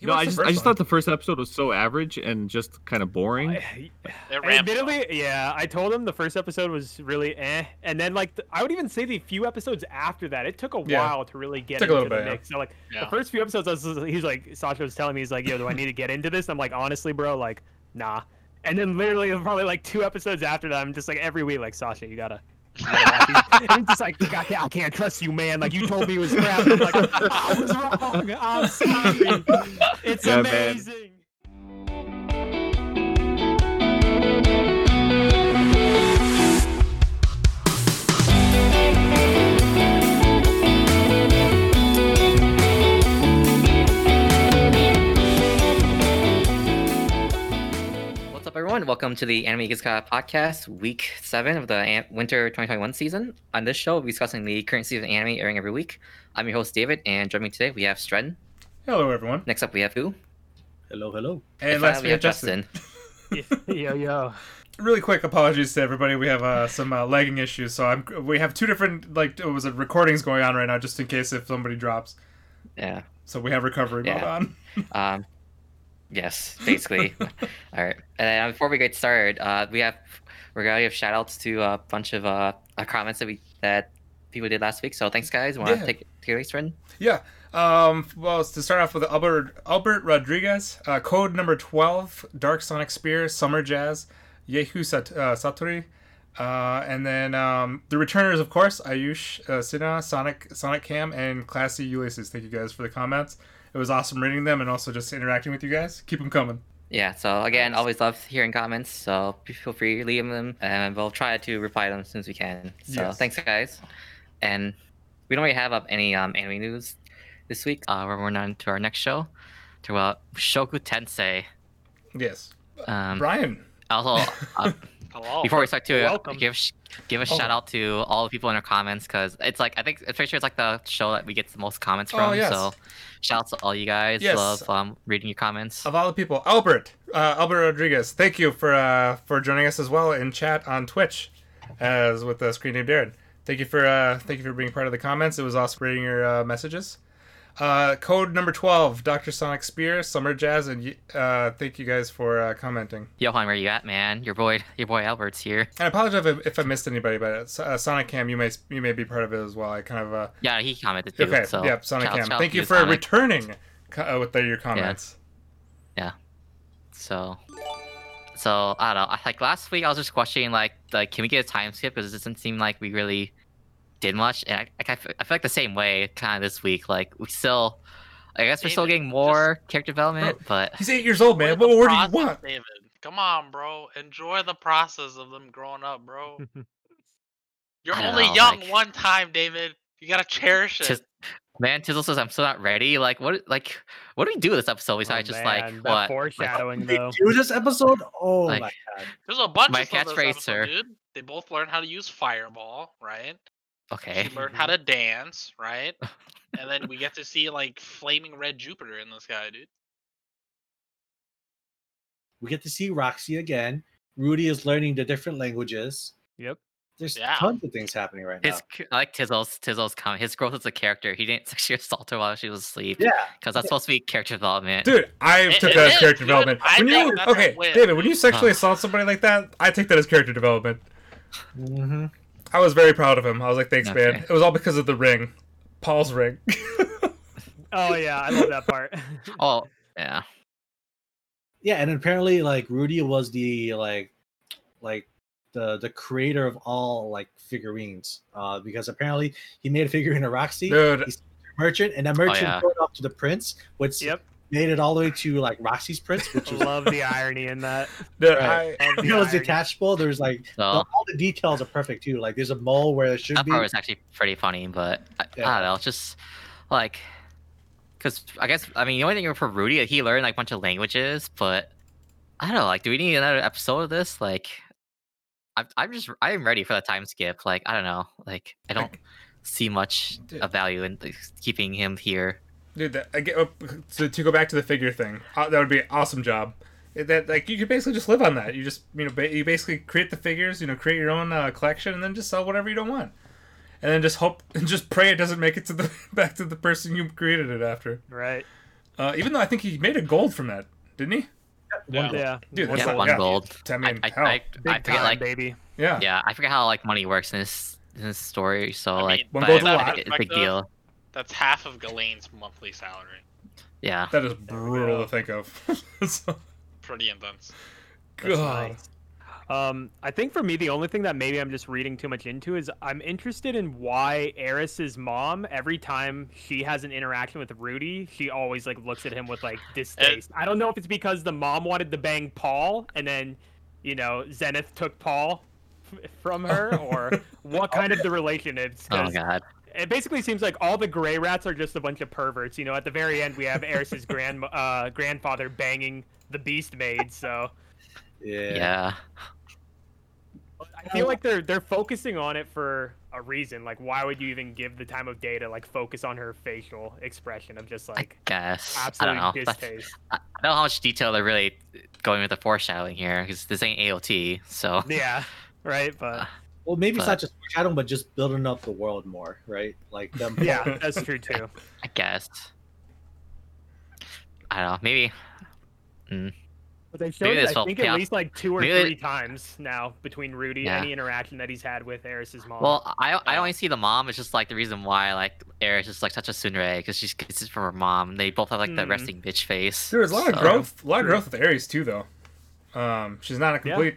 He no, I just I just one. thought the first episode was so average and just kind of boring. I- It ramps up. Yeah, I told him the first episode was really eh, and then like the, I would even say the few episodes after that, it took a Yeah. while to really get Took a into little the bit, yeah. mix. So like Yeah. the first few episodes, I was, he's like Sasha was telling me, he's like, "Yo, do I need to get into this?" I'm like, honestly, bro, like, nah. And then literally probably like two episodes after that, I'm just like every week, like Sasha, you gotta. You gotta watch these." and just like, I can't, I can't trust you, man. Like you told me it was crap. I'm like, I was wrong. I'm sorry. It's Yeah, amazing. What's up, everyone? Welcome to the Anime Gizka podcast, week seven of the an- winter 2021 season. On this show, we'll be discussing the current season of anime airing every week. I'm your host, David, and joining me today, we have Stren. Hello, everyone. Next up, we have who? Hello, hello. And last finally, we have Justin. yo, yo. Really quick apologies to everybody. We have uh, some uh, lagging issues, so I'm we have two different like it was a recordings going on right now, just in case if somebody drops. Yeah. So we have recovery mode on. Um, yes, basically. All right. And uh, before we get started, uh, we have we're gonna give shout outs to a bunch of uh, uh, comments that we that people did last week. So thanks, guys. Want to Yeah. take take it away, Stren? Yeah. Um, well, to start off with Albert Albert Rodriguez, uh, code number twelve, Dark Sonic Spear, Summer Jazz, Yehu Sat- uh, Satori, uh, and then um, the returners, of course, Ayush uh, Sinha, Sonic Sonic Cam, and Classy Ulysses. Thank you guys for the comments. It was awesome reading them and also just interacting with you guys. Keep them coming. Yeah, so again, always love hearing comments, so feel free to leave them, and we'll try to reply to them as soon as we can. So Yes. thanks, guys. And we don't really have up any um, anime news this week. Uh, we're moving on to our next show, to uh, Shoku Tensei. Yes, Um, Brian. Also, uh, Hello. before we start to Welcome. give give a Oh. shout out to all the people in our comments because it's like I think I'm pretty sure it's like the show that we get the most comments Oh, from. yes. So shout out to all you guys. Yes. Love um, reading your comments. of all the people, Albert, uh, Albert Rodriguez, thank you for uh, for joining us as well in chat on Twitch, as with the screen name Darren. Thank you for uh, thank you for being part of the comments. It was awesome reading your uh, messages. Uh, code number twelve, Doctor Sonic Spear, Summer Jazz, and uh, thank you guys for uh, commenting. Johan, where you at, man? Your boy, your boy Albert's here. And I apologize if, if I missed anybody, but uh, Sonic Cam, you may you may be part of it as well. I kind of uh, Yeah, he commented too. okay, so yeah, Sonic Cam. Thank you for Sonic. returning co- uh, with your comments. Yeah. So, so I don't know. I- Like last week, I was just questioning like, like, can we get a time skip? Because it doesn't seem like we really did much. And I, I, feel- I feel like the same way kind of this week. Like we still, I guess we're still getting more character development, but He's eight years old, man. What more do you want? David? Come on, bro. Enjoy the process of them growing up, bro. You're only know, young like- one time, David. You gotta cherish it. Tis- man, Tizzle says I'm still not ready. Like what? Like what do we do with this episode Oh, besides just man, like what? Like, foreshadowing They though. do this episode? Oh Like- my god. There's a bunch My of stuff in this catchphrase, sir. dude. They both learn how to use fireball, right? Okay. She learned how to dance, right? and then we get to see like flaming red Jupiter in the sky, dude. We get to see Roxy again. Rudy is learning the different languages. Yep. There's Yeah. tons of things happening right now. His c- I like Tizzle's Tizzle's comment. His growth as a character. He didn't sexually assault her while she was asleep. Yeah. Because that's supposed to be character development. Dude, I It- took it that as character dude. development. I When you think that's a okay, David, when you sexually Huh. assault somebody like that, I take that as character development. hmm I was very proud of him. I was like, thanks, man. It was all because of the ring, Paul's ring. Oh yeah, I love that part. Oh yeah. Yeah, and apparently like Rudy was the like like the the creator of all like figurines. Uh because apparently he made a figurine of Roxy, Dude, he's a merchant, and that merchant yeah. brought up to the prince, which yep. Made it all the way to like Roxy's prince, which was Love the irony in that. dude, Right. I, the it was detachable. There's like So the- all the details are perfect too. Like there's a mole where it should that be. part was actually pretty funny, but I, Yeah. I don't know. It's just like, because I guess I mean the only thing for Rudy, he learned like a bunch of languages, but I don't know. Like, do we need another episode of this? Like, I'm I'm just I'm ready for the time skip. Like, I don't know. Like, I don't see much of value in like, keeping him here. Dude, that, I get, uh, to, to go back to the figure thing, uh, that would be an awesome job. That like you could basically just live on that. You just you know ba- you basically create the figures, you know, create your own uh, collection, and then just sell whatever you don't want, and then just hope and just pray it doesn't make it to the back to the person you created it after. Right. Uh, even though I think he made a gold from that, didn't he? Yeah. Yeah. Dude, that's yeah, one yeah. gold. I mean, I, hell, I, I, I forget time, like baby. yeah. yeah, I forget how like money works in this in this story. So I like, mean, One but gold's a I lot. it's a big deal. That's half of Ghislaine's monthly salary. Yeah. That is brutal to think of. So- Pretty intense. God. nice. Um, I think for me, the only thing that maybe I'm just reading too much into is I'm interested in why Eris's mom, every time she has an interaction with Rudy, she always like looks at him with like distaste. I don't know if it's because the mom wanted to bang Paul and then, you know, Zenith took Paul f- from her, or what kind of the relation is. Oh 'cause god. It basically seems like all the Greyrats are just a bunch of perverts. You know, at the very end, we have Eris's grand uh, grandfather banging the Beast Maid. So Yeah. Yeah. I feel like they're they're focusing on it for a reason. Like, why would you even give the time of day to like focus on her facial expression of just like I like guess. I don't know. Distaste? I I don't know how much detail they're really going with the foreshadowing here because this ain't AOT. So yeah, right. But Well, maybe it's not just foreshadowing, but just building up the world more, right? Like them. yeah, that's true too. I guess. I don't know. Maybe. Mm, But they showed this it, I think pay at least like two or maybe they- three times now between Rudy Yeah. any interaction that he's had with Eris's mom. well, I I only see the mom. It's just like the reason why like Eris is like such a tsundere because she's gets it from her mom. They both have like the Hmm. resting bitch face. There was a lot of growth, a lot of growth with Eris too, though. Um, she's not a Yeah. complete,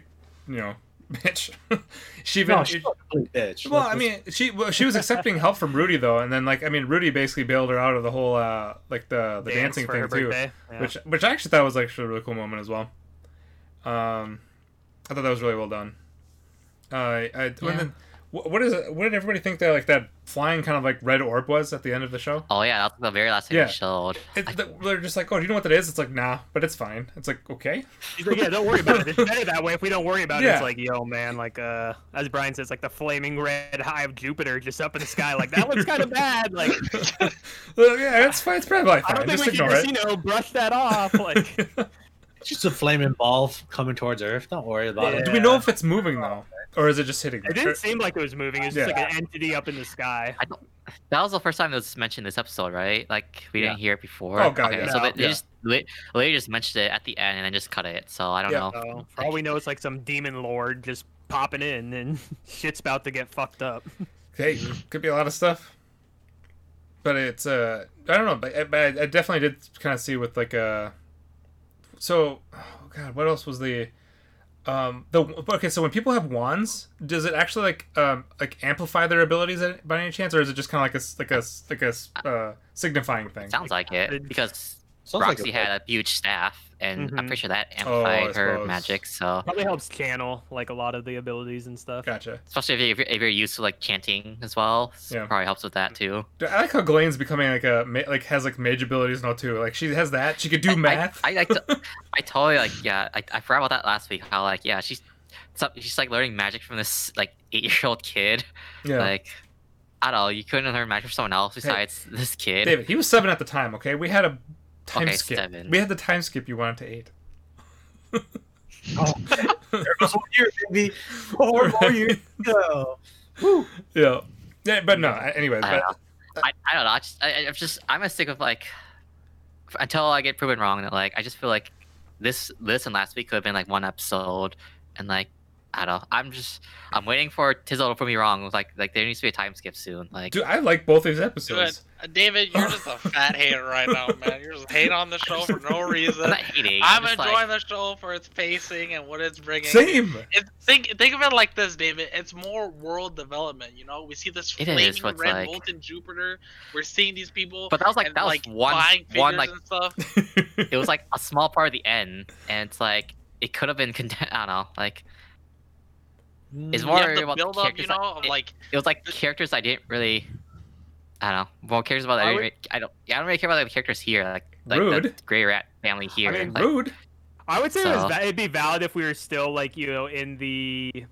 you know, bitch. she even. No, she's not a bitch. well, Let's- I mean, she well, she was accepting help from Rudy though, and then like I mean, Rudy basically bailed her out of the whole uh like the the Dance dancing thing too. Yeah. which which I actually thought was actually a really cool moment as well. Um, I thought that was really well done. Uh, I Yeah. and then, wh- what is it? What did everybody think that like that flying kind of like red orb was at the end of the show? Oh yeah, that's the very last thing Yeah. they showed. It, I... They're just like, oh, do you know what that is? It's like, nah, but it's fine. It's like, okay. He's like, yeah, don't worry about it. It's better that way. If we don't worry about it, it's like, yo, man, like, uh, as Brian says, like the flaming red eye of Jupiter just up in the sky. Like that looks kind of bad. Like, well, yeah, it's fine. It's probably fine. I don't think Just we can just, you know, brush that off. Like, it. just a flaming ball coming towards Earth. Don't worry about Yeah. it. Do we know if it's moving though, or is it just hitting? it didn't seem like it was moving. It was just Yeah. like an entity up in the sky. I don't. That was the first time it was mentioned this episode, right? Like we didn't hear it before. Oh, God, okay, yeah. so they, No. they Yeah. just they, they just mentioned it at the end and then just cut it. So I don't Yeah. know. So for all we know, it's like some demon lord just popping in, and shit's about to get fucked up. Hey, could be a lot of stuff. But it's uh, I don't know, but, I- but I, I definitely did kind of see with like uh, so, oh god, what else was the, um, the okay, so when people have wands, does it actually like um like amplify their abilities by any chance, or is it just kind of like a like a s- like a s- uh signifying thing? Sounds like it It- because Sounds like a- had a huge staff, and I'm Mhm. pretty sure that Oh, amplified her suppose. magic. So Probably helps channel like a lot of the abilities and stuff. Gotcha. especially if you're, if you're, if you're used to like chanting as well, so Yeah. probably helps with that too. I like how Ghislaine's becoming like a ma- like has like mage abilities now too. Like she has that. She could do I- math. I, I, like to, I totally like yeah. I, I forgot about that last week. How like yeah she's so- she's like learning magic from this like eight year old kid. yeah. Like I don't know. You couldn't learn magic from someone else besides this kid. David, he was seven at the time. Okay, we had a time Okay, skip. seven. We had the time skip you wanted to eight. Oh, there goes one year, baby. Four more years to. Woo. Yeah. Yeah, but no. Anyways, I but don't know. Uh, I, I don't know. I just I, I'm just I'm gonna stick with like until I get proven wrong. That like I just feel like this this and last week could have been like one episode, and like I don't know. I'm just I'm waiting for Tizzle to prove me wrong. Like like there needs to be a time skip soon. Like dude, I like both these episodes. Uh, David, you're just a fat hater right now, man. You're just hating on the show for no I'm reason. not hating. I'm just, like- enjoying the show for its pacing and what it's bringing. Same. It's, think think of it like this, David. It's more world development. You know, we see this It is, flaming what's red like- molten Jupiter. We're seeing these people. But that was like and, that was like one one like and stuff. it was like a small part of the end, and it's like it could have been content. I don't know. Like it's You more have the about build up, you characters. I- know, it- like it was like characters I didn't really. I don't know. More cares about. I, I didn't would- I don't. I don't really care about the characters here. Like like Rude. the Greyrat family here. I mean, like, Rude. I would say it was, it'd be valid if we were still like you know in the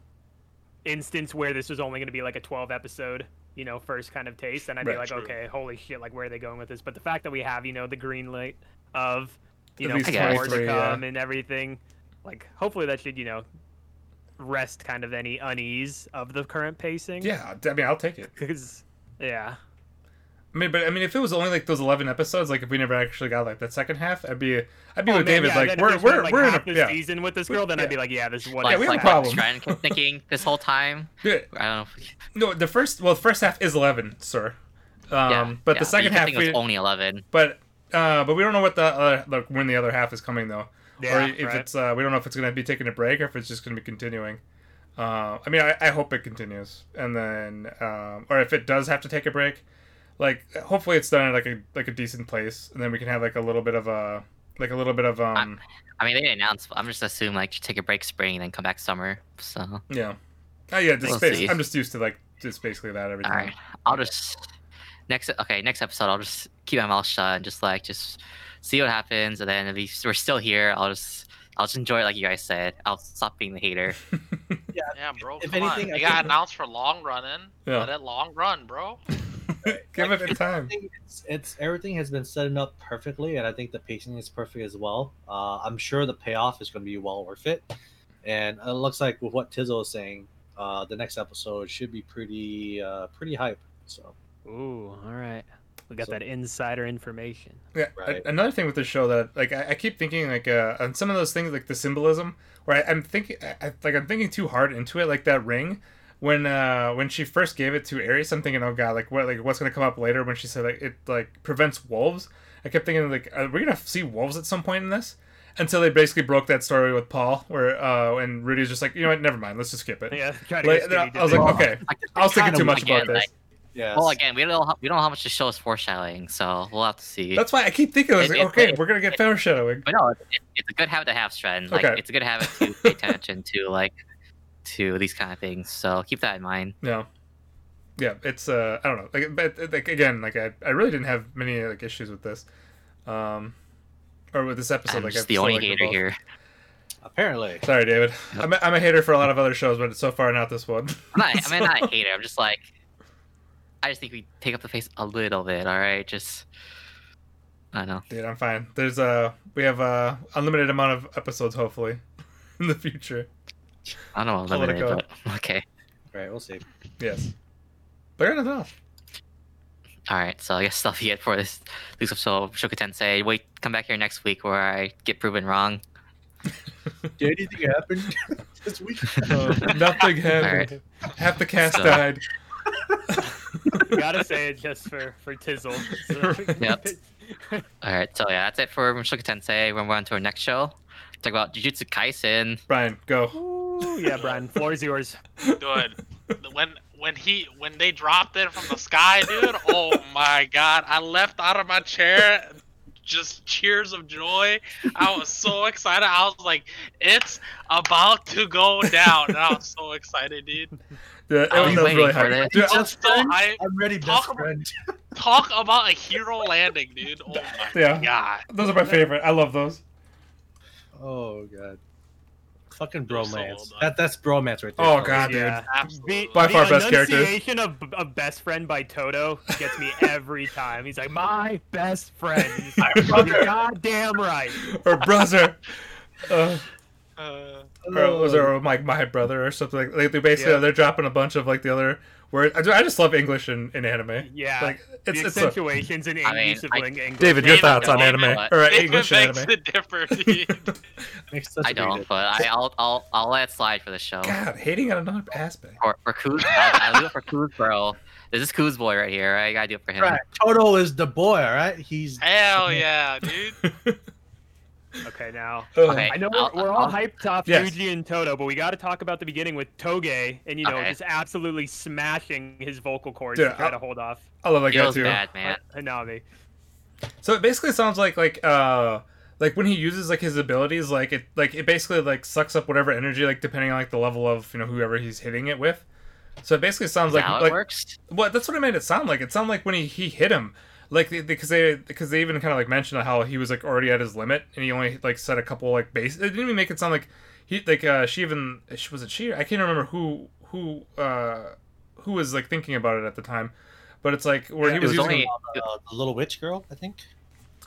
instance where this was only going to be like a 12 episode you know first kind of taste and I'd be like true. okay holy shit like where are they going with this but the fact that we have you know the green light of you At know more to 23, yeah. come and everything like hopefully that should you know rest kind of any unease of the current pacing Yeah. I mean, I'll take it. because yeah I mean, but I mean, if it was only like those eleven episodes, like if we never actually got like that second half, I'd be, I'd be Oh, with man, David. yeah, like we're we're like, we're in a yeah, season with this girl, then yeah. I'd be like, yeah, this is what. Like, we have a problem. What Strand kept thinking this whole time. Dude, I don't know. no, the first well, the first half is eleven, sir. Um, yeah, but yeah, the second you half, thinking we, was only eleven. but uh, but we don't know what the uh, like when the other half is coming though, Yeah, or if right. it's uh, we don't know if it's gonna be taking a break or if it's just gonna be continuing. Uh, I mean, I, I hope it continues, and then um, or if it does have to take a break, like hopefully it's done at like a like a decent place, and then we can have like a little bit of a like a little bit of um I mean, they didn't announce. I'm just assuming like take a break spring and then come back summer. So yeah, oh yeah, just We'll bas- see. I'm just used to like just basically that every all time. right, I'll just next. Okay, next episode, I'll just keep my mouth shut and just like just see what happens, and then if we- we're still here, I'll just I'll just enjoy it like you guys said. I'll stop being the hater. Yeah, bro. If come anything, on. I They got think- announced for long running. Yeah. Let it long run, bro. Give it a time. it's, it's everything has been set up perfectly, and I think the pacing is perfect as well. Uh, I'm sure the payoff is going to be well worth it, and it looks like with what Tizzle is saying, uh, the next episode should be pretty uh, pretty hype. So Ooh, all right. We got So- that insider information. Yeah. a- Right. another thing with the show that like I, I keep thinking like uh, on some of those things like the symbolism where I, I'm thinking I, I- like I'm thinking too hard into it like that ring when uh when she first gave it to Eris I'm thinking oh god like what like what's gonna come up later when she said like it like prevents wolves I kept thinking like are we gonna see wolves at some point in this until they basically broke that story with Paul where uh and Rudy's just like you know what never mind let's just skip it Yeah, try to like, get I was like okay I was thinking too much again, about this like- yeah, Well, again, we don't know how, we don't know how much the show is foreshadowing, so we'll have to see. that's why I keep thinking I was It- like it- okay it- we're gonna get foreshadowing But no, it, it's a good habit to have, Strand. Like Okay. it's a good habit to pay attention to like to these kind of things. So keep that in mind. Yeah, yeah. It's uh, I don't know. Like, but like again, like I, I really didn't have many like issues with this, um, or with this episode. I'm like just I the only like we're hater here. apparently. Sorry, David. Yep. I'm, a, I'm a hater for a lot of other shows, but so far not this one. I'm not. I mean, not a hater. I'm just like, I just think we take up the face a little bit. All right, just I don't know. Dude, I'm fine. There's uh, we have a unlimited amount of episodes hopefully in the future. I don't know. I'll let it go. but okay. All right, we'll see. Yes, but I got nothing else. All right. So I guess that'll be it for this this episode of Shoka Tensei. Wait, come back here next week where I get proven wrong. Did anything happen this week? Uh, nothing happened. Half the cast So- died. Gotta say it just for for Tizzle. So- Yep. All right. So yeah, that's it for Shoka Tensei. We're on to our next show. Talk about Jujutsu Kaisen. Brian, go. Ooh, yeah, Brian, floor is yours. Dude, when when he when they dropped it from the sky, dude. Oh my god, I left out of my chair. Just cheers of joy. I was so excited. I was like, "It's about to go down." And I was so excited, dude. Yeah, it I was, was that was waiting really for hard. this. Dude, I was so I I'm ready, best Talk about- friend. talk about a hero landing, dude. Oh my Yeah. god. those are my favorite. I love those. Oh god. Fucking They're so bromance. well that that's bromance right there. Oh god, dude. Yeah. Absolutely. The, By the far best character. The enunciation of, of best friend by Todo gets me every time. He's like, my best friend. He's like, You're goddamn right. or brother. Uh, Uh, or was there like my brother or something like, like they basically Yeah. they're dropping a bunch of like the other words. I, I just love English in, in anime. Yeah. Like it's the it's a, accentuations in I mean, English. I- English. David, your thoughts on anime no, or uh, David English makes anime? it different, dude. Makes such I a big don't, difference. but I, I'll I'll I'll let it slide for the show. God, hating on another aspect. For for Kuz, I'll, I'll do it for Kuz, bro. This is Kuz boy right here. Right? I gotta do it for him. Right, Todo is the boy. All right, he's Hell yeah, dude. Okay, now. Okay. I know we're, we're all hyped off Yes. Yuji and Todo, but we got to talk about the beginning with Toge and, you know, Okay. just absolutely smashing his vocal cords Dude, to try I'll- to hold off I love that guy too. bad, man. Hanami. So it basically sounds like like uh like when he uses like his abilities, like it like it basically like sucks up whatever energy like depending on like the level of you know whoever he's hitting it with. So it basically sounds Is like it like works? Well, that's what I made it sound like. It sounded like when he, he hit him, like because they because they even kind of like mentioned how he was like already at his limit and he only like set a couple like base. It didn't even make it sound like he like uh she even she was it she I can't remember who who uh who was like thinking about it at the time, but it's like where he It was, was using only uh, the little witch girl, I think.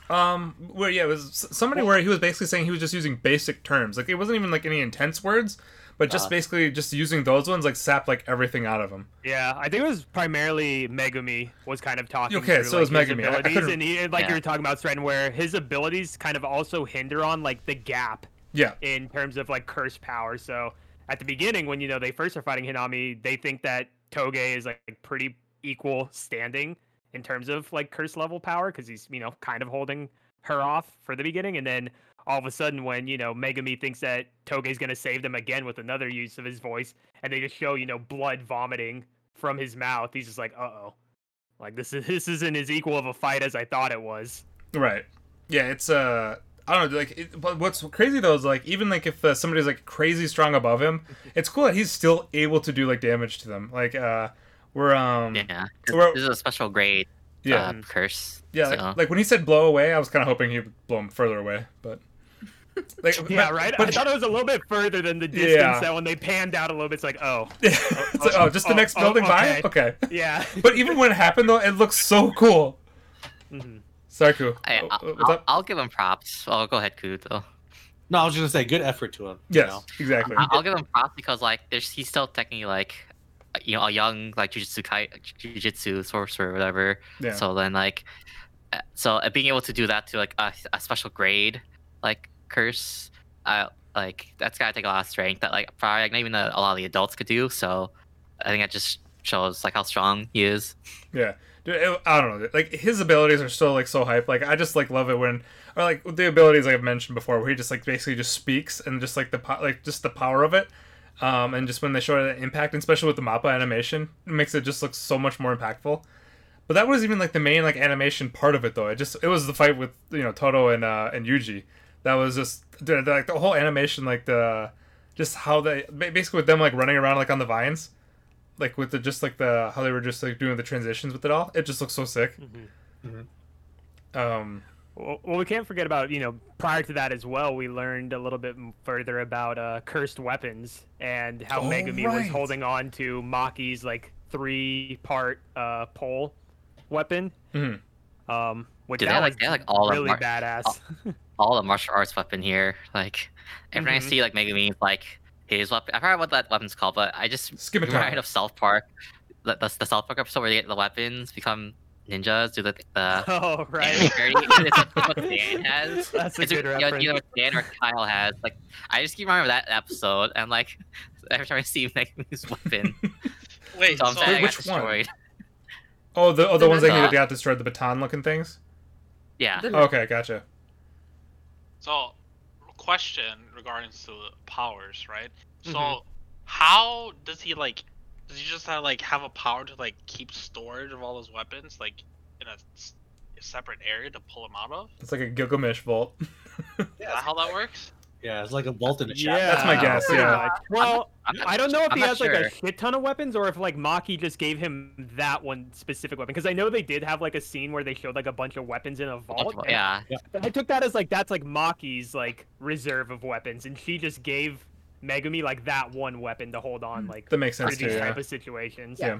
um where yeah it was somebody where he was basically saying he was just using basic terms like it wasn't even like any intense words, but just Uh. basically just using those ones like sap like everything out of him. Yeah, I think it was primarily Megumi was kind of talking Okay, through so it was like, Megumi. I- I abilities, and he, like Yeah. you were talking about, Stratton, where his abilities kind of also hinder on like the gap Yeah, in terms of like curse power. So at the beginning, when you know they first are fighting Hanami, they think that Toge is like pretty equal standing in terms of like curse level power because he's you know kind of holding her off for the beginning, and then all of a sudden when you know Megumi thinks that Toge's gonna save them again with another use of his voice, and they just show you know blood vomiting from his mouth, he's just like, uh oh. Like this is this isn't as equal of a fight as I thought it was. right. Yeah, it's uh. I don't know, like, it, but what's crazy though is like, even like if uh, somebody's like crazy strong above him, it's cool that he's still able to do like damage to them. Like, uh, we're um, yeah, Yeah, 'cause Well- this is a special grade yeah, uh, curse. yeah. so- Like, like when he said blow away, I was kind of hoping he would blow him further away, but like, Yeah, but- right. I thought it was a little bit further than the distance Yeah. that when they panned out a little bit, it's like, oh, it's like, oh, just the oh, next oh, building okay. by. Okay, yeah. but even when it happened though, it looks so cool. Mhm. Sarku, I, oh, I'll, what's I'll, up? I'll give him props. Oh, go ahead, Ku, though. No, I was just gonna say good effort to him. you Yes, know? exactly. I- I'll give him props because like there's he's still technically like uh, you know a young like jujutsu kai jujutsu sorcerer or whatever. Yeah. So then like uh, so uh, being able to do that to like a, a special grade like curse, uh like that's gotta take a lot of strength that like probably like, not even a, a lot of the adults could do. So I think that just shows like how strong he is. Yeah, Dude, I don't know. Like his abilities are still like so hype. Like I just like love it when, or like the abilities like I've mentioned before, where he just like basically just speaks and just like the po- like just the power of it, um, and just when they show the impact, and especially with the Mappa animation, it makes it just look so much more impactful. But that was even like the main like animation part of it though. It just it was the fight with you know Todo and uh, and Yuji. That was just dude, the, like the whole animation, like the just how they basically with them like running around like on the vines like with the just like the how they were just like doing the transitions with it all it just looks so sick Mhm. um Well, well, we can't forget about you know prior to that as well. We learned a little bit further about uh, cursed weapons and how Oh, Megumi was holding on to Maki's like three part uh, pole weapon. mhm. Um, which Dude, they that have, like- was they like, all the really mar- badass. all the martial arts weapon here. Like every time I see like Megumi like his weapon, I forgot what that weapon's called, but I just Scimitar. remind of South Park, the, the, the South Park episode where they get the weapons become ninjas, do the the. oh right. anime parody. it's like what Dan has. That's a It's good you know, reference. you know what Dan or Kyle has. Like I just keep remembering that episode, and like every time I see Megumi's weapon, Wait, so I'm so, saying I got which one? destroyed. oh the oh, the ones that he got destroyed the baton looking things Yeah. okay gotcha so question regarding to the powers, right? So Mhm. how does he like? Does he just have like have a power to like keep storage of all his weapons like in a separate area to pull them out of? it's like a gilgamesh vault Is that how that works? Yeah, it's like a vault in a Yeah. That's my guess, yeah. much. Well, I'm not- I don't know if I'm he not has like a shit ton of weapons or if like Maki just gave him that one specific weapon because I know they did have like a scene where they showed like a bunch of weapons in a vault. and Yeah. I took that as like that's like Maki's like reserve of weapons, and she just gave Megumi like that one weapon to hold on hmm. like that makes for sense these too yeah type of situations. Yeah.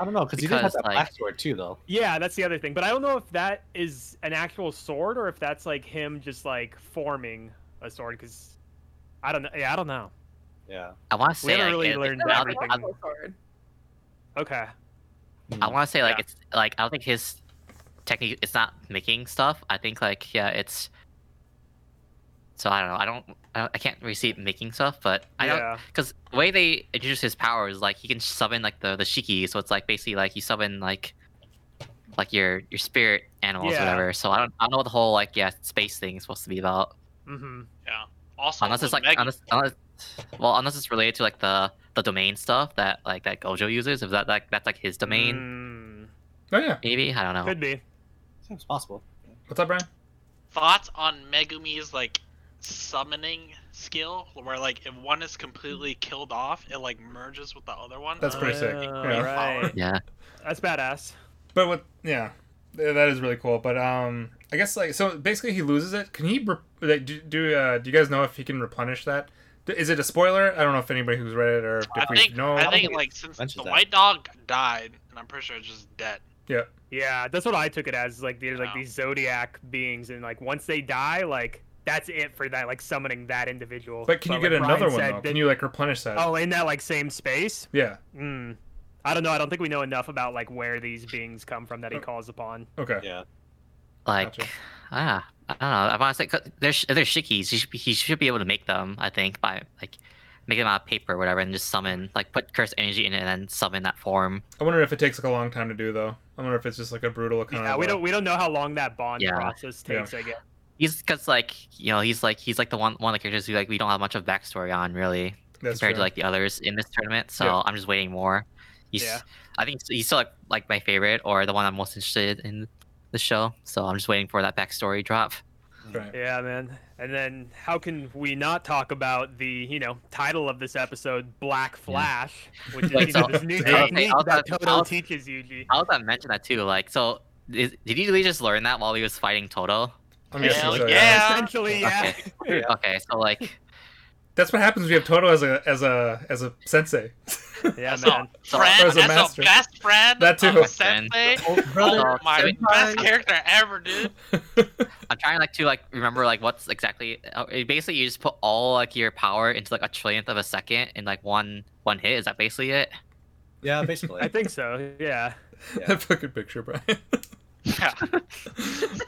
I don't know because he did have that like- black sword too, though. Yeah, that's the other thing. But I don't know if that is an actual sword or if that's like him just like forming a sword because I don't know. Yeah, I don't know. Yeah. I want to We say haven't like, really learned I don't everything. think- Apple sword. Okay. I want to say like Yeah. it's like I don't think his technique. It's not making stuff. I think like yeah, it's. So I don't know. I don't. I, don't, I can't really see it making stuff, but I don't because the way they introduce his power is like he can summon like the the shiki. So it's like basically like you summon like like your your spirit animals Yeah. or whatever. So I don't I don't know what the whole like yeah space thing is supposed to be about. Mm-hmm. Yeah. Also, unless it's like Meg- unless, unless well unless it's related to like the the domain stuff that like that Gojo uses. If that like that's like his domain, Mm, oh yeah maybe I don't know. could be. Seems possible. what's up brian thoughts on Megumi's like summoning skill, where like if one is completely killed off, it like merges with the other one. That's pretty sick. Uh, Yeah. Right. Yeah. That's badass. but what yeah th- that is really cool but um i guess like so basically he loses it can he re- do, do uh do you guys know if he can replenish that? Is it a spoiler i don't know if anybody who's read it or if I we think know I think think it like since the that. white dog died, and I'm pretty sure it's just dead. Yeah, Yeah, that's what I took it as. Like they're like these zodiac beings, and like once they die, like that's it for that, like summoning that individual. But can you like get another Brian one said, though? Can you like replenish that? Oh, in that like same space. Yeah. Hmm. I don't know. I don't think we know enough about like where these beings come from that he Oh. calls upon. Okay. Yeah. Like, Gotcha. ah, I don't know. I want to say 'cause they're they're shikis. He should be, he should be able to make them. I think by like make them out of paper or whatever, and just summon like put curse energy in it and then summon that form. I wonder if it takes like a long time to do though. I wonder if it's just like a brutal kind Yeah, of. we uh, don't we don't know how long that bond Yeah. process Yeah. takes. I guess. He's because like you know he's like he's like the one one of the characters who like we don't have much of backstory on really That's compared true. to like the others in this tournament. So Yeah. I'm just waiting more. He's Yeah. I think he's still like, like my favorite or the one I'm most interested in the show. So I'm just waiting for that backstory drop. Right. Yeah, man. And then how can we not talk about the you know title of this episode, Black Flash, which is Wait, you know, so- this new Hey, technique I'll- that Todo teaches Yuji. I was gonna mention that too. Like, so is, did he really just learn that while he was fighting Todo? I'm Hell so, yeah. Essentially, yeah. Okay. Okay, so like, That's what happens when you have Todo as a as a as a sensei. Yeah, As man. a So- friend, As a as master. a best friend, That too. of a sensei. Oh, brother, Oh, my senpai. best character ever, dude. I'm trying like to like remember like what's exactly. uh, Basically, you just put all like your power into like a trillionth of a second in like one one hit. Is that basically it? Yeah, basically. I think so. Yeah. that fucking picture, Brian. Yeah.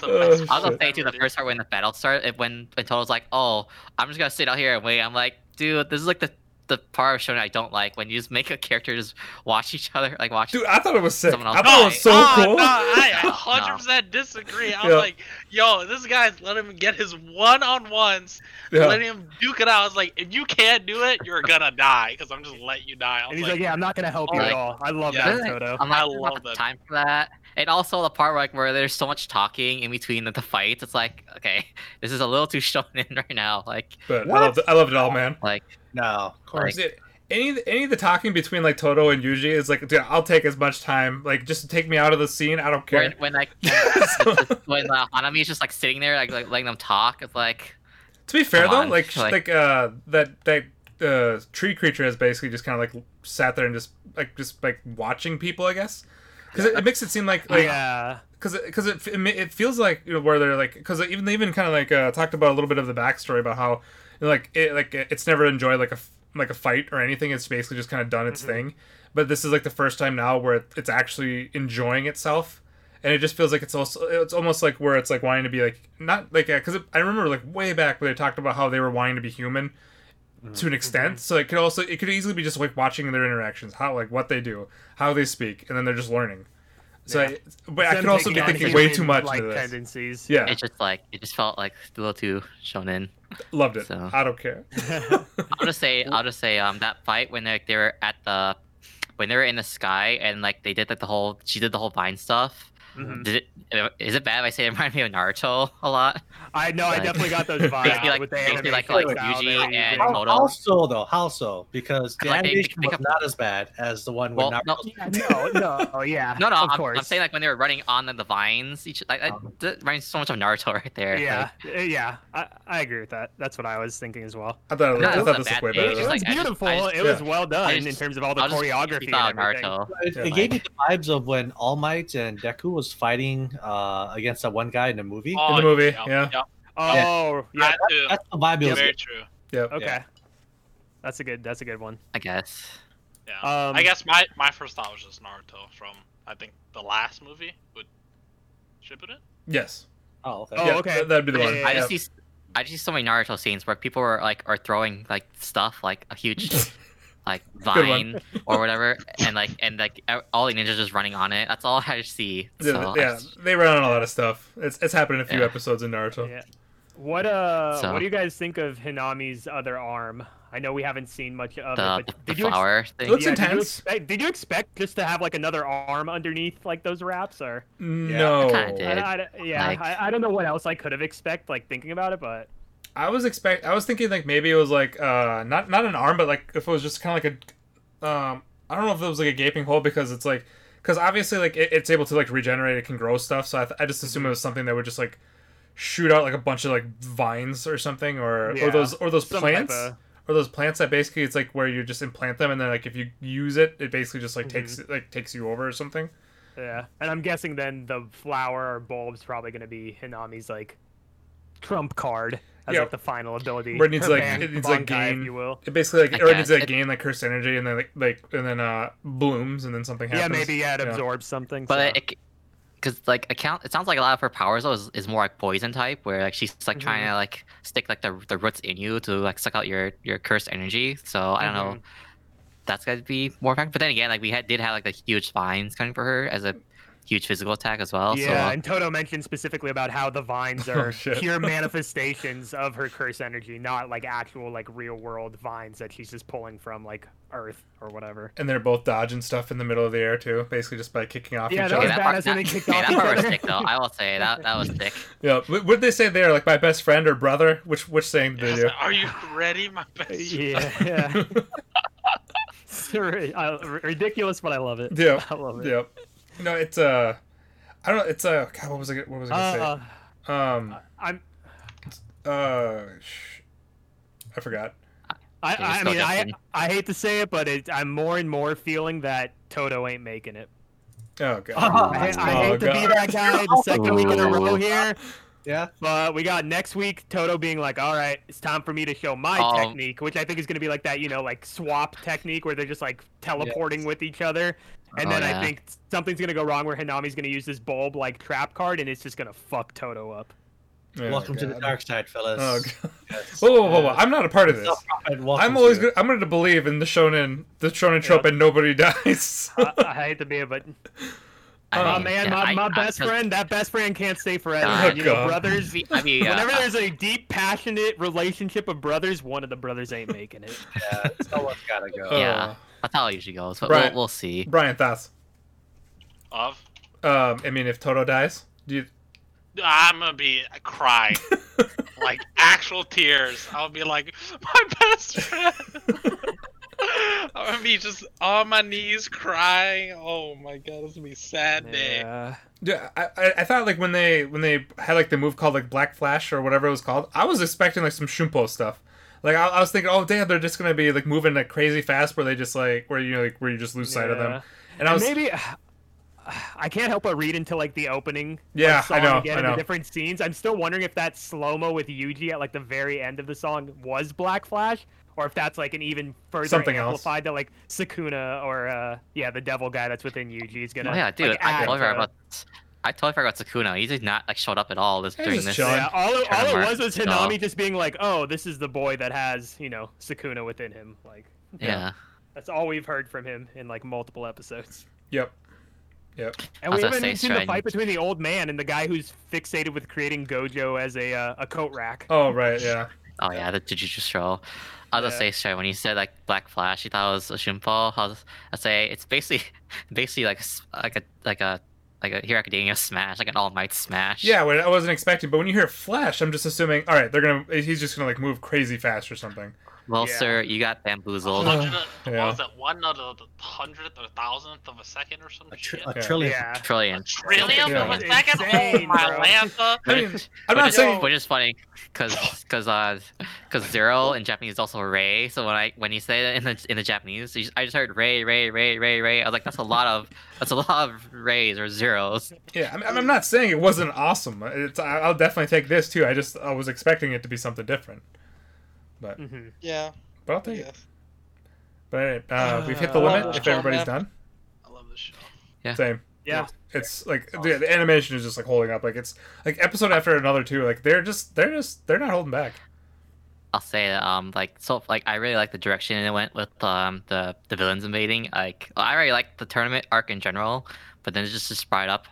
Oh. I was gonna say too the first part when the battle started, when when Todo's like, "Oh, I'm just gonna sit out here and wait." I'm like, dude, this is like the the part of showing I don't like when you just make a character just watch each other, like watch. Dude, I thought it was sick. Someone else I thought it was so oh, cool. No, I 100% disagree. I was Yeah. like, yo, this guy's let him get his one on ones, yeah. letting him duke it out. I was like, if you can't do it, you're gonna die because I'm just letting you die. And he's like, "Yeah, I'm not gonna help you oh, at all." I love Yeah. that, Todo. I'm not, I I love love that. time for that. And also the part where, like where there's so much talking in between the, the fights. It's like, okay, this is a little too shonen right now. Like, But I What? loved, I loved it all, man. like No, of course. Dude, any any of the talking between like Todo and Yuji is like, dude, I'll take as much time. Like, just to take me out of the scene. I don't care. when like So- when uh, Hanami's just like sitting there, like, like letting them talk. It's like, To be fair though, on, like like, like- uh that that uh tree creature has basically just kind of like sat there and just like just like watching people, I guess. Because it, it makes it seem like like yeah. because because it, it, it feels like you know where they're like because even they even kind of like uh, talked about a little bit of the backstory about how you know, like it like it's never enjoyed like a like a fight or anything. It's basically just kind of done its Mhm. thing. But this is like the first time now where it, it's actually enjoying itself. And it just feels like it's also it's almost like where it's like wanting to be like not like because I remember like way back where they talked about how they were wanting to be human to an extent. So it could also it could easily be just like watching their interactions, how like what they do, how they speak, and then they're just learning. So, Yeah. I, but I could also be thinking way too much like into this. tendencies. Yeah, it's just like it just felt like a little too shonen. loved it. So- I don't care. I'll just say I'll just say um that fight when like they were at the when they were in the sky and like they did like the whole she did the whole vine stuff. Mhm. Did it is it bad if I say it reminded me of Naruto a lot? I know. I definitely got those Basically, vibes like- with the basically, anime like- like style Yuji they were and using. How, Moto. how so though? How so? Because the Like, they- animation they was come- not as bad as the one Well, with no, Naruto. Yeah, no, no, oh, yeah. No, no, of I'm, course. I'm saying like when they were running on the, the vines, each like, Um, I, that reminds so much of Naruto right there. yeah, like- uh, yeah. I, I agree with that. That's what I was thinking as well. I thought, No, I it thought wasn't this a was bad way better. It was like, I just- beautiful. I just- it was yeah. well done I in terms of all the choreography keep and out everything. Naruto. It, it gave me the vibes of when All Might and Deku was fighting uh, against that one guy in the movie. Oh, In the movie, yep, yeah. yep, Oh, yeah. that too. That's the vibe. it was- Very true. Yeah. Okay. yeah. That's a good. That's a good one. I guess. Yeah. Um, I guess my my first thought was just Naruto from I think the last movie with Shippuden. Yes. Oh, okay. Oh, okay. that- that'd be the one. yeah, I yeah. just see I just see so many Naruto scenes where people are like are throwing like stuff like a huge like vine or whatever and like and like all the ninjas just running on it. That's all I just see. Yeah, So I just- they run on a lot of stuff. It's it's happened in a few Yeah. episodes in Naruto. Yeah. What uh? So- What do you guys think of Hanami's other arm? I know we haven't seen much of the, it, but the did you ex- flower thing. Looks yeah, Did you, intense. expect, did you expect just to have like another arm underneath like those wraps, or No, kinda I, did. I, I- yeah, Like- I, I don't know what else I could have expect like thinking about it, but was expect. I was thinking like maybe it was like uh not not an arm, but like if it was just kind of like a um I don't know if it was like a gaping hole because it's like because obviously like it, it's able to like regenerate, it can grow stuff. So I, th- I just assume it was something that would just like shoot out like a bunch of like vines or something or Yeah, or those or those some plants. of- or those plants that basically it's like where you just implant them and then like if you use it it basically just like Mhm. takes like takes you over or something yeah. And I'm guessing then the flower or bulb's probably gonna be Hanami's like trump card. As Yeah. like the final ability. Where it needs, her like, ban- it needs, like, Bankai, gain- if you will. It basically like I or it needs guess. like gain like cursed energy and then like like and then uh blooms and then something happens. Yeah, maybe yeah, it Yeah. absorbs something. But so. it, because like account, it sounds like a lot of her powers though is, is more like poison type, where like she's like trying Mm-hmm. to like stick like the the roots in you to like suck out your your cursed energy. So I don't know. Mhm. That's gonna be more effective. But then again, like we had did have like the huge vines coming for her as a huge physical attack as well. Yeah, so and Todo mentioned specifically about how the vines Oh, are shit. pure manifestations of her curse energy, not like actual like real world vines that she's just pulling from like Earth or whatever. And they're both dodging stuff in the middle of the air too, basically just by kicking off Yeah, each that other. was part- badass when they that- kicked yeah, off that part was other. sick though. I will say that that was sick. Yeah, would they say there? Like my best friend or brother? Which which saying did Yes, they do? Are you ready, my best? Yeah, yeah. It's ri- ridiculous, but I love it. Yeah, I love it. Yep. No, it's uh, I don't know. It's uh, God, what was I? What was I gonna Uh, say? Um, I'm. uh, sh- I forgot. I, I, I mean, I. I hate to say it, but it, I'm more and more feeling that Todo ain't making it. Oh god. I, I Oh, hate to be that guy the second week in a row here, Yeah. but we got next week Todo being like, "All right, it's time for me to show my Um, technique," which I think is going to be like that, you know, like swap technique where they're just like teleporting with each other. And Oh, then I think something's going to go wrong where Hanami's going to use this bulb like trap card, and it's just going to fuck Todo up. Oh, Welcome to the dark side, fellas. Oh, God. Yes. Whoa, whoa, whoa, whoa! I'm not a part of this. I'm always gonna, I'm going to believe in the shonen, the shonen trope, and nobody dies. I, I hate to be it, but I uh, mean, man, yeah, my, I- my I- friend, that best friend can't stay forever. Oh, you know, God. brothers. I mean, Whenever uh, there's a deep, passionate relationship of brothers, one of the brothers ain't making it. yeah, someone's gotta go. Oh. Yeah. that's how it usually goes. But Right. we'll, we'll see. Brian, thoughts? Of Um, I mean, if Todo dies, do you? I'm gonna be crying, like actual tears. I'll be like, my best friend. I'm gonna be just on my knees crying. Oh my god, this gonna be a sad day. Yeah. Yeah, I, I, I thought like when they when they had like the move called like Black Flash or whatever it was called, I was expecting like some Shumpo stuff. Like I, I was thinking, oh damn, they're just gonna be like moving like crazy fast, where they just like where you know like where you just lose sight of them. And I And was maybe I can't help but read into like the opening. Yeah, like, song I know, Again, I know. the different scenes. I'm still wondering if that slow mo with Yuji at like the very end of the song was Black Flash, or if that's like an even further Something else. amplified that like Sukuna or uh yeah the devil guy that's within Yuji is gonna. Oh yeah, dude, like, I add totally forgot to- about. I totally forgot Sukuna. He did not like showed up at all this during this. chilling. Yeah, all it, all it was was so- Hanami just being like, "Oh, this is the boy that has you know Sakuna within him." Like, Yeah. that's all we've heard from him in like multiple episodes. yep, yep. And we haven't say even seen the fight between the old man and the guy who's fixated with creating Gojo as a uh, a coat rack. Oh right, yeah. Oh yeah, the Jujutsu show. I was Yeah. gonna say straight when you said like Black Flash, you thought it was a Shumpo. I was I say it's basically basically like like a like a like a Hero Academia smash, like an All Might smash. Yeah, what I wasn't expecting, but when you hear Flash, I'm just assuming, all right, they're gonna he's just gonna like move crazy fast or something. Well, Yeah. sir, you got bamboozled. Oh. Hundred, Yeah. What was it? One out of the hundredth or thousandth of a second or some A, tr- shit. a Yeah. trillion. Yeah. Trillion. Trillion Yeah. of a second. Insane, oh my bro. lanta. I mean, I'm Which not is- saying which is funny because because uh because zero in Japanese is also Ray. So when I when you say that in the in the Japanese, you just- I just heard Ray Ray Ray Ray Ray. I was like that's a lot of that's a lot of rays or zeros. Yeah, I mean, I'm not saying it wasn't awesome. It's I'll definitely take this too. I just I was expecting it to be something different, but hmm Yeah. but I'll take it. But all right, uh, we've hit the Uh, limit. If everybody's show, done, I love this show. Yeah. same. Yeah. It's like the, the animation is just like holding up. Like it's like episode after another too. Like they're just they're just they're not holding back. I'll say that, um like so like I really like the direction it went with um the the villains invading. Like I really like the tournament arc in general, but then it just just brought up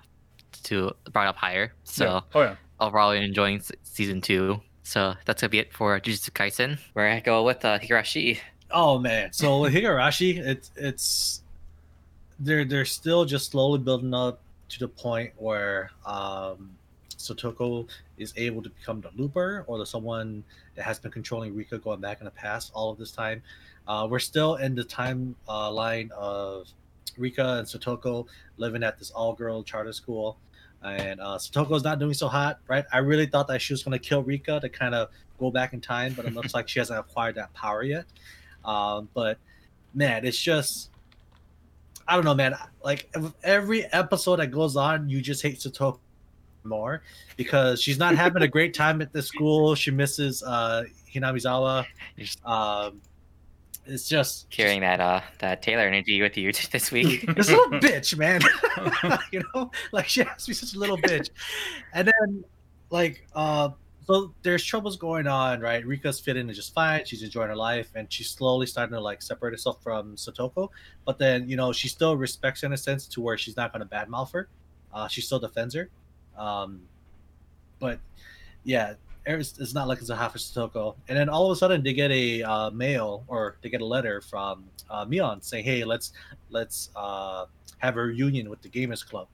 to brought up higher. So Yeah. Oh yeah. overall enjoying season two. So that's gonna be it for Jujutsu Kaisen. Where I go with uh, Higurashi. Oh man, so with Higurashi, it's it's they're they're still just slowly building up to the point where um, Satoko is able to become the looper or the someone that has been controlling Rika going back in the past all of this time. Uh, we're still in the time uh, line of Rika and Satoko living at this all-girl charter school, and uh, Satoko's not doing so hot, right? I really thought that she was going to kill Rika to kind of go back in time, but it looks like she hasn't acquired that power yet. Um, but man, it's just I don't know, man. Like every episode that goes on, you just hate Satoko more because she's not having a great time at the school. She misses uh, Hinamizawa. Um, it's just carrying that uh that Taylor energy with you this week. this little bitch, man. you know, like she has to be such a little bitch. And then, like, uh, so there's troubles going on, right? Rika's fitting in just fine. She's enjoying her life, and she's slowly starting to like separate herself from Satoko. But then, you know, she still respects her in a sense to where she's not going to badmouth her. Uh, she still defends her. Um, but yeah, it's, it's not like it's a Satoko. And then all of a sudden, they get a uh, mail or they get a letter from uh, Mion saying, "Hey, let's let's uh, have a reunion with the Gamers Club."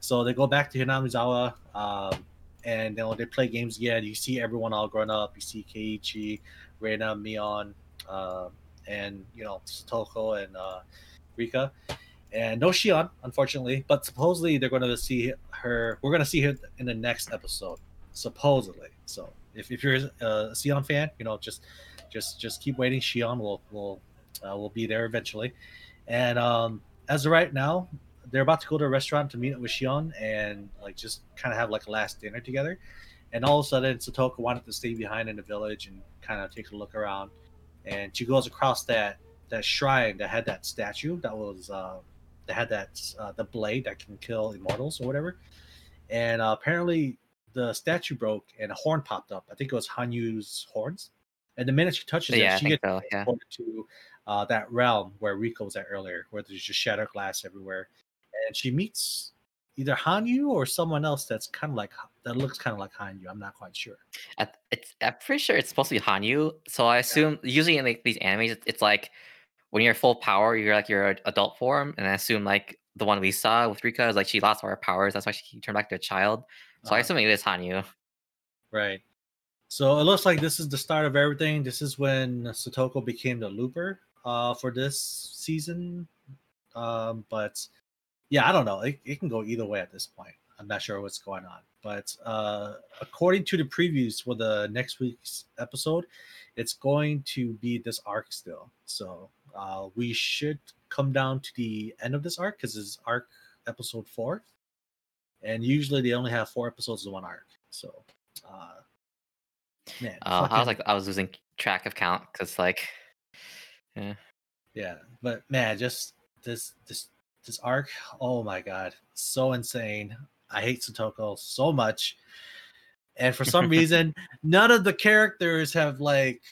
So they go back to Hinamizawa, um, and you know, they play games again. You see everyone all grown up. You see Keiichi, Reina, Mion, uh, and you know Satoko and uh, Rika, and no Shion, unfortunately. But supposedly they're going to see her. We're going to see her in the next episode, supposedly. So if, if you're a Shion fan, you know just just just keep waiting. Shion will will uh, will be there eventually. And um, as of right now, they're about to go to a restaurant to meet up with Shion and like just kind of have like a last dinner together. And all of a sudden, Satoko wanted to stay behind in the village and kind of take a look around. And she goes across that that shrine that had that statue that was uh, that had that uh, the blade that can kill immortals or whatever. And uh, apparently, the statue broke and a horn popped up. I think it was Hanyu's horns. And the minute she touches yeah, it, she gets so. Yeah. to uh, that realm where Rika was at earlier, where there's just shattered glass everywhere, and she meets either Hanyu or someone else that's kind of like that looks kind of like Hanyu. I'm not quite sure. I, it's I'm pretty sure it's supposed to be Hanyu. So I assume usually in like these animes, it's, it's like when you're full power, you're like your adult form, and I assume like the one we saw with Rika is like she lost all her powers. That's why she turned back to a child. So I Uh, assume it is Hanyu. Right. So it looks like this is the start of everything. This is when Satoko became the looper uh, for this season. Um, but yeah, I don't know. It, it can go either way at this point. I'm not sure what's going on. But uh, according to the previews for the next week's episode, it's going to be this arc still. So uh, we should come down to the end of this arc because it's arc episode four. And usually they only have four episodes in one arc. So, uh, man, Uh, I was like I was losing track of count because like yeah, yeah, but man, just this this this arc. Oh my god, so insane. I hate Satoko so much, and for some reason, none of the characters have like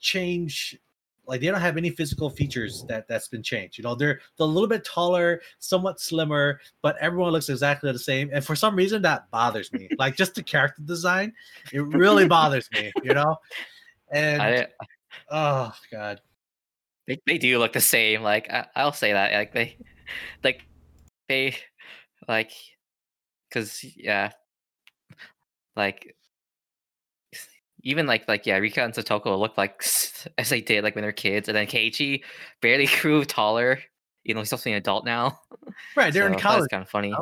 changed. Like they don't have any physical features that that's been changed. You know, they're they're a little bit taller, somewhat slimmer, but everyone looks exactly the same. And for some reason, that bothers me. like just the character design, it really bothers me. You know, and I, uh, oh god, they they do look the same. Like I, I'll say that like they like they like because yeah like even like like yeah Rika and Satoko look like as they did like when they're kids, and then Keiichi barely grew taller. You know, he's be an adult now. right? They're in college. That's kind of funny.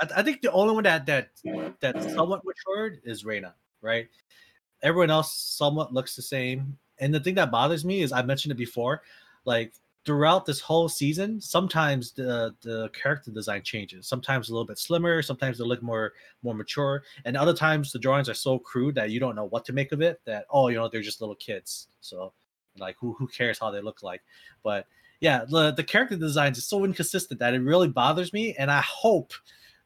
I, I think the only one that that that somewhat matured is Reina, right? Everyone else somewhat looks the same. And the thing that bothers me is I mentioned it before, like throughout this whole season, sometimes the the character design changes. Sometimes a little bit slimmer, sometimes they look more more mature, and other times the drawings are so crude that you don't know what to make of it. That oh, you know, they're just little kids. So like who who cares how they look like? But yeah, the the character designs is so inconsistent that it really bothers me, and I hope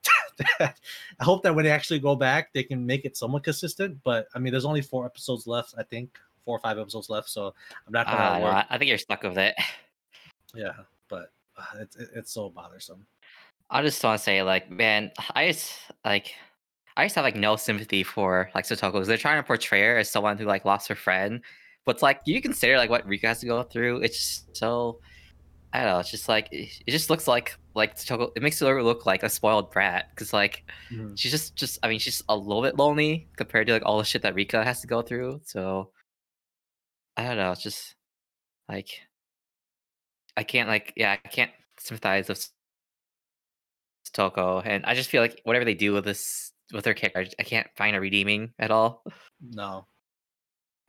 that I hope that when they actually go back, they can make it somewhat consistent. But I mean, there's only four episodes left, I think, four or five episodes left, so I'm not gonna. Uh, no. I I think you're stuck with it. Yeah, but uh, it's it's so bothersome. I just want to say, like, man, I just like, I just have like no sympathy for like Satoko 'cause they're trying to portray her as someone who like lost her friend, but it's like you consider like what Rika has to go through. It's just so, I don't know. It's just like it, it just looks like like Satoko. It makes her look like a spoiled brat because like Mhm. she's just just I mean she's a little bit lonely compared to like all the shit that Rika has to go through. So I don't know. It's just like I can't like yeah I can't sympathize with Toko, and I just feel like whatever they do with this with their character, I can't find a redeeming at all. No,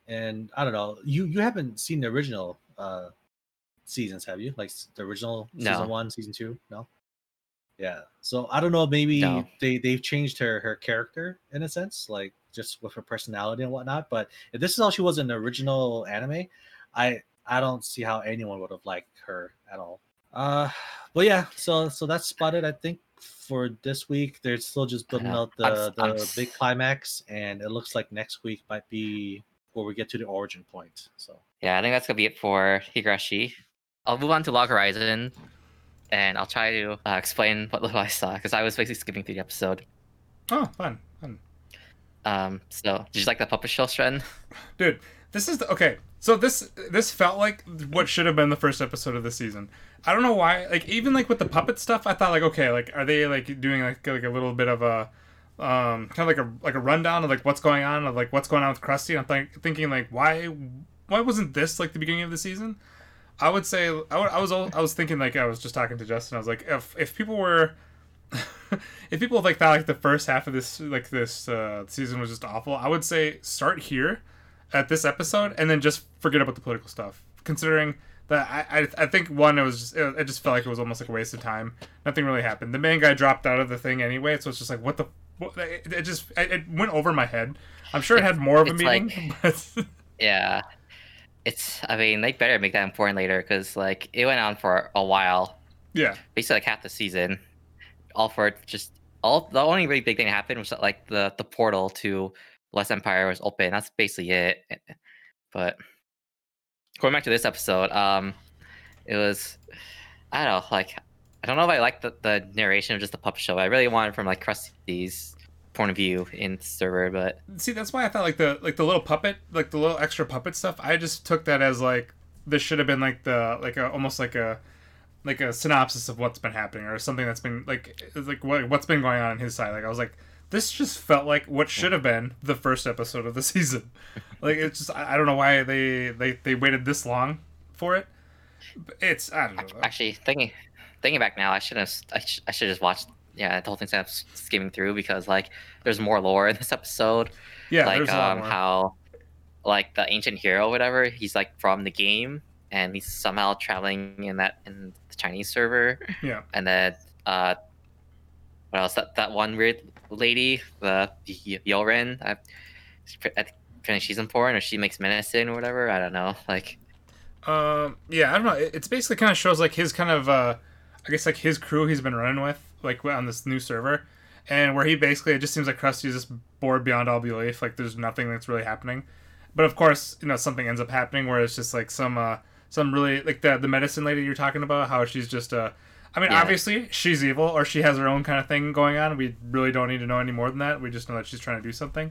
and I don't know. You you haven't seen the original uh seasons, have you? Like the original No. season one, season two? No. Yeah. So I don't know. Maybe No. they they've changed her her character in a sense, like just with her personality and whatnot. But if this is how she was in the original anime, I I don't see how anyone would have liked her at all. Uh, but yeah. So so that's spotted. I think for this week they're still just building out the I'm- the I'm big climax, and it looks like next week might be where we get to the origin point. So Yeah, I think that's gonna be it for Higurashi. I'll move on to Log Horizon, and I'll try to uh, explain what little I saw because I was basically skipping through the episode. Oh, fun, fun. Um, so did you like the puppet show, Stren? dude this is the, okay so this this felt like what should have been the first episode of the season. I don't know why like even like with the puppet stuff i thought like okay like are they like doing like like a little bit of a um kind of like a like a rundown of like what's going on of like what's going on with krusty? I'm think, thinking like why why wasn't this like the beginning of the season? I would say i, would, I was i was thinking like i was just talking to justin. I was like if if people were if people like thought like the first half of this like this uh, season was just awful, I would say start here at this episode and then just forget about the political stuff. Considering that I I, I think one it was just it, it just felt like it was almost like a waste of time. Nothing really happened. The main guy dropped out of the thing anyway, so it's just like what the what, it, it just it, it went over my head. I'm sure it had more of a meaning, but Yeah, it's. I mean, they better make that important later because like it went on for a while, yeah, basically like half the season. All for just all. The only really big thing that happened was that, like the the portal to West Empire was open. That's basically it. But going back to this episode, um, it was I don't know, like I don't know if I like the, the narration of just the puppet show. I really wanted from like Krusty's point of view in server, but see that's why I thought like the like the little puppet like the little extra puppet stuff. I just took that as like this should have been like the like a almost like a like a synopsis of what's been happening or something that's been like like what what's been going on on his side. Like I was like this just felt like what should have been the first episode of the season. like it's just I don't know why they they they waited this long for it. But It's I don't know. Actually, thinking thinking back now, I should have I, sh- I should just watched yeah the whole thing s- skimming through because like there's more lore in this episode. yeah, like there's a lot um how like the ancient hero whatever he's like from the game and he's somehow traveling in that in the Chinese server yeah. and then uh what else that that one weird lady the Y- Yoren I, I think she's important or she makes medicine or whatever I don't know like Um, yeah, I don't know. It, it's basically kind of shows like his kind of, uh, I guess like his crew he's been running with, like on this new server, and where he basically it just seems like Krusty's just bored beyond all belief. Like there's nothing that's really happening, but of course you know something ends up happening where it's just like some, uh, some really like the the medicine lady you're talking about, how she's just uh. I mean, Yeah. obviously, she's evil, or she has her own kind of thing going on. We really don't need to know any more than that. We just know that she's trying to do something.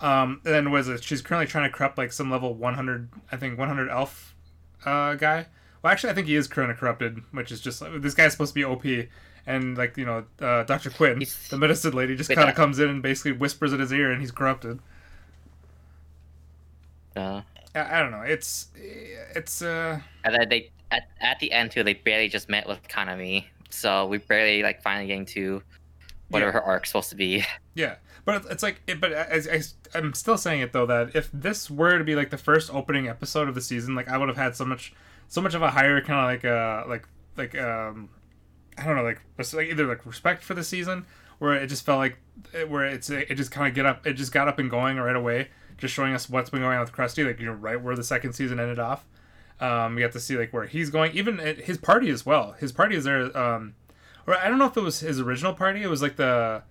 Um, and then was it? She's currently trying to corrupt like some level 100, I think 100 elf uh, guy. Well, actually, I think he is of corrupted, which is just like this guy's supposed to be OP, and like you know, uh, Doctor Quinn, He's- the medicine lady, just kind of comes in and basically whispers in his ear, and he's corrupted. uh I, I don't know. It's it's uh And then they at, at the end too, they barely just met with Kanami. So we barely like finally getting to whatever Yeah. her arc's supposed to be. Yeah, but it's- like, it, but as I, I'm still saying it though that if this were to be like the first opening episode of the season, like I would have had so much, so much of a higher kind of like uh like like um, I don't know like like either like respect for the season where it just felt like it- where it's it just kind of get up it just got up and going right away, just showing us what's been going on with Krusty, like you know right where the second season ended off. Um, we got to see like where he's going, even at his party as well. His party is there. Um, or I don't know if it was his original party. It was like the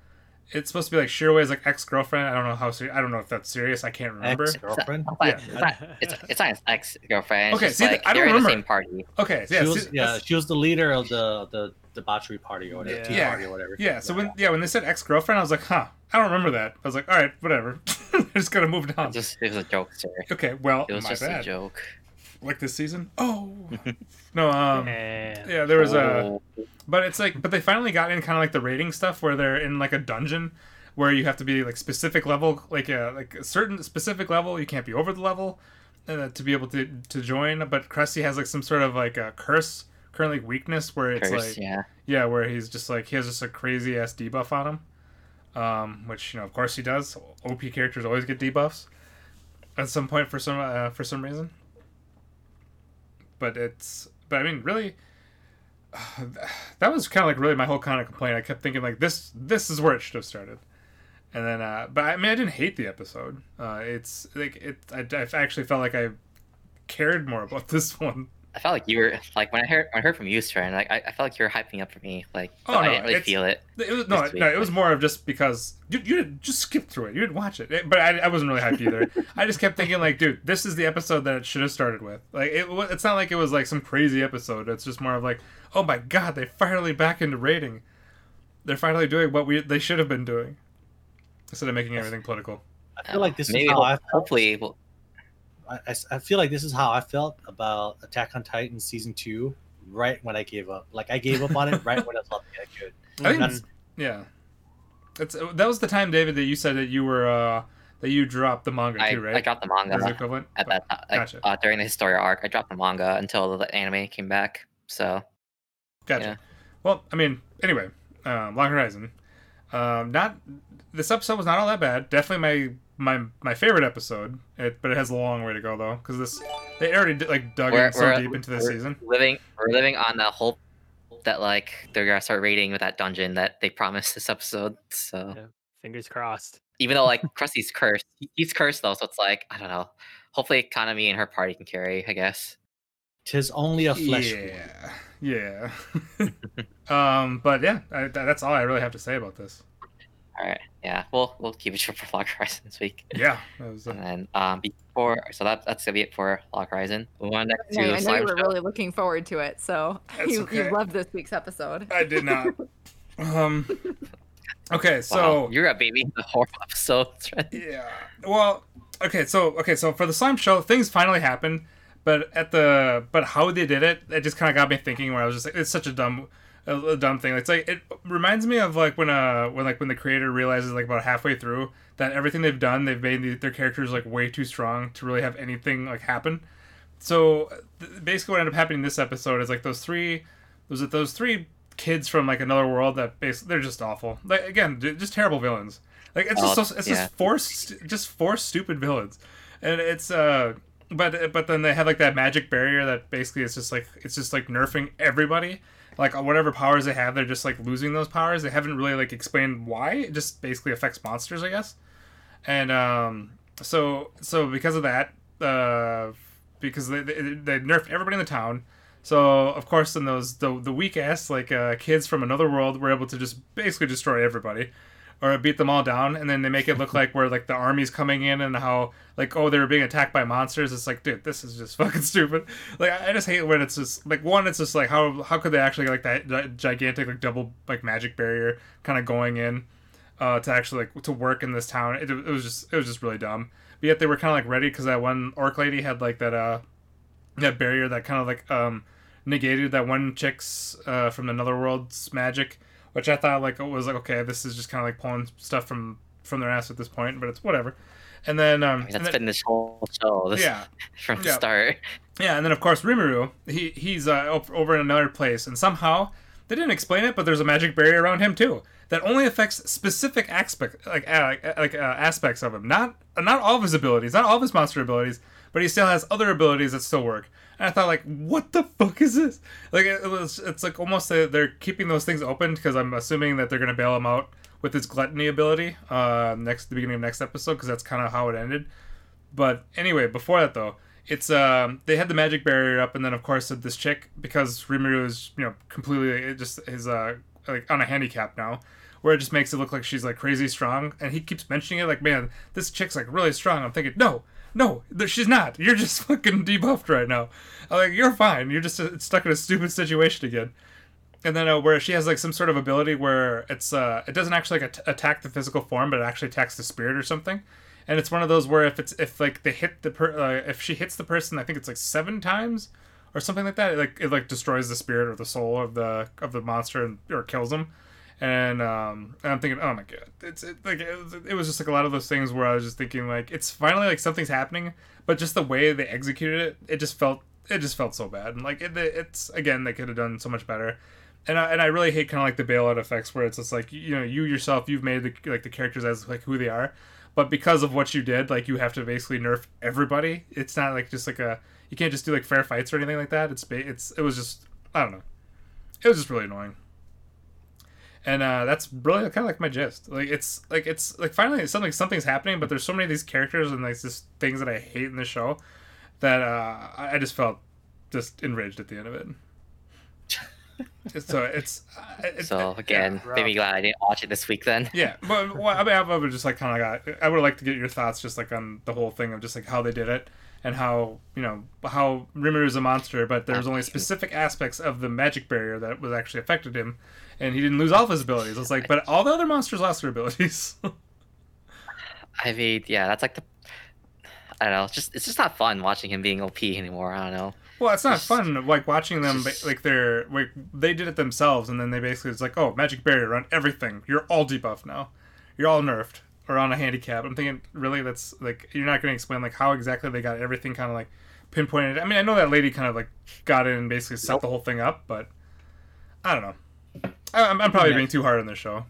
it's supposed to be like Shiroe's like ex girlfriend. I don't know how serious. I don't know if that's serious. I can't remember. Ex girlfriend. It's not, Yeah. it's, not, it's, it's not his ex girlfriend. Okay, Okay, see, like, I don't they're in the remember. same party. Okay, yeah, she was see, yeah she was the leader of the the debauchery party or whatever, Yeah. tea Yeah. party or whatever. yeah. So when yeah when they said ex girlfriend, I was like, huh, I don't remember that. I was like, all right, whatever. just gonna move on. It just it was a joke, sir. Okay, well, It was my just bad. a joke. Like this season. Oh no, um, Yeah. yeah, there was a. Oh, But it's like, but they finally got in kind of like the raiding stuff where they're in like a dungeon where you have to be like specific level, like a like a certain specific level. You can't be over the level uh, to be able to to join. But Krusty has like some sort of like a curse, currently weakness where it's curse, like yeah. yeah, where he's just like he has just a crazy ass debuff on him, um, which you know of course he does. OP characters always get debuffs at some point for some uh, for some reason. But it's but I mean really, that was kind of like really my whole kind of complaint. I kept thinking like this this is where it should have started, and then uh, but I mean I didn't hate the episode. Uh, it's like it I, I actually felt like I cared more about this one. I felt like you were like when I heard when I heard from you, Stern, like I, I felt like you were hyping up for me. Like Oh, but I didn't really feel it. It was no, no. It was more of just because you, you just skipped through it. You didn't watch it, It- but I, I wasn't really hyped either. I just kept thinking like, dude, this is the episode that it should have started with. Like, it, it's not like it was like some crazy episode. It's just more of like, oh my god, they finally back into raiding. They're finally doing what we they should have been doing, instead of making everything political. I feel like this Maybe is how I felt. hopefully we'll, I, I s- I feel like this is how I felt about Attack on Titan season two. Right when I gave up, like I gave up on it right when I thought I could. I think Mhm. that's yeah. It's that was the time, David, that you said that you were uh that you dropped the manga I, too, right? I dropped the As the manga equivalent. at that time, like, Gotcha. uh, during the Historia arc. I dropped the manga until the anime came back. So Gotcha. Yeah. Well, I mean, anyway, um, Log Horizon. Um, not this episode was not all that bad. Definitely my my my favorite episode. It, but it has a long way to go though, because this they already did, like dug We're- in so deep into this we're season. living, we're living on the hope that like they're gonna start raiding with that dungeon that they promised this episode. So Yeah. Fingers crossed. even though like Krusty's cursed, he's cursed though, so it's like I don't know. Hopefully, Kanami and her party can carry. I guess. Tis only a flesh. wound. Yeah, yeah. um, but yeah, I, that's all I really have to say about this. All right, yeah, we'll we'll keep it short for Log Horizon this week. Yeah, that was, uh, And then um before, so that that's gonna be it for Log Horizon. We on next I know, to I know Slime you were Show. really looking forward to it, so That's you, okay. you loved this week's episode. I did not. um, okay, so Wow, you're a baby the horror episodes. right? Yeah. Well, okay, so okay, so for the slime show, things finally happened, but at the but how they did it, it just kind of got me thinking. Where I was just like, it's such a dumb, a, a dumb thing. It's like it reminds me of like when uh when like when the creator realizes like about halfway through that everything they've done, they've made the, their characters like way too strong to really have anything like happen. So th- basically, what ended up happening in this episode is like those three, was it those three kids from like another world that basically they're just awful. Like again, just terrible villains. Like it's just so, it's yeah. just four st- just four stupid villains, and it's uh but but then they have like that magic barrier that basically is just like it's just like nerfing everybody. Like whatever powers they have, they're just like losing those powers. They haven't really like explained why. It just basically affects monsters, I guess. And um, so so because of that, uh, because they, they they nerfed everybody in the town. So of course, then those the the weak ass like uh, kids from another world were able to just basically destroy everybody, or beat them all down, and then they make it look like where like the army's coming in and how like oh they were being attacked by monsters. It's like dude, this is just fucking stupid. Like I just hate when it's just like one, it's just like how how could they actually like that gi- gigantic like double like magic barrier kind of going in uh, to actually like to work in this town. It, it was just it was just really dumb. But yet they were kind of like ready because that one orc lady had like that uh that barrier that kind of like um negated that one chick's uh from another world's magic, which I thought like it was like okay this is just kind of like pulling stuff from from their ass at this point, but it's whatever. And then um I mean, and then- been this whole show. This, yeah from the start. yeah, and then of course Rimuru, he he's uh, over in another place, and somehow they didn't explain it, but there's a magic barrier around him too that only affects specific aspect like uh, like uh, aspects of him, not not all of his abilities, not all of his monster abilities, but he still has other abilities that still work. And I thought like, what the fuck is this? Like it was, it's like almost they- they're keeping those things open because I'm assuming that they're gonna bail him out with his gluttony ability uh next the beginning of next episode because that's kind of how it ended. But anyway, before that though, it's um they had the magic barrier up, and then of course this chick because Rimuru is you know completely it just is uh like on a handicap now, where it just makes it look like she's like crazy strong, and he keeps mentioning it like man this chick's like really strong. I'm thinking no. No, she's not. You're just fucking debuffed right now. I'm like, you're fine. You're just uh, stuck in a stupid situation again and then uh, where she has like some sort of ability where it's uh it doesn't actually like at- attack the physical form but it actually attacks the spirit or something and it's one of those where if it's if like they hit the per uh, if she hits the person i think it's like seven times or something like that it like it like destroys the spirit or the soul of the of the monster and, or kills them and um and i'm thinking oh my god it's it, like it was, it was just like a lot of those things where i was just thinking like it's finally like something's happening but just the way they executed it it just felt it just felt so bad. And like it, it's again they could have done so much better. And I, and I really hate kind of like the bailout effects where it's just like you know you yourself you've made the like the characters as like who they are but because of what you did like you have to basically nerf everybody. It's not like just like a you can't just do like fair fights or anything like that. It's it's it was just I don't know. It was just really annoying. And uh, that's really kind of like my gist. Like it's like it's like finally something something's happening, but there's so many of these characters and like just things that I hate in the show that uh, I just felt just enraged at the end of it. so it's uh, it, So again, made me glad I didn't watch it this week then. yeah, but well, I mean, I would just like kind of got. I would like to get your thoughts, just like on the whole thing of just like how they did it and how you know how Rimuru is a monster, but there's only specific aspects of the magic barrier that was actually affected him, and he didn't lose all of his abilities. It's like, but all the other monsters lost their abilities. I mean, yeah, that's like the. I don't know. It's just it's just not fun watching him being OP anymore. I don't know. well, it's not Just- fun like watching them just- like they're like they did it themselves, and then they basically it's like, oh, magic barrier on everything. You're all debuffed now. You're all nerfed or on a handicap. I'm thinking, really, that's like you're not going to explain like how exactly they got everything kind of like pinpointed. I mean, I know that lady kind of like got in and basically set the whole thing up, but I don't know. I, I'm, I'm probably being too hard on this show,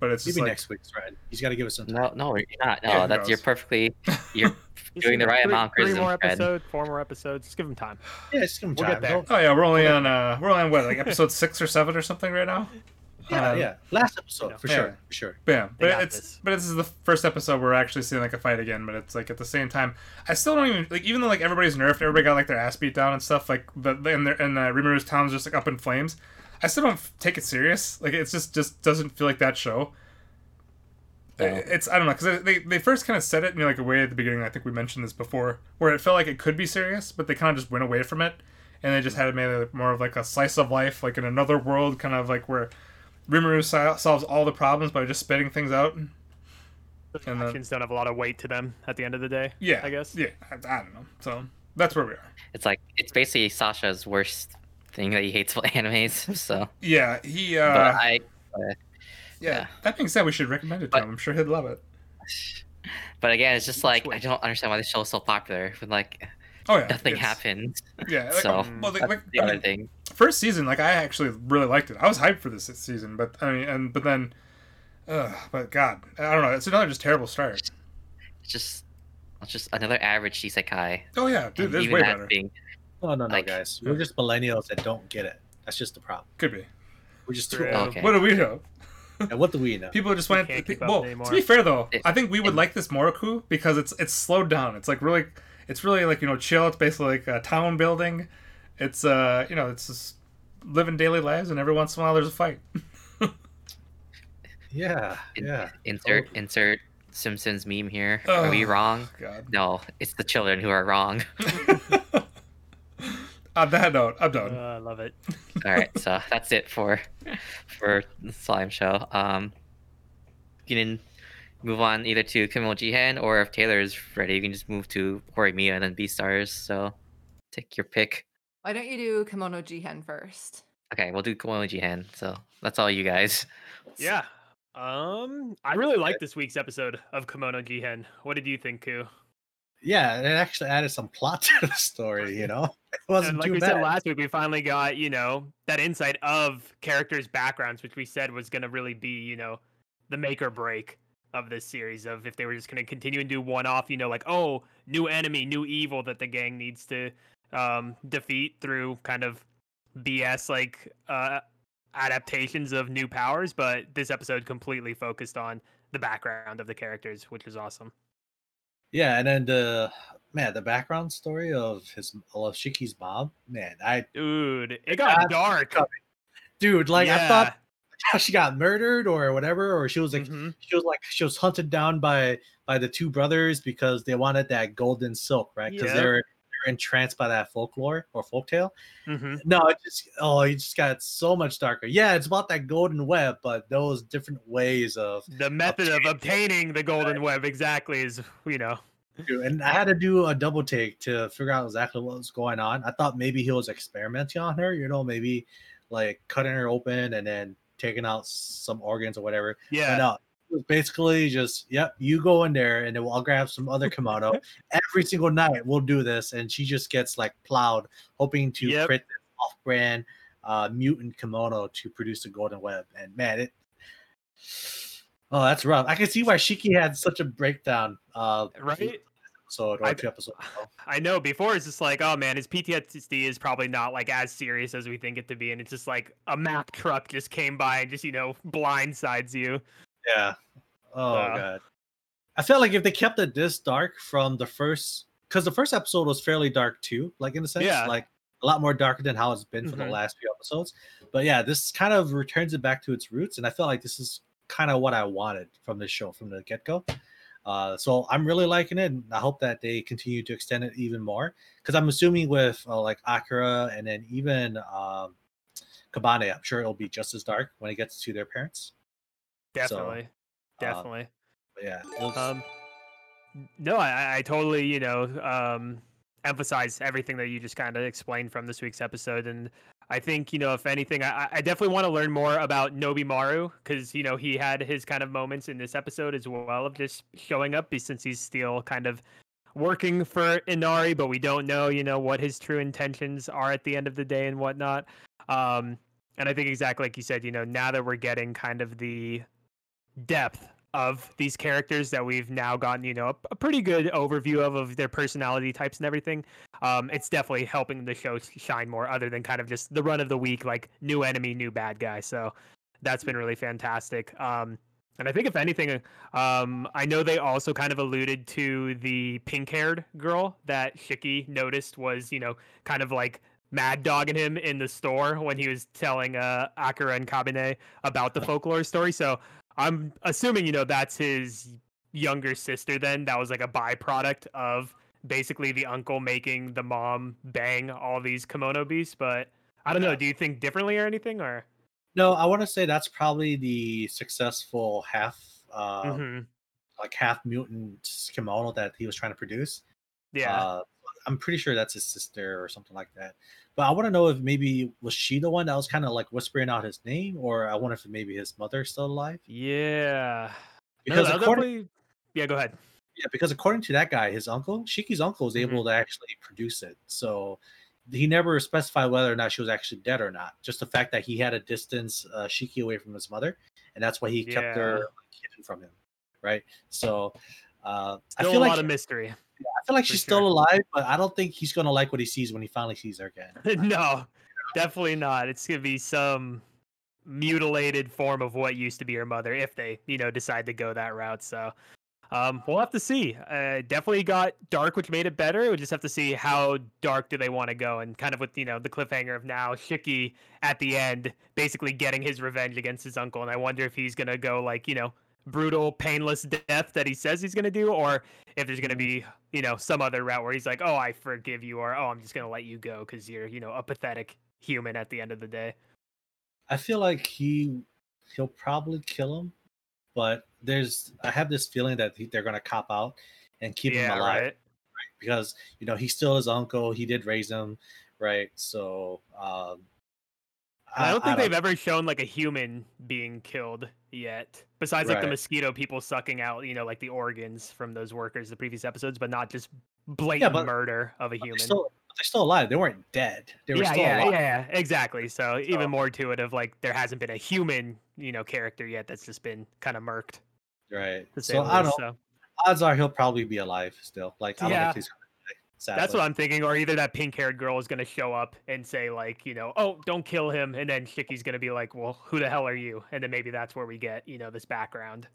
but it's just Maybe like next week's right. He's got to give us some time. No, no, you're not. No, Yeah, who that's you're perfectly. You're doing the right three, amount of Three more episodes, four more episodes. Just give him time. Yeah, just give him We'll time. get there. Oh yeah, we're only on uh we're only on what like episode six or seven or something right now. Yeah, Um, yeah. Last episode for Yeah. sure, for sure. Yeah, They but it's this. but this is the first episode where we're actually seeing like a fight again. But it's like at the same time, I still don't even like even though like everybody's nerfed, everybody got like their ass beat down and stuff. Like the and their and uh, Rimuru's town's just like up in flames. I still don't take it serious. Like it's just just doesn't feel like that show. No. It's I don't know because they they first kind of said it in like a way at the beginning. I think we mentioned this before, where it felt like it could be serious, but they kind of just went away from it, and they just had it made more of like a slice of life, like in another world, kind of like where Rimuru sol- solves all the problems by just spitting things out. Those And then- actions don't have a lot of weight to them at the end of the day. Yeah, I guess. Yeah, I, I don't know. So that's where we are. It's like it's basically Sasha's worst thing that he hates about animes. So, Yeah, he. but uh yeah. yeah. That being said, we should recommend it to But- him. I'm sure he'd love it. but again, it's just like I don't understand why the show is so popular when like Oh yeah, nothing happens. Yeah, like, So, well, like, like, the I other mean, thing. first season, like I actually really liked it. I was hyped for this season, but I mean, and but then, uh, but God, I don't know. It's another just terrible start. It's just it's just another average isekai. Oh yeah, dude, there's way better. being No, no, no, Like- guys. We're just millennials that don't get it. That's just the problem. Could be. We're just too True. Okay. What do we know? And what do we know? People just We went. can't pe- up well, anymore. to be fair though, I think we would like this Moroku because it's it's slowed down. It's like really, it's really like you know chill. It's basically like a town building. It's uh you know it's just living daily lives, and every once in a while there's a fight. Yeah, In- yeah. insert Totally. insert Simpsons meme here. Are we Oh. wrong? God. No, it's the children who are wrong. On that note, I'm Uh, done. I love it. All right, so that's it for for the slime show. Um, you can move on either to Kemono Jihen or if Taylor's ready, you can just move to Horimiya and then Beastars. So take your pick. Why don't you do Kemono Jihen first? Okay, we'll do Kemono Jihen. So that's all you guys. Yeah. Um, I really like this week's episode of Kemono Jihen. What did you think, Ku? Yeah, it actually added some plot to the story, you know? It wasn't And like too we bad. said last week, we finally got you know that insight of characters' backgrounds, which we said was going to really be you know the make or break of this series. Of if they were just going to continue and do one off, you know, like oh, new enemy, new evil that the gang needs to um, defeat through kind of BS like uh, adaptations of new powers. But this episode completely focused on the background of the characters, which is awesome. Yeah, and then the man, the background story of his of Shiki's mom, man, I Dude, it got dark. dude, like I Yeah. thought she got murdered or whatever, or she was like Mhm. she was like she was hunted down by by the two brothers because they wanted that golden silk, right? Because Yep. they're they're entranced by that folklore or folktale. Mhm. No, it just oh, it just got so much darker. Yeah, it's about that golden web, but those different ways of the method of obtaining the golden web exactly is you know and I had to do a double take to figure out exactly what was going on. I thought maybe he was experimenting on her, you know, maybe like cutting her open and then taking out some organs or whatever. But yeah no, it was basically just, yep, you go in there and then I'll grab some other kimono. Every single night we'll do this, and she just gets like plowed, hoping to Yep. create this off-brand uh, mutant kimono to produce the golden web. And man, it. Oh, that's rough. I can see why Shiki had such a breakdown. Uh, right episode or I- two episodes ago. I know before it's just like, oh man, his PTSD is probably not like as serious as we think it to be, and it's just like a Mack truck just came by and just you know blindsides you. Yeah. Oh god. I felt like if they kept it this dark from the first, because the first episode was fairly dark too, like in a sense, Yeah. like a lot more darker than how it's been for Mhm. the last few episodes. But yeah, this kind of returns it back to its roots, and I felt like this is kind of what I wanted from this show from the get go. Uh, so I'm really liking it, and I hope that they continue to extend it even more. Because I'm assuming with uh, like Akira and then even um, Kabane, I'm sure it'll be just as dark when it gets to their parents. Definitely, uh, definitely. But yeah, was- Um, no, I- I, I totally, you know, um, emphasize everything that you just kind of explained from this week's episode, and I think, you know, if anything, I, I definitely want to learn more about Nobimaru because, you know, he had his kind of moments in this episode as well of just showing up, since he's still kind of working for Inari, but we don't know, you know, what his true intentions are at the end of the day and whatnot. Um, and I think exactly like you said, you know, now that we're getting kind of the depth of these characters that we've now gotten, you know, a, a pretty good overview of of their personality types and everything. Um, it's definitely helping the show shine more, other than kind of just the run of the week, like new enemy, new bad guy. So that's been really fantastic. Um, and I think if anything, um, I know they also kind of alluded to the pink-haired girl that Shiki noticed was, you know, kind of like mad dogging him in the store when he was telling uh, Akira and Kabane about the folklore story. So I'm assuming, you know, that's his younger sister then. That was like a byproduct of basically the uncle making the mom bang all these kimono beasts. But I don't know. Do you think differently or anything? Or No, I want to say that's probably the successful half, uh, Mhm. like half mutant kimono that he was trying to produce. yeah. Uh, I'm pretty sure that's his sister or something like that. But I want to know if maybe was she the one that was kind of like whispering out his name, or I wonder if maybe his mother's still alive. yeah. Because that'll according, yeah, go ahead. yeah, because according to that guy, his uncle, Shiki's uncle, was Mhm. able to actually produce it. So he never specified whether or not she was actually dead or not. Just the fact that he had to distance uh, Shiki away from his mother, and that's why he kept her like, hidden from him, right? So uh, I Still feel a like lot of mystery. I feel like she's sure. still alive, but I don't think he's gonna like what he sees when he finally sees her again. no, definitely not. It's gonna be some mutilated form of what used to be her mother if they, you know, decide to go that route. So um, we'll have to see. Uh, definitely got dark, which made it better. We just have to see how dark do they want to go, and kind of with you know the cliffhanger of now Shiki at the end, basically getting his revenge against his uncle, and I wonder if he's gonna go like you know brutal, painless death that he says he's gonna do, or if there's gonna be you know some other route where he's like, oh, I forgive you, or oh, I'm just gonna let you go because you're you know a pathetic human at the end of the day. I feel like he he'll probably kill him, but there's I have this feeling that he, they're gonna cop out and keep him alive right. because you know he's still his uncle. He did raise him, right? So um, I don't think I they've ever shown like a human being killed yet, besides like the mosquito people sucking out, you know, like the organs from those workers the previous episodes, but not just blatant but- murder of a human. They're still, they're still alive. They weren't dead. They were yeah, still yeah, alive. yeah, yeah, exactly. So, So- even more to it of like there hasn't been a human, you know, character yet that's just been kind of murked. Right. So I don't know. so. Odds are he'll probably be alive still. Like I don't Yeah. think he's. Sadly. That's what I'm thinking, or either that pink-haired girl is gonna show up and say like, you know, oh, don't kill him, and then Shiki's gonna be like, well, who the hell are you? And then maybe that's where we get, you know, this background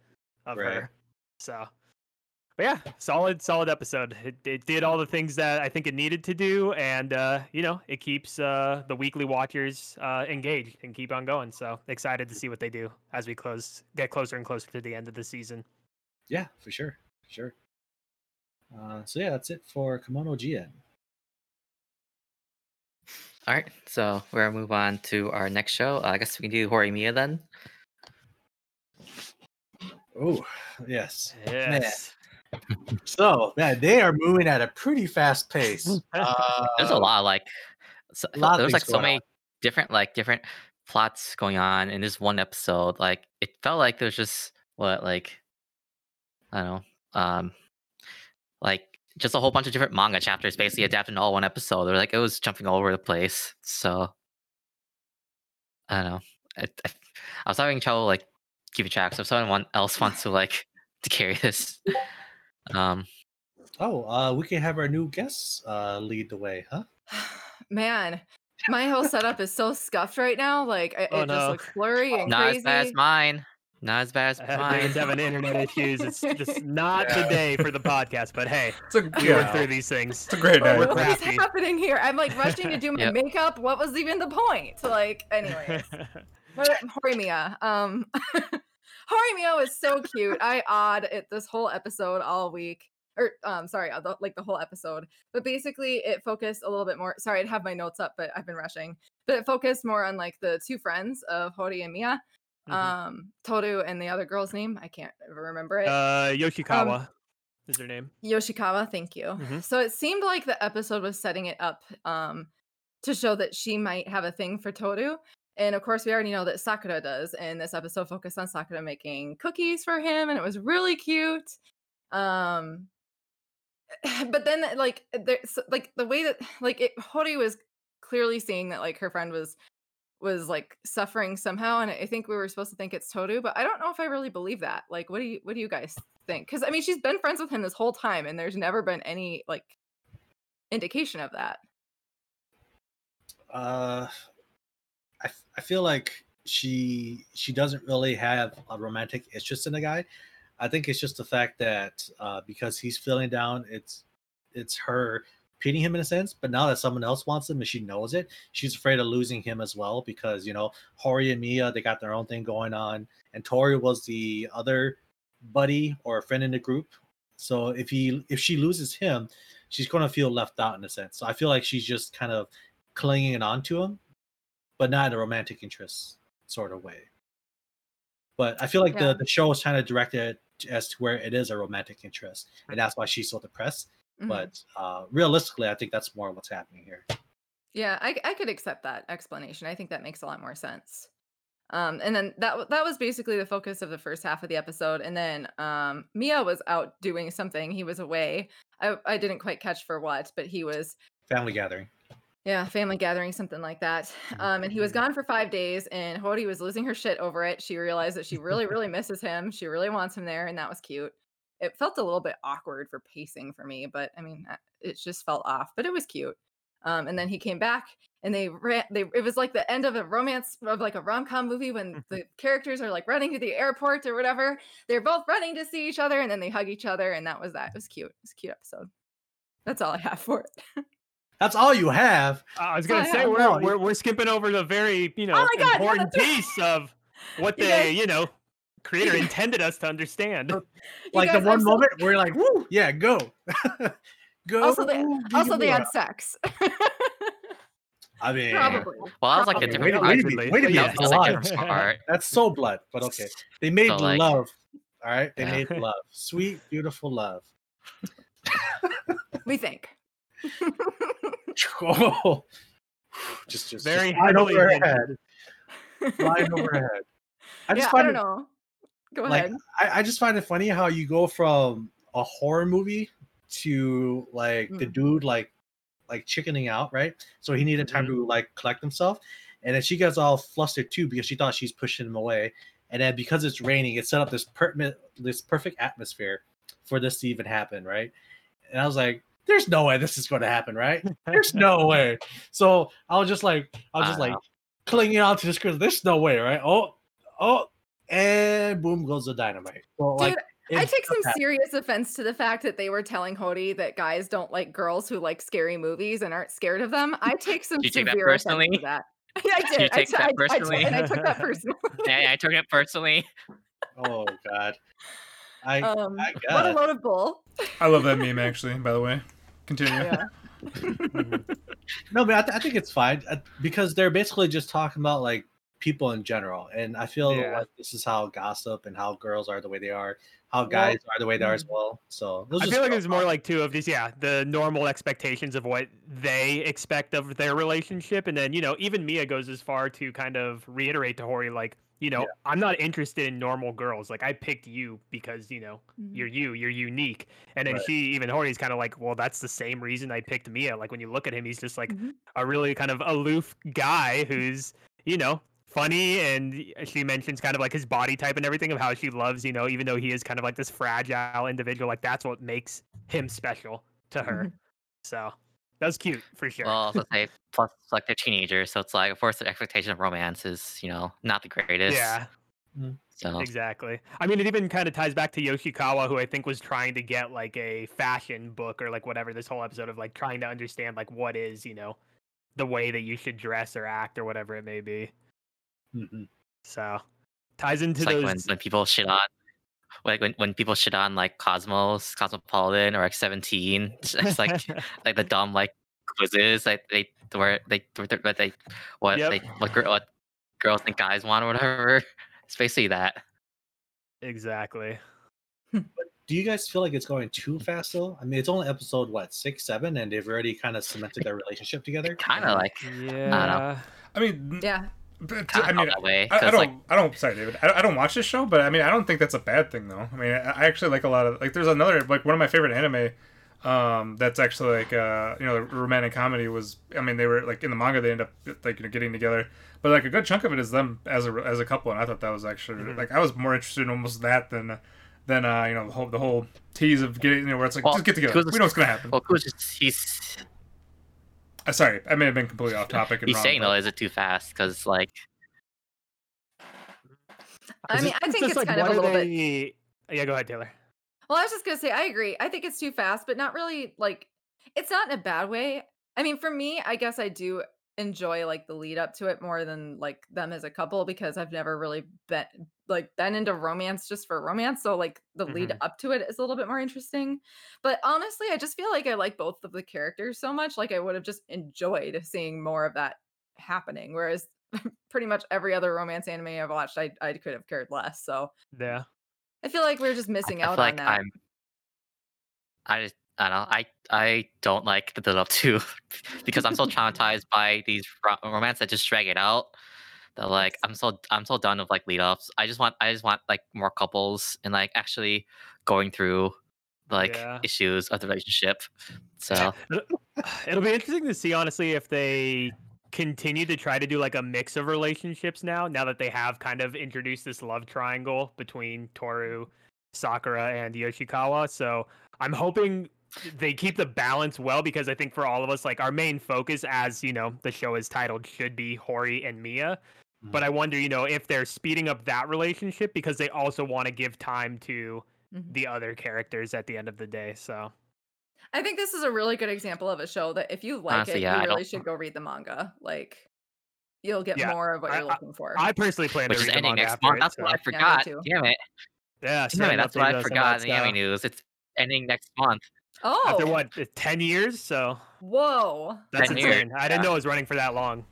of Right. her. So, but yeah, solid, solid episode. It, it did all the things that I think it needed to do, and uh, you know, it keeps uh, the weekly watchers uh, engaged and keep on going. So excited to see what they do as we close, get closer and closer to the end of the season. Yeah, for sure. For sure. Uh, so yeah, that's it for Kemono Jihen. All right, so we're gonna move on to our next show. Uh, I guess we can do Horimiya then. Oh, yes. Yes. So man, they are moving at a pretty fast pace. Uh, There's a lot of like, so, a lot of like so many on. different like different plots going on in this one episode. Like it felt like there's just what like I don't know, um, like just a whole bunch of different manga chapters basically adapted in all one episode. Or like it was jumping all over the place. So I don't know. I, I, I was having trouble like keeping track. So if someone want- else wants to like to carry this, um, Oh, uh, we can have our new guests uh, lead the way, huh? Man, my whole setup is so scuffed right now. Like it, Oh, it just looks blurry and Not crazy. as bad as mine. Not as bad as mine. David's having internet issues. It's just not the day for the podcast. But hey, It's a, we yeah, went through these things. it's a great What- night. We're what is happening here? I'm like rushing to do my Yep. makeup. What was even the point? Like, anyway, Horimiya. Um, Horimiya was so cute. I odd it this whole episode all week. Or um, sorry, uh, like the whole episode. But basically, it focused a little bit more. Sorry, I'd have my notes up, but I've been rushing. But it focused more on like the two friends of Hori and Miya. Mhm. Um, Toru and the other girl's name. I can't remember it. uh, Yoshikawa is her name. Yoshikawa, thank you. Mhm. So it seemed like the episode was setting it up um to show that she might have a thing for Toru. And of course, we already know that Sakura does. And this episode focused on Sakura making cookies for him, and it was really cute. Um, but then, like, there's like the way that like it, Hori was clearly seeing that like her friend was was like suffering somehow, and I think we were supposed to think it's Toru, but I don't know if I really believe that. Like, what do you what do you guys think? Because I mean, she's been friends with him this whole time, and there's never been any like indication of that. Uh, I, feel like she she doesn't really have a romantic interest in the guy. I think it's just the fact that uh, because he's feeling down, it's it's her pitying him in a sense. But now that someone else wants him and she knows it, she's afraid of losing him as well because you know Hori and Miya they got their own thing going on, and Toru was the other buddy or friend in the group. So if he if she loses him, she's going to feel left out in a sense. So I feel like she's just kind of clinging on to him, but not in a romantic interest sort of way. But I feel like Yeah. the, the show is kind of directed as to where it is a romantic interest, and mm-hmm. that's why she's so depressed. Mhm. But uh, realistically, I think that's more what's happening here. Yeah, I, I could accept that explanation. I think that makes a lot more sense. Um, and then that that was basically the focus of the first half of the episode. And then um, Miya was out doing something. He was away. I I didn't quite catch for what, but he was Family gathering. yeah family gathering something like that. Um, and he was gone for five days. And Hori was losing her shit over it. She realized that she really really misses him. She really wants him there, and that was cute. It felt a little bit awkward for pacing for me, but I mean, uh, it just felt off. But it was cute. Um, and then he came back and they ran they it was like the end of a romance of like a rom-com movie when the characters are like running to the airport or whatever they're both running to see each other and then they hug each other and that was that it was cute it was a cute episode that's all i have for it That's all you have. I was Oh, gonna yeah, say we're, we're we're skipping over the very you know my God, important that's right. piece of what You guys- you know creator intended us to understand. Like guys the one are so- moment where you're like, "Woo, yeah, go, go." also they also they had sex I mean, probably Well, that was like a different wait, part. wait a minute, wait a minute. That was like a lot. different part. That's so blood, but okay. They made So, like- love. All right, they Yeah. made love, sweet, beautiful love. we think Oh, just, just Very just flying heavily over her head. Flying over her head. I just yeah i don't it, know go like ahead I, I just find it funny how you go from a horror movie to like the Mm. dude like like chickening out, right? So he needed time to like collect himself, and then she gets all flustered too because she thought she's pushing him away, and then because it's raining, it set up this per- this perfect atmosphere for this to even happen, right? And I was like, "There's no way this is going to happen, right? There's no way." So I was just like, I was just like Wow. clinging on to this because there's no way, right? Oh, oh, and boom goes the dynamite. So like, Dude, I take some just serious offense to the fact that they were telling Hori that guys don't like girls who like scary movies and aren't scared of them. I take some You take that severe offense to that. Yeah, I did. I take t- that I- I t- personally? and I took that personally. yeah, I took it personally. Oh God. I Um, I what a load of bull. I love that meme actually. By the way, continue. Yeah. no, but I, th- I think it's fine uh, because they're basically just talking about like people in general, and I feel Yeah. like this is how gossip and how girls are the way they are, how guys are the way they are as well. So I feel like it's more like two of these, yeah, the normal expectations of what they expect of their relationship, and then you know even Miya goes as far to kind of reiterate to Hori like, you know, I'm not interested in normal girls. Like I picked you because you know Mhm. you're you, you're unique. And then Right. she even Hori's kind of like, well, that's the same reason I picked Miya. Like when you look at him, he's just like Mhm. a really kind of aloof guy who's you know funny and she mentions kind of like his body type and everything of how she loves, you know, even though he is kind of like this fragile individual, like that's what makes him special to her. Mm-hmm. So that was cute for sure. Well, also say plus like they're teenagers, so it's like of course the expectation of romance is you know not the greatest. yeah, mm-hmm. So exactly. I mean, it even kind of ties back to Yoshikawa, who I think was trying to get like a fashion book or like whatever this whole episode of like trying to understand like what is, you know, the way that you should dress or act or whatever it may be. Mhm. So ties into it's like those. when, when people shit on like when, when people shit on like Cosmos, Cosmopolitan, or like Seventeen, it's, it's like like the dumb like quizzes like they where they what they what Yep. they what, girl, what girls think guys want or whatever. It's basically that. exactly. Do you guys feel like it's going too fast though? I mean, it's only episode what six, seven, and they've already kind of cemented their relationship together. Kind of like Yeah. I mean, Yeah. But, I mean, that way I, I don't. like I don't. Sorry, David. I, I don't watch this show, but I mean, I don't think that's a bad thing, though. I mean, I, I actually like a lot of like. There's another like one of my favorite anime. Um, that's actually like uh, you know, the romantic comedy was. I mean, they were like in the manga, they end up like you know getting together, but like a good chunk of it is them as a as a couple, and I thought that was actually Mhm. like I was more interested in almost that than than uh you know the whole the whole tease of getting you know where it's like Well, just get together. Kudos- We know what's gonna happen. well, Ku's he's Uh, sorry, I may have been completely off topic. And he's wrong, saying but- though, is it too fast? Because like I Is mean, it- I think just it's like, kind of a are little bit. Yeah, go ahead, Taylor. Well, I was just gonna say I agree. I think it's too fast, but not really like it's not in a bad way. I mean, for me, I guess I do enjoy like the lead up to it more than like them as a couple because I've never really been like been into romance just for romance. So like the lead Mhm. up to it is a little bit more interesting. But honestly, I just feel like I like both of the characters so much. Like I would have just enjoyed seeing more of that happening. Whereas pretty much every other romance anime I've watched, I I could have cared less. So Yeah. I feel like we're just missing I out on like that. I'm. I just I don't know. I I don't like the build up to because I'm so traumatized by these ro- romance that just drag it out. That like I'm so I'm so done with like lead ups. I just want I just want like more couples and like actually going through like Yeah. issues of the relationship. So It'll be interesting to see, honestly, if they continue to try to do like a mix of relationships now. Now that they have kind of introduced this love triangle between Toru, Sakura, and Yoshikawa. So I'm hoping they keep the balance well because I think for all of us, like our main focus, as you know, the show is titled, should be Hori and Miya. But I wonder, you know, if they're speeding up that relationship because they also want to give time to Mhm. the other characters at the end of the day. So I think this is a really good example of a show that if you like Honestly, it, yeah, I you really don't- should go read the manga. Like, you'll get Yeah, more of what I- you're looking for. I personally plan which to is read the ending manga next after month. it, That's so- what I forgot. too. Damn it. Yeah, Damn it. That's what I forgot in the anime news. It's ending next month. Oh, After what, uh, ten years? So Whoa. that's 10 years, insane. I didn't yeah. know it was running for that long.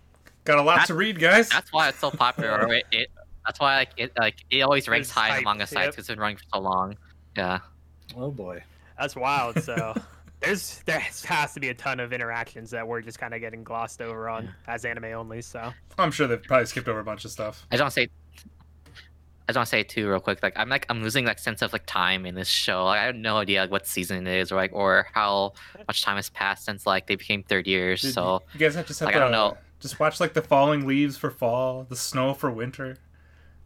Got a lot That- to read, guys. That's why it's so popular. it, it that's why like it like it always ranks It's high on hyped, manga sites yep. because it's been running for so long. Yeah. Oh boy. That's wild. So there's there has to be a ton of interactions that we're just kind of getting glossed over on as anime only. So I'm sure they've probably skipped over a bunch of stuff. I just want to say, I just want to say too, real quick. Like I'm like I'm losing like sense of like time in this show. Like I have no idea like, what season it is, or like or how much time has passed since like they became third years. Dude, So you guys have just like, to I don't know. just watch like the falling leaves for fall, the snow for winter.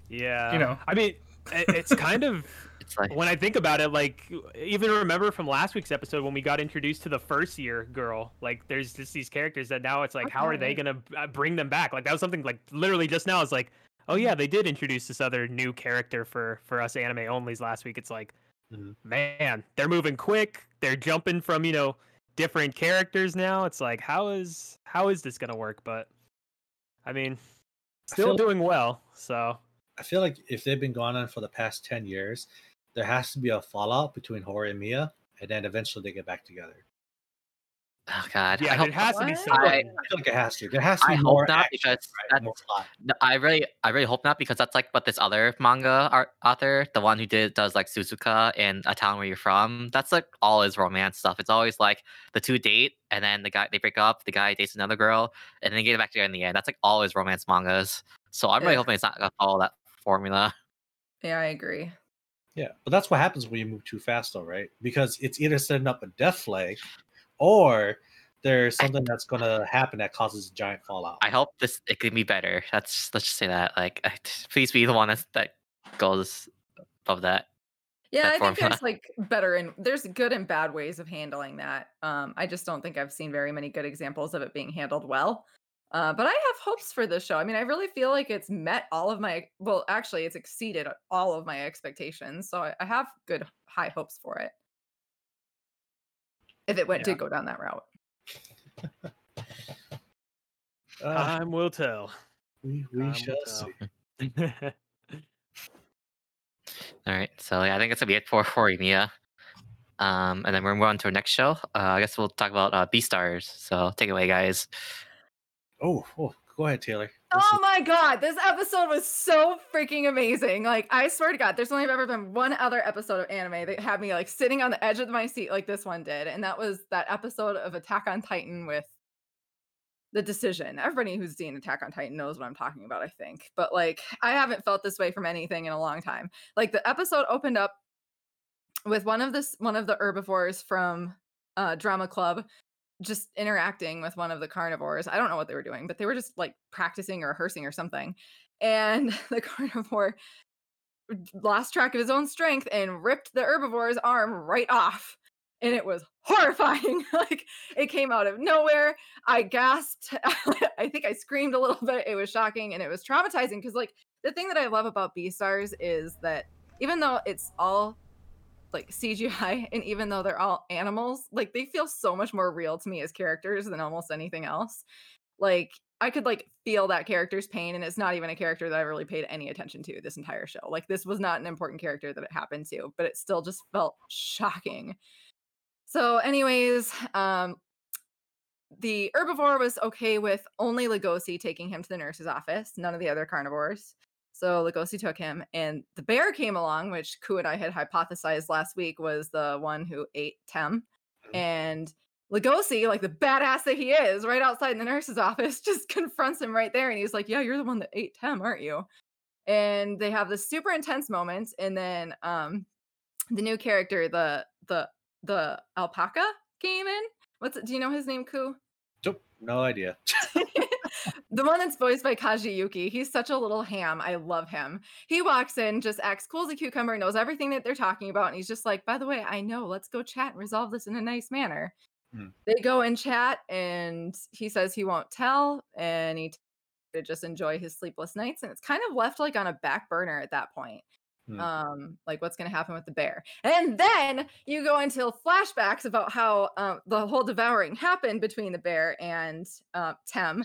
yeah, You know. I mean, it's kind of it's like when I think about it, like even remember from last week's episode when we got introduced to the first year girl. Like, there's just these characters that now it's like, how are they gonna uh, bring them back? Like that was something like literally just now. It's like, oh yeah, they did introduce this other new character for for us anime onlys last week. It's like, Mhm. man, they're moving quick. They're jumping from you know different characters now. It's like, how is how is this gonna work? But I mean, still feel- doing well. So I feel like if they've been going on for the past ten years, there has to be a fallout between Hori and Miya, and then eventually they get back together. Oh god. yeah, I hope, there has to be What? something. I, I feel like it has to. There has to be I hope more not action, because right? more plot. No, I really, I really hope not because that's like what this other manga art author, the one who did does like Suzuka and A Town Where You're From. That's like all his romance stuff. It's always like the two date and then the guy they break up, the guy dates another girl, and then they get back together in the end. That's like all his romance mangas. So I'm really Yeah. hoping it's not gonna follow that formula. Yeah, I agree. Yeah, but that's what happens when you move too fast, though, right? Because it's either setting up a death flag, or there's something that's gonna happen that causes a giant fallout. I hope this it can be better. That's let's just say that. Like, please be the one that's, that goes above that. Yeah, that I think formula. there's like better and there's good and bad ways of handling that. Um, I just don't think I've seen very many good examples of it being handled well. Uh, but I have hopes for this show. I mean, I really feel like it's met all of my well, actually, it's exceeded all of my expectations. So I, I have good high hopes for it. If it went Yeah. to go down that route. Uh, Time will tell. we we time shall will see. All right, so yeah, I think that's gonna be it for for Mia. Um, and then we're gonna on to our next show. Uh, I guess we'll talk about uh, Beastars. So take it away, guys. Oh, oh, go ahead, Taylor. Oh my god, this episode was so freaking amazing. Like, I swear to God, there's only ever been one other episode of anime that had me like sitting on the edge of my seat like this one did. And that was that episode of Attack on Titan with the decision. Everybody who's seen Attack on Titan knows what I'm talking about, I think. But like, I haven't felt this way from anything in a long time. Like the episode opened up with one of this one of the herbivores from uh drama club just interacting with one of the carnivores. I don't know what they were doing, but they were just like practicing or rehearsing or something. And the carnivore lost track of his own strength and ripped the herbivore's arm right off. And it was horrifying. like it came out of nowhere. I gasped. I think I screamed a little bit. It was shocking and it was traumatizing because like the thing that I love about Beastars is that even though it's all like CGI and even though they're all animals, like they feel so much more real to me as characters than almost anything else. Like I could like feel that character's pain and it's not even a character that I really paid any attention to this entire show. Like this was not an important character that it happened to, but it still just felt shocking. So anyways, um the herbivore was okay with only Legoshi taking him to the nurse's office, none of the other carnivores. So Legoshi took him, and the bear came along, which Ku and I had hypothesized last week was the one who ate Tem. Mhm. And Legoshi, like the badass that he is, right outside in the nurse's office, just confronts him right there. And he's like, Yeah, you're the one that ate Tem, aren't you? And they have this super intense moment. And then um the new character, the the the alpaca came in. What's it? Do you know his name, Ku? Nope, no idea. the one that's voiced by Kaji Yuki, he's such a little ham. I love him. He walks in, just acts cool as a cucumber, knows everything that they're talking about, and he's just like, by the way, I know, let's go chat and resolve this in a nice manner. Hmm. They go and chat, and he says he won't tell, and he t- to just enjoy his sleepless nights, and it's kind of left like on a back burner at that point. Hmm. Um, like what's gonna happen with the bear, and then you go into flashbacks about how um, the whole devouring happened between the bear and uh, Tem,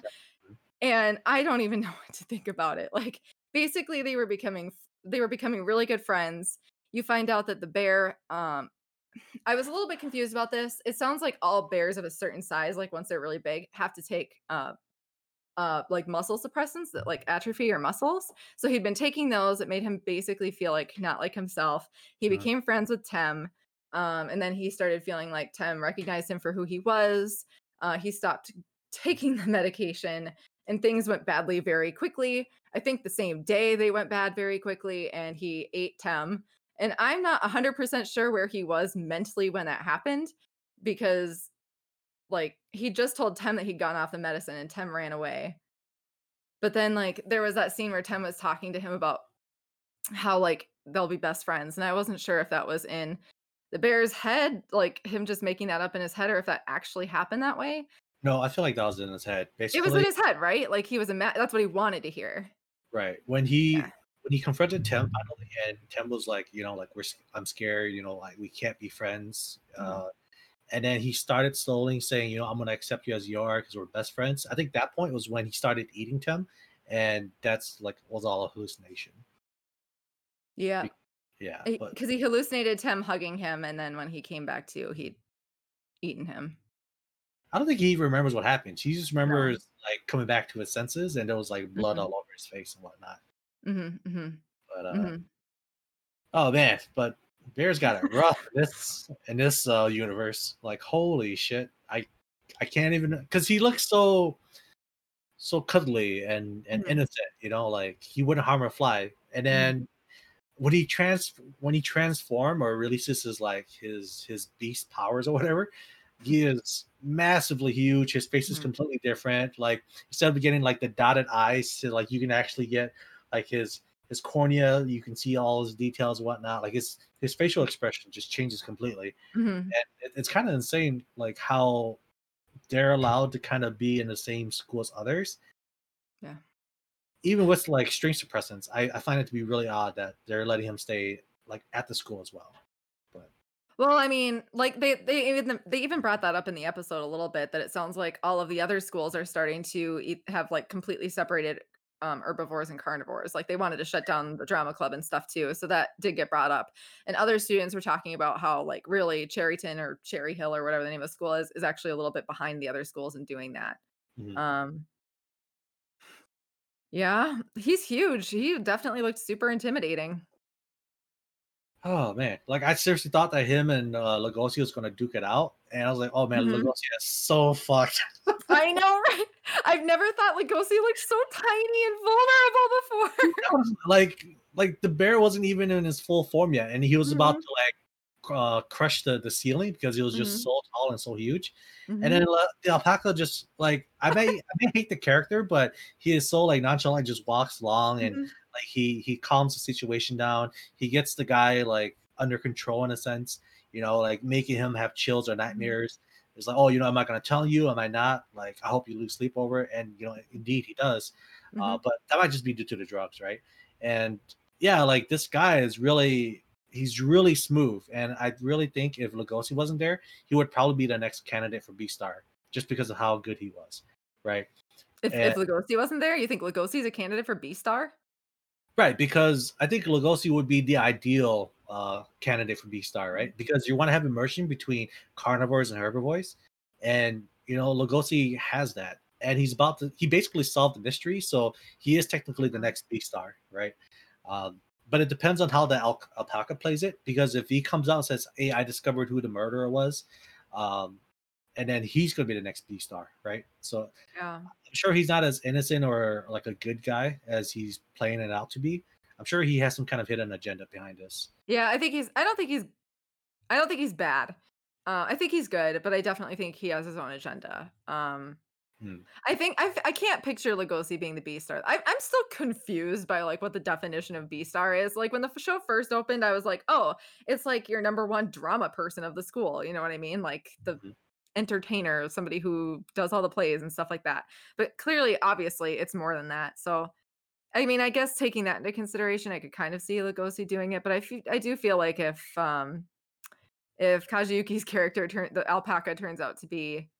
and I don't even know what to think about it. Like basically they were becoming they were becoming really good friends. You find out that the bear um I was a little bit confused about this. It sounds like all bears of a certain size, like once they're really big, have to take uh uh like muscle suppressants that like atrophy your muscles. So he'd been taking those. It made him basically feel like not like himself. He Mhm. became friends with Tem. Um, and then he started feeling like Tem recognized him for who he was. Uh, he stopped taking the medication and things went badly very quickly. I think the same day they went bad very quickly, and he ate Tem. And I'm not 100% sure where he was mentally when that happened because, like, he just told Tem that he'd gone off the medicine and Tem ran away. But then, like, there was that scene where Tem was talking to him about how, like, they'll be best friends. And I wasn't sure if that was in the bear's head, like him just making that up in his head, or if that actually happened that way. No, I feel like that was in his head. Basically, It was in his head, right? Like he was a ma- that's what he wanted to hear. right when he Yeah. when he confronted Tem finally, and Tem was like, you know, like we're I'm scared, you know, like we can't be friends. Uh, and then he started slowly saying, you know, I'm gonna accept you as you are because we're best friends. I think that point was when he started eating Tem, and that's like was all a hallucination. Yeah, Yeah, because he hallucinated Tem hugging him, and then when he came back to, he'd eaten him. I don't think he remembers what happened. He just remembers like coming back to his senses, and there was like blood Mhm. all over his face and whatnot. Mm-hmm, mm-hmm, But uh, mm-hmm. oh man, but Bears got it rough in this in this uh, universe. Like holy shit, I I can't even because he looks so so cuddly and and Mhm. innocent. You know, like he wouldn't harm a fly. And then when he trans when he transform or releases his like his his beast powers or whatever, he is massively huge. His face is Mhm. completely different. Like instead of getting like the dotted eyes, to like you can actually get like his his cornea. You can see all his details, and whatnot. Like his his facial expression just changes completely. Mhm. And it, it's kind of insane, like how they're allowed to kind of be in the same school as others. Yeah. Even with like string suppressants, I, I find it to be really odd that they're letting him stay like at the school as well. Well, I mean, like they they even they even brought that up in the episode a little bit that it sounds like all of the other schools are starting to eat, have like completely separated um, herbivores and carnivores. Like they wanted to shut down the drama club and stuff too. So that did get brought up. And other students were talking about how like really Cherryton or Cherry Hill or whatever the name of the school is is actually a little bit behind the other schools in doing that. Mhm. Um Yeah, he's huge. He definitely looked super intimidating. Oh man, like I seriously thought that him and uh, Legoshi was gonna duke it out, and I was like, oh man, Mhm. Legoshi is so fucked. I know, right? I've never thought Legoshi looked so tiny and vulnerable before. Was, like like the bear wasn't even in his full form yet, and he was about Mhm. to like uh, crush the the ceiling because it was just Mhm. so tall and so huge. Mhm. And then uh, the alpaca just like I may I may hate the character, but he is so like nonchalant, just walks along and Mhm. Like he he calms the situation down. He gets the guy like under control in a sense, you know, like making him have chills or nightmares. It's like, oh, you know, am I gonna tell you? Am I not? Like, I hope you lose sleep over it. And you know, indeed he does. Uh, Mhm. but that might just be due to the drugs, right? And yeah, like this guy is really he's really smooth. And I really think if Legoshi wasn't there, he would probably be the next candidate for Beastar, just because of how good he was, right? if, eh if Legoshi wasn't there, you think Legoshi's a candidate for Beastar? Right, because I think Legoshi would be the ideal uh, candidate for Beastar, right? Because you want to have immersion between carnivores and herbivores, and you know Legoshi has that, and he's about to. He basically solved the mystery, so he is technically the next Beastar, right? Um, but it depends on how the al- alpaca plays it, because if he comes out and says, "Hey, I discovered who the murderer was," um, and then he's going to be the next Beastar, right? So Yeah. I'm sure he's not as innocent or like a good guy as he's playing it out to be. I'm sure he has some kind of hidden agenda behind this. Yeah, I think he's I don't think he's I don't think he's bad. Uh, I think he's good, but I definitely think he has his own agenda. Um Hmm. I think I I can't picture Legoshi being the Beastar. I, I'm still confused by like what the definition of Beastar is. Like when the show first opened, I was like, oh, it's like your number one drama person of the school. You know what I mean? Like the Mhm. Entertainer, somebody who does all the plays and stuff like that. But clearly, obviously, it's more than that. So I mean, I guess taking that into consideration, I could kind of see Legoshi doing it, but I I do feel like if um if Kaji Yuki's character turn the alpaca turns out to be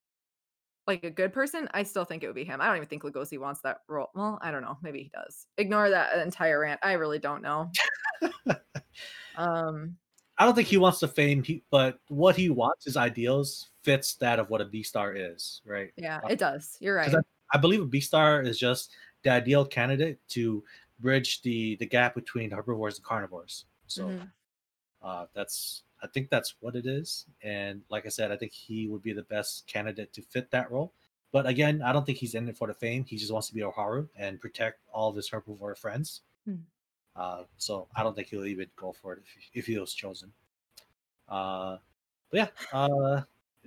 like a good person, I still think it would be him. I don't even think Legoshi wants that role. Well, I don't know. Maybe he does. Ignore that entire rant. I really don't know. um I don't think he wants the fame, he, but what he wants, his ideals, fits that of what a Beastar is, right? yeah, Uh, it does. You're right. I believe a Beastar is just the ideal candidate to bridge the the gap between herbivores and carnivores. So Mhm. uh, that's I think that's what it is. And like I said, I think he would be the best candidate to fit that role. But again, I don't think he's in it for the fame. He just wants to be Oharu and protect all of his herbivore friends. Hmm. Uh, so I don't think he'll even go for it if, if he was chosen. Uh, but yeah, uh,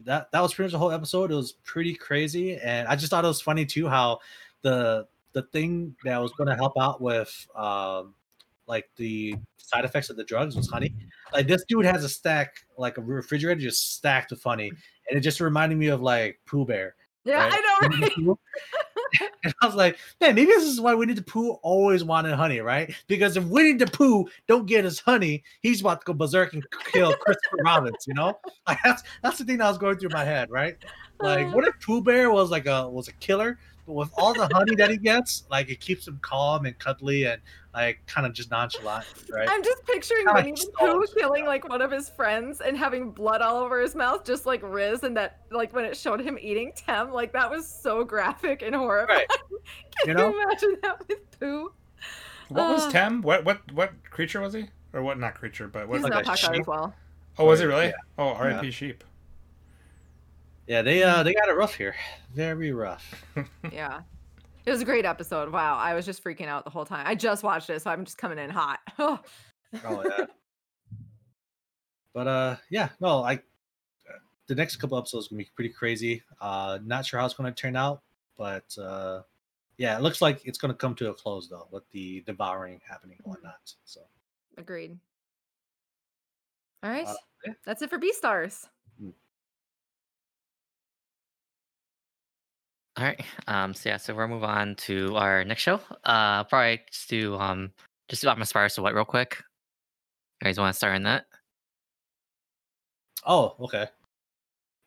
that that was pretty much the whole episode. It was pretty crazy, and I just thought it was funny too how the the thing that was going to help out with um, like the side effects of the drugs was honey. Like this dude has a stack, like a refrigerator, just stacked with honey, and it just reminded me of like Pooh Bear. yeah, right? I know, right? and I was like, man, maybe this is why Winnie the Pooh always wanted honey, right? Because if Winnie the Pooh don't get his honey, he's about to go berserk and kill Christopher Robbins, you know? Like that's that's the thing that was going through my head, right? Like, uh. what if Pooh Bear was like a was a killer, but with all the honey that he gets, like it keeps him calm and cuddly and like kind of just nonchalant, right? I'm just picturing Kinda Winnie the like Pooh killing like one of his friends and having blood all over his mouth, just like Riz, and that like when it showed him eating Tem, like that was so graphic and horrifying. Can You know? you imagine that with Pooh? What was Uh. Tem? What what what creature was he? Or what? Not creature, but what? He's like an a alpaca sheep? as well. oh, was he really? yeah. Oh, R.I.P. Sheep. Yeah, they uh they got it rough here, very rough. Yeah. It was a great episode. Wow. I was just freaking out the whole time. I just watched it, so I'm just coming in hot. Oh, Oh yeah. but uh, yeah, no, I the next couple episodes gonna be pretty crazy. Uh, not sure how it's gonna turn out, but uh, yeah, it looks like it's gonna come to a close though, with the devouring happening or not. So Agreed. All right. Uh, yeah. That's it for Beastars. All right. Um. So yeah. So we'll move on to our next show. Uh. Probably just do um. Just do I'm a Spider So What real quick. You guys want to start on that? Oh, okay.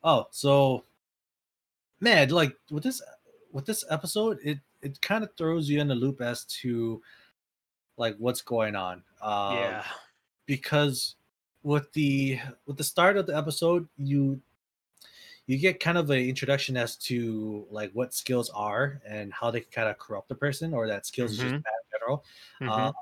Oh, so man, like with this with this episode, it it kind of throws you in the loop as to like what's going on. Uh, yeah. because with the with the start of the episode, you you get kind of an introduction as to like what skills are and how they kind of corrupt the person, or that skills is just bad in general. Mhm. Uh,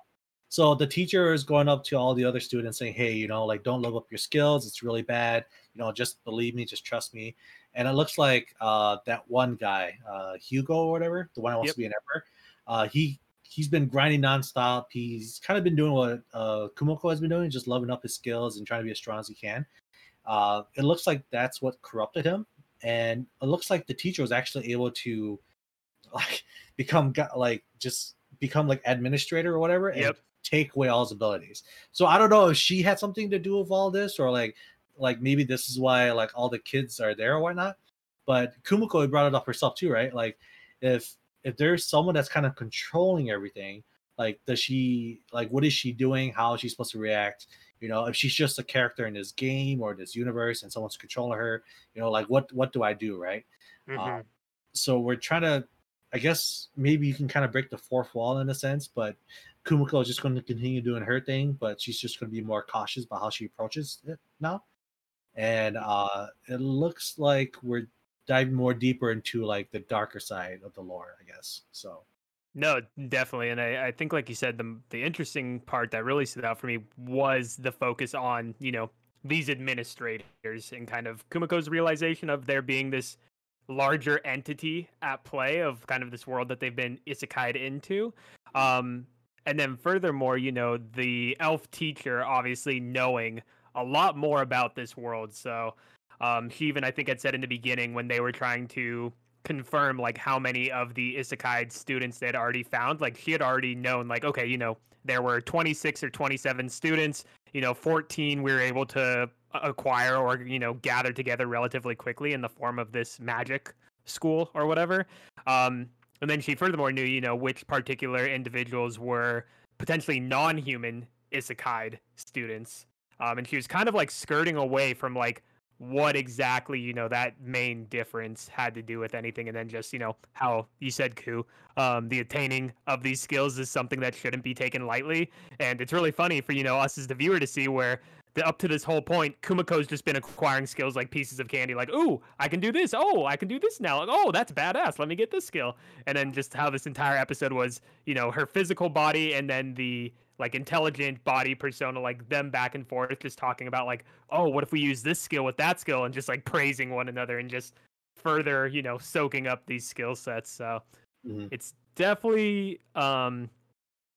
so the teacher is going up to all the other students saying, "Hey, you know, like don't level up your skills. It's really bad. You know, just believe me, just trust me." And it looks like uh, that one guy, uh, Hugo or whatever, the one who wants Yep. to be an emperor, uh, he he's been grinding nonstop. He's kind of been doing what uh, Kumoko has been doing, just loving up his skills and trying to be as strong as he can. Uh, it looks like that's what corrupted him, and it looks like the teacher was actually able to like become like just become like administrator or whatever and Yep. take away all his abilities. So I don't know if she had something to do with all this or like like maybe this is why like all the kids are there or whatnot. But Kumoko brought it up herself too, right? Like if if there's someone that's kind of controlling everything, like does she like what is she doing? How is she supposed to react? You know, if she's just a character in this game or this universe and someone's controlling her, you know, like what what do I do, right? Mhm. Um, so we're trying to, I guess maybe you can kind of break the fourth wall in a sense, but Kumoko is just going to continue doing her thing, but she's just going to be more cautious about how she approaches it now. And uh, it looks like we're diving more deeper into like the darker side of the lore, I guess. So No, definitely, and I, I think, like you said, the the interesting part that really stood out for me was the focus on you know these administrators and kind of Kumoko's realization of there being this larger entity at play of kind of this world that they've been isekai'd into. Um, and then furthermore, you know, the elf teacher obviously knowing a lot more about this world. So um, she even, I think, had said in the beginning when they were trying to confirm like how many of the isekai students they had already found, like she had already known, like, okay, you know, there were 26 or 27 students, you know, 14 we were able to acquire or, you know, gather together relatively quickly in the form of this magic school or whatever. Um, and then she furthermore knew, you know, which particular individuals were potentially non-human isekai students. Um, and she was kind of like skirting away from like what exactly you know that main difference had to do with anything, and then just you know how you said, Ku, um, the attaining of these skills is something that shouldn't be taken lightly, and it's really funny for you know us as the viewer to see where the, up to this whole point, Kumoko's just been acquiring skills like pieces of candy, like, ooh, I can do this. Oh, I can do this now. Like, oh, that's badass. Let me get this skill. And then just how this entire episode was, you know, her physical body and then the like intelligent body persona, like them back and forth, just talking about like, oh, what if we use this skill with that skill and just like praising one another and just further, you know, soaking up these skill sets. So Mhm. it's definitely um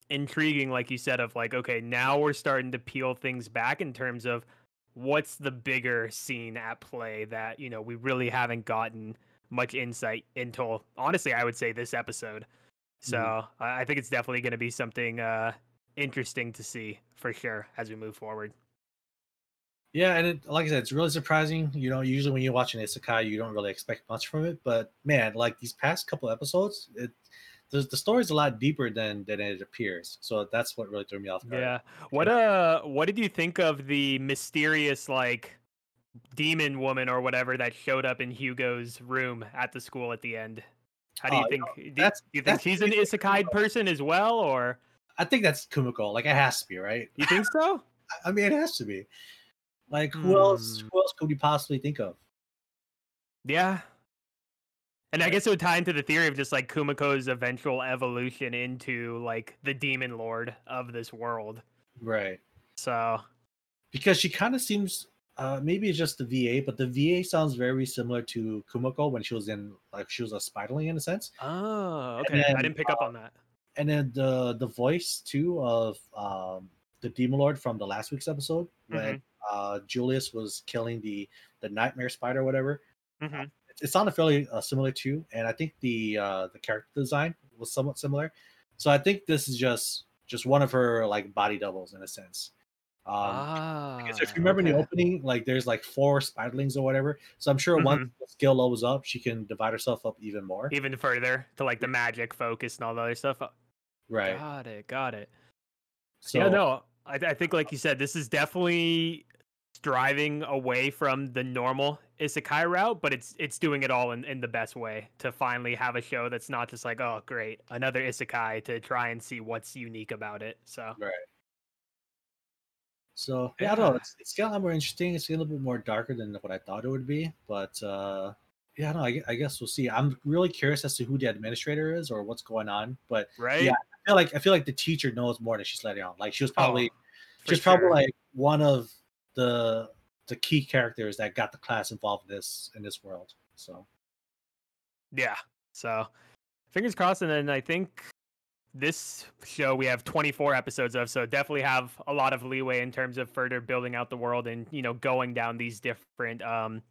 intriguing like you said of like okay now we're starting to peel things back in terms of what's the bigger scene at play that you know we really haven't gotten much insight until honestly i would say this episode so I i think it's definitely going to be something uh interesting to see for sure as we move forward Yeah, and it, like I said, it's really surprising. You know, usually when you watch an isekai, you don't really expect much from it. But man, like these past couple episodes, it the, the story's a lot deeper than than it appears. So that's what really threw me off guard. yeah what uh what did you think of the mysterious like demon woman or whatever that showed up in hugo's room at the school at the end how do you Oh, you think know, do, do that's- you think she's an isekai person as well or I think that's Kumoko. Like it has to be, right? you think so I- mean, it has to be. Like who else? Hmm. Who else could you possibly think of? Yeah. And I guess it would tie into the theory of just like Kumoko's eventual evolution into like the demon lord of this world. Right. So Because she kind of seems. Uh, maybe it's just the VA, but the VA sounds very similar to Kumiko when she was in, like, she was a spiderling in a sense. Oh, okay. I didn't pick up on that. And then the the voice too of um the demon lord from the last week's episode when uh julius was killing the the nightmare spider, or whatever. Mhm. It, it sounded fairly uh, similar too, and I think the uh, the character design was somewhat similar. So I think this is just just one of her like body doubles in a sense. Um, ah, because if you remember in the opening, like there's like four spiderlings or whatever. So I'm sure once the skill levels up, she can divide herself up even more. even further to like the magic focus and all the other stuff. Right. Got it. Got it. So yeah, no, I, I think like you said, this is definitely striving away from the normal isekai route, but it's it's doing it all in, in the best way to finally have a show that's not just like, oh great, another isekai to try and see what's unique about it. So Right. So yeah, I don't know. It's, it's getting a lot more interesting. It's a little bit more darker than what I thought it would be. But uh yeah, no, I, I guess we'll see. I'm really curious as to who the administrator is or what's going on. But right, Yeah, feel like I feel like the teacher knows more than she's letting on. Like she was probably Oh, she's probably like one of the the key characters that got the class involved in this in this world. So Yeah. So fingers crossed. And then I think this show we have 24 episodes of, so definitely have a lot of leeway in terms of further building out the world and you know going down these different um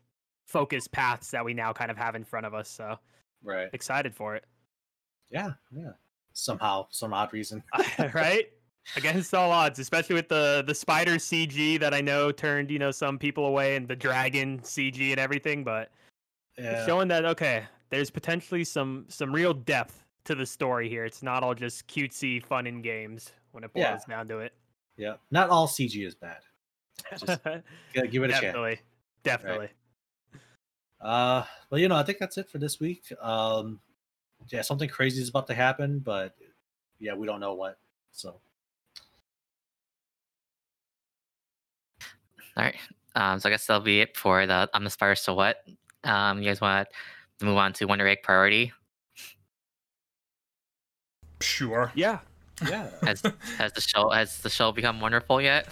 focus paths that we now kind of have in front of us. So right. excited for it. Yeah, yeah. Somehow, some odd reason. right? Against all odds, especially with the the spider CG that I know turned you know some people away, and the dragon CG and everything, but Yeah. showing that okay, there's potentially some some real depth to the story here. It's not all just cutesy fun and games when it boils Yeah. down to it. Yeah. Not all CG is bad. Just give it a chance. definitely, definitely. Uh, well, you know, I think that's it for this week. Um, yeah, something crazy is about to happen, but yeah, we don't know what. So All right. Um, so I guess that'll be it for the I'm the Spider So What. Um, you guys want to move on to Wonder Egg Priority? Sure. Yeah, yeah, Has has the show has the show become wonderful yet?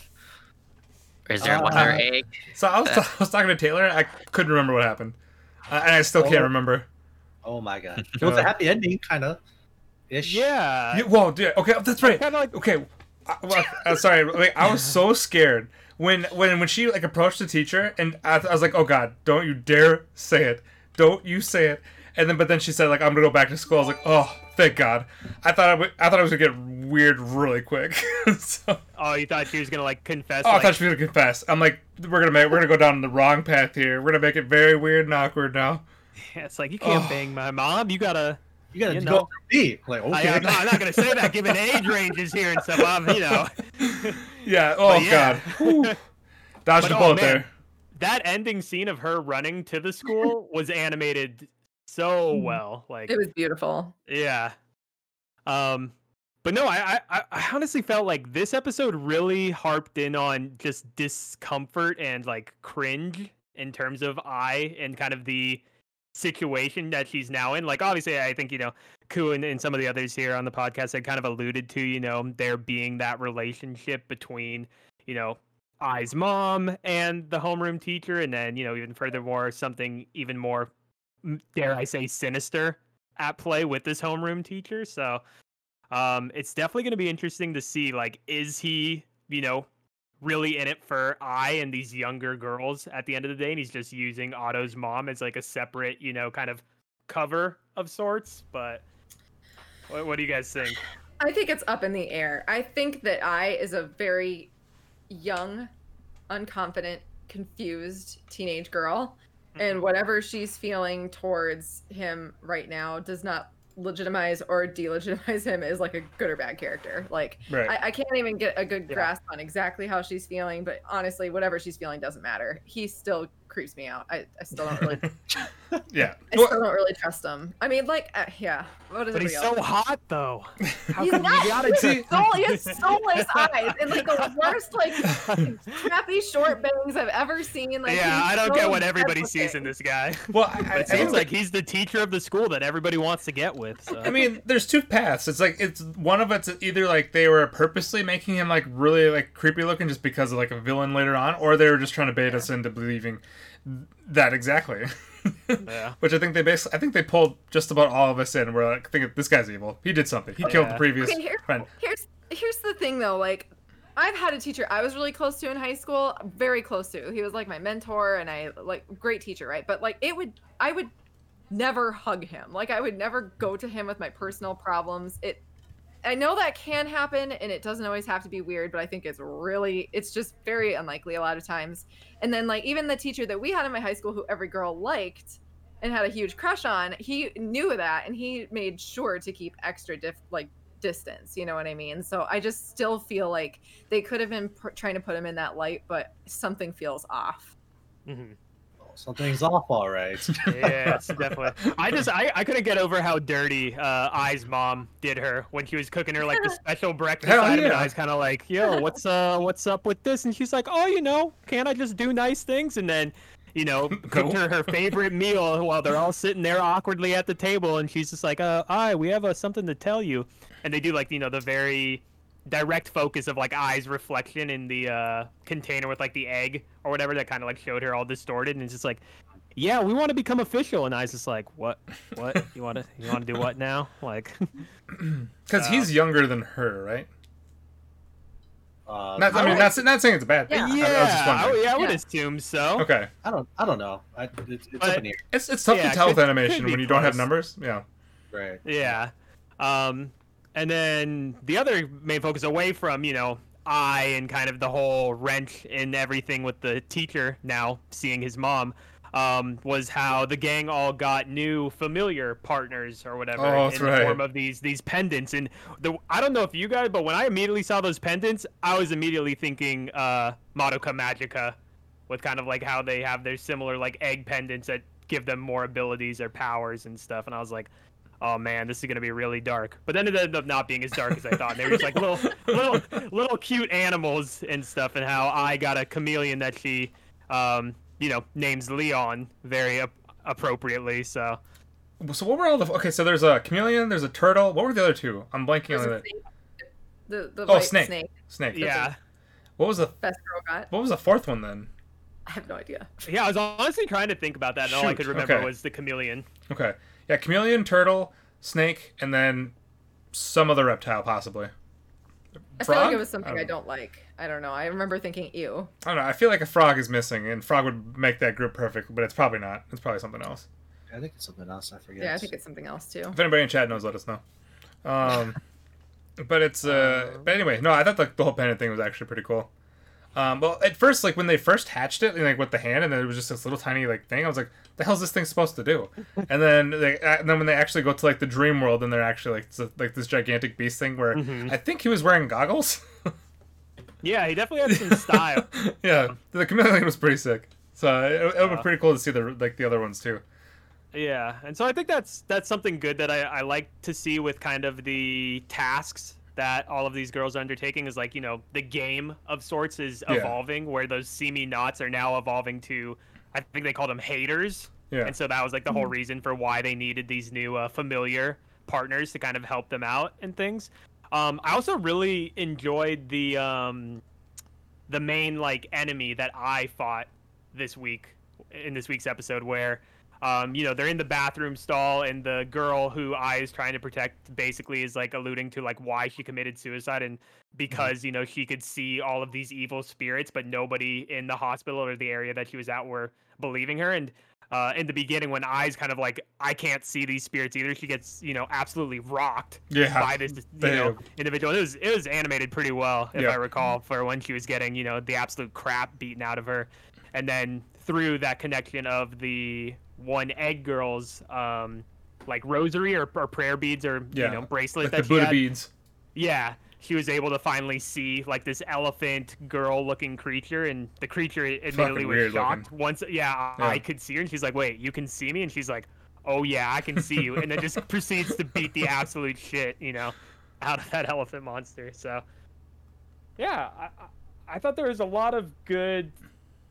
Or is there a Wonder Uh, Egg? So I was, I was talking to Taylor. I couldn't remember what happened, uh, and I still can't Oh. remember. Oh my god, it was a Uh, happy ending, kind of. Ish. yeah. You- Whoa, dude. Okay, that's right. Kind of like Okay, I, well, uh, sorry. Like, I was so scared when when when she like approached the teacher, and I, I was like, "Oh God, don't you dare say it! Don't you say it!" And then, but then she said, "Like I'm gonna go back to school." I was like, "Oh, thank God!" I thought I, w- I thought it was gonna get weird really quick. so, oh, you thought she was gonna like confess? oh, I thought she was gonna confess. I'm like, we're gonna make we're gonna go down the wrong path here. We're gonna make it very weird and awkward now. it's like you can't Oh. bang my mom. You gotta. You gotta You go know. through me. Like okay, I, am not, I'm not gonna say that given age ranges here and stuff. I'm, you know. Yeah. Oh yeah. God. Whew. Dodged But, a oh, bullet there. that ending scene of her running to the school was animated so Mhm. well. Like It was beautiful. Yeah. Um but no, I, I I honestly felt like this episode really harped in on just discomfort and like cringe in terms of I and kind of the situation that she's now in. Like obviously I think, you know, Ku and, and some of the others here on the podcast had kind of alluded to, you know, there being that relationship between, you know, Ai's mom and the homeroom teacher, and then, you know, even furthermore, something even more dare I say sinister at play with this homeroom teacher. So um it's definitely going to be interesting to see like is he, you know, really in it for I and these younger girls at the end of the day and he's just using Ohto's mom as like a separate, you know, kind of cover of sorts, but what, what do you guys think? I think it's up in the air. I think that I is a very young, unconfident, confused teenage girl. And mm-hmm. whatever she's feeling towards him right now does not legitimize or delegitimize him as like a good or bad character. Like Right. I, I can't even get a good Yeah. grasp on exactly how she's feeling, but honestly, whatever she's feeling doesn't matter. He's still creeps me out. I, I still don't really yeah. I Well, still don't really trust him. I mean, like, uh, yeah. What is But he's everybody so hot though. How He's come not. you gotta soul, he has soulless eyes and like the worst, like crappy short bangs I've ever seen. Like, yeah, I don't so get what everybody deprecating. sees in this guy. well, I, I, it seems like he's the teacher of the school that everybody wants to get with. So. I mean, there's two paths. It's like it's one of it's either like they were purposely making him like really like creepy looking just because of like a villain later on, or they were just trying to bait us into believing that exactly. yeah. Which I think they basically, I think they pulled just about all of us in. We're like, thinking this guy's evil. He did something. He oh, killed the previous Okay, here, friend. here's here's the thing though. Like, I've had a teacher I was really close to in high school, very close to. He was like my mentor and I like great teacher, right? But like it would I would never hug him. Like I would never go to him with my personal problems. It I know that can happen and it doesn't always have to be weird, but I think it's really it's just very unlikely a lot of times. And then like even the teacher that we had in my high school who every girl liked and had a huge crush on, he knew that and he made sure to keep extra diff like distance, you know what I mean? So I just still feel like they could have been pr- trying to put him in that light, but something feels off. Mhm. Something's off, all right. Yes, definitely. I just I, I couldn't get over how dirty uh Ai's mom did her when she was cooking her like the special breakfast Hell item and. I was kinda like, yo, what's uh what's up with this? And she's like, Oh, you know, can't I just do nice things? And then you know, cooked her her favorite meal while they're all sitting there awkwardly at the table, and she's just like, "Uh, I, we have uh, something to tell you," and they do like you know the very direct focus of like Ai's reflection in the uh, container with like the egg or whatever that kind of like showed her all distorted and it's just like yeah we want to become official and Ai's just like what what you want to you want to do what now like Because he's younger than her, right? Uh, Not, I I, mean, don't, that's not saying it's a bad thing. Yeah. I- I, was just yeah I, wondering. yeah, I would Yeah. assume so Okay, I don't. I don't know. I, it's it's up But- in the it's it's tough Yeah, to tell could- with animation when you don't have numbers. Yeah. Right. Yeah. Um, and then the other main focus away from, you know, I and kind of the whole wrench in everything with the teacher now seeing his mom um, was how the gang all got new familiar partners or whatever Oh, in the right. form of these these pendants. And the I don't know if you guys, but when I immediately saw those pendants, I was immediately thinking uh, Madoka Magica, with kind of like how they have their similar like egg pendants that give them more abilities or powers and stuff. And I was like, oh man, this is gonna be really dark. But then it ended up not being as dark as I thought. And They were just like little, little, little cute animals and stuff. And how I got a chameleon that she, um, you know, names Leon very ap- appropriately. So So what were all the? Okay, so there's a chameleon, there's a turtle. What were the other two? I'm blanking There's on a the snake. The, the Oh, white snake. snake. snake. yeah, What was the Best girl got. What was the fourth one then? I have no idea. yeah. I was honestly trying to think about that, and all I could remember okay. was the chameleon. Okay, yeah, chameleon, turtle, snake, and then some other reptile possibly. I feel like Frog? it was something I I don't don't like. I don't know. I remember thinking, ew. I don't know. I feel like a frog is missing, and frog would make that group perfect, but it's probably not. It's probably something else. I think it's something else. I forget. Yeah, I think it's something else too. If anybody in chat knows, let us know. Um, but it's uh, but anyway, no, I thought like the whole pendant thing was actually pretty cool. Um, well, at first, like when they first hatched it, like with the hand, and then it was just this little tiny like thing. I was like, "The hell's this thing supposed to do?" And then, they, uh, and then when they actually go to like the dream world, and they're actually like a- like this gigantic beast thing where Mhm. I think he was wearing goggles. Yeah, he definitely had some style. yeah, the chameleon was pretty sick. So it, it would Uh, be pretty cool to see the like the other ones too. Yeah, and so I think that's that's something good that I, I like to see with kind of the tasks that all of these girls are undertaking is like you know the game of sorts is Yeah. evolving where those see me nots are now evolving to I think they call them haters Yeah, and so that was like the whole reason for why they needed these new uh, familiar partners to kind of help them out and things. Um, I also really enjoyed the um, the main like enemy that I fought this week in this week's episode, where um, you know they're in the bathroom stall and the girl who I is trying to protect basically is like alluding to like why she committed suicide and because you know she could see all of these evil spirits, but nobody in the hospital or the area that she was at were believing her and uh, in the beginning when Ai's kind of like i can't see these spirits either she gets you know absolutely rocked yeah. by this you know individual it was it was animated pretty well if Yeah. i recall for when she was getting you know the absolute crap beaten out of her and then through that connection of the one egg girl's um like rosary or, or prayer beads or Yeah, you know bracelet Like that the she Buddha had. beads. Yeah, she was able to finally see like this elephant girl-looking creature, and the creature admittedly was weird shocked. Once, yeah, I- Yeah. I could see her, and she's like, "Wait, you can see me?" And she's like, "Oh yeah, I can see you," and then just proceeds to beat the absolute shit, you know, out of that elephant monster. So, yeah, I, I- I thought there was a lot of good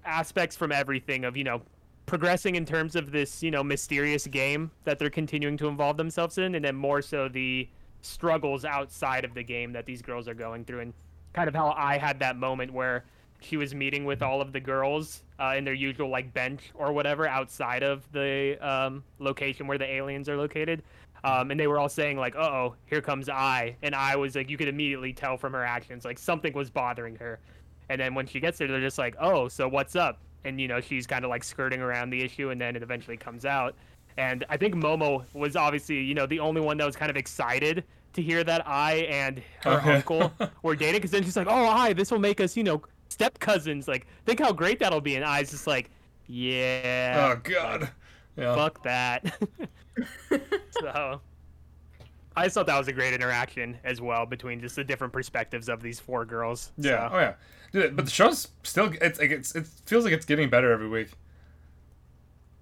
aspects from everything of you know progressing in terms of this you know mysterious game that they're continuing to involve themselves in and then more so the struggles outside of the game that these girls are going through and kind of how i had that moment where she was meeting with all of the girls uh, in their usual like bench or whatever outside of the um, location where the aliens are located Um, and they were all saying like, "Uh oh, here comes I," and I was like, you could immediately tell from her actions like something was bothering her. And then when she gets there, they're just like, "Oh, so what's up?" And you know, she's kind of like skirting around the issue, and then it eventually comes out. And I think Momo was obviously, you know, the only one that was kind of excited to hear that I and her Okay. uncle were dating, because then she's like, "Oh, I, this will make us, you know, step cousins. Like, think how great that'll be." And Ai's just like, "Yeah." oh god. Yeah. fuck that. so I just thought that was a great interaction as well between just the different perspectives of these four girls. Yeah. So, Oh yeah. Dude, but the show's still it's like it's it feels like it's getting better every week.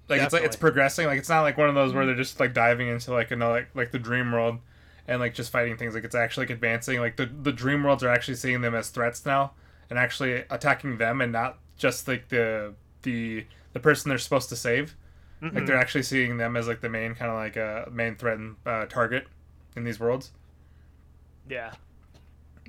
Like it's like it's progressing. Like it's not like one of those where they're just like diving into like another like, like the dream world and like just fighting things. Like it's actually like advancing. Like the the dream worlds are actually seeing them as threats now and actually attacking them and not just like the the the person they're supposed to save. Like Mhm. they're actually seeing them as like the main kind of like a uh, main threat and uh, target in these worlds. yeah.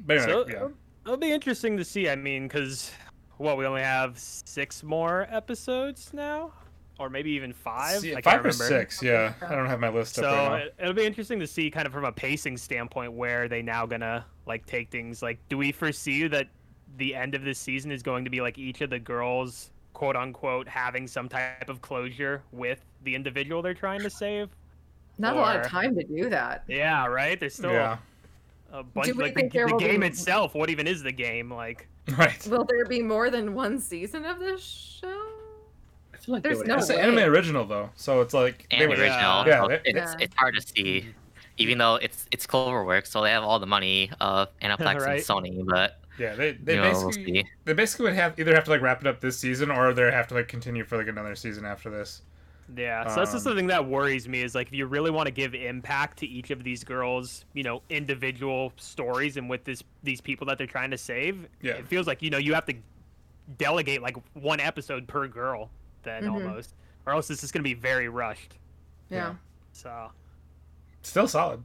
But anyway, So yeah. It'll be interesting to see. I mean, because well, we only have six more episodes now, or maybe even five. See, I can't five or six, yeah. I don't have my list up So right now. it, it'll be interesting to see, kind of from a pacing standpoint, where they now gonna like take things. Like, do we foresee that the end of this season is going to be like each of the girls, quote unquote, having some type of closure with the individual they're trying to save? Not a lot of time to do that. Yeah, right. There's still Yeah, a bunch. Do we Like the, think the game be- itself. What even is the game? Like, right. Will there be more than one season of this show? I feel like There's would no It's an anime original though, so it's like anime And original. Yeah, so they- it's, Yeah. it's hard to see, even though it's it's Cloverworks, so they have all the money of Aniplex Right. and Sony. But yeah, they they you know, we'll basically they basically would have either have to like wrap it up this season or they have to like continue for like another season after this. Yeah, so that's just Um, the thing that worries me is like if you really want to give impact to each of these girls, you know, individual stories and with this these people that they're trying to save, Yeah. it feels like you know you have to delegate like one episode per girl then Mhm. almost, or else this is gonna be very rushed. Yeah. So Still solid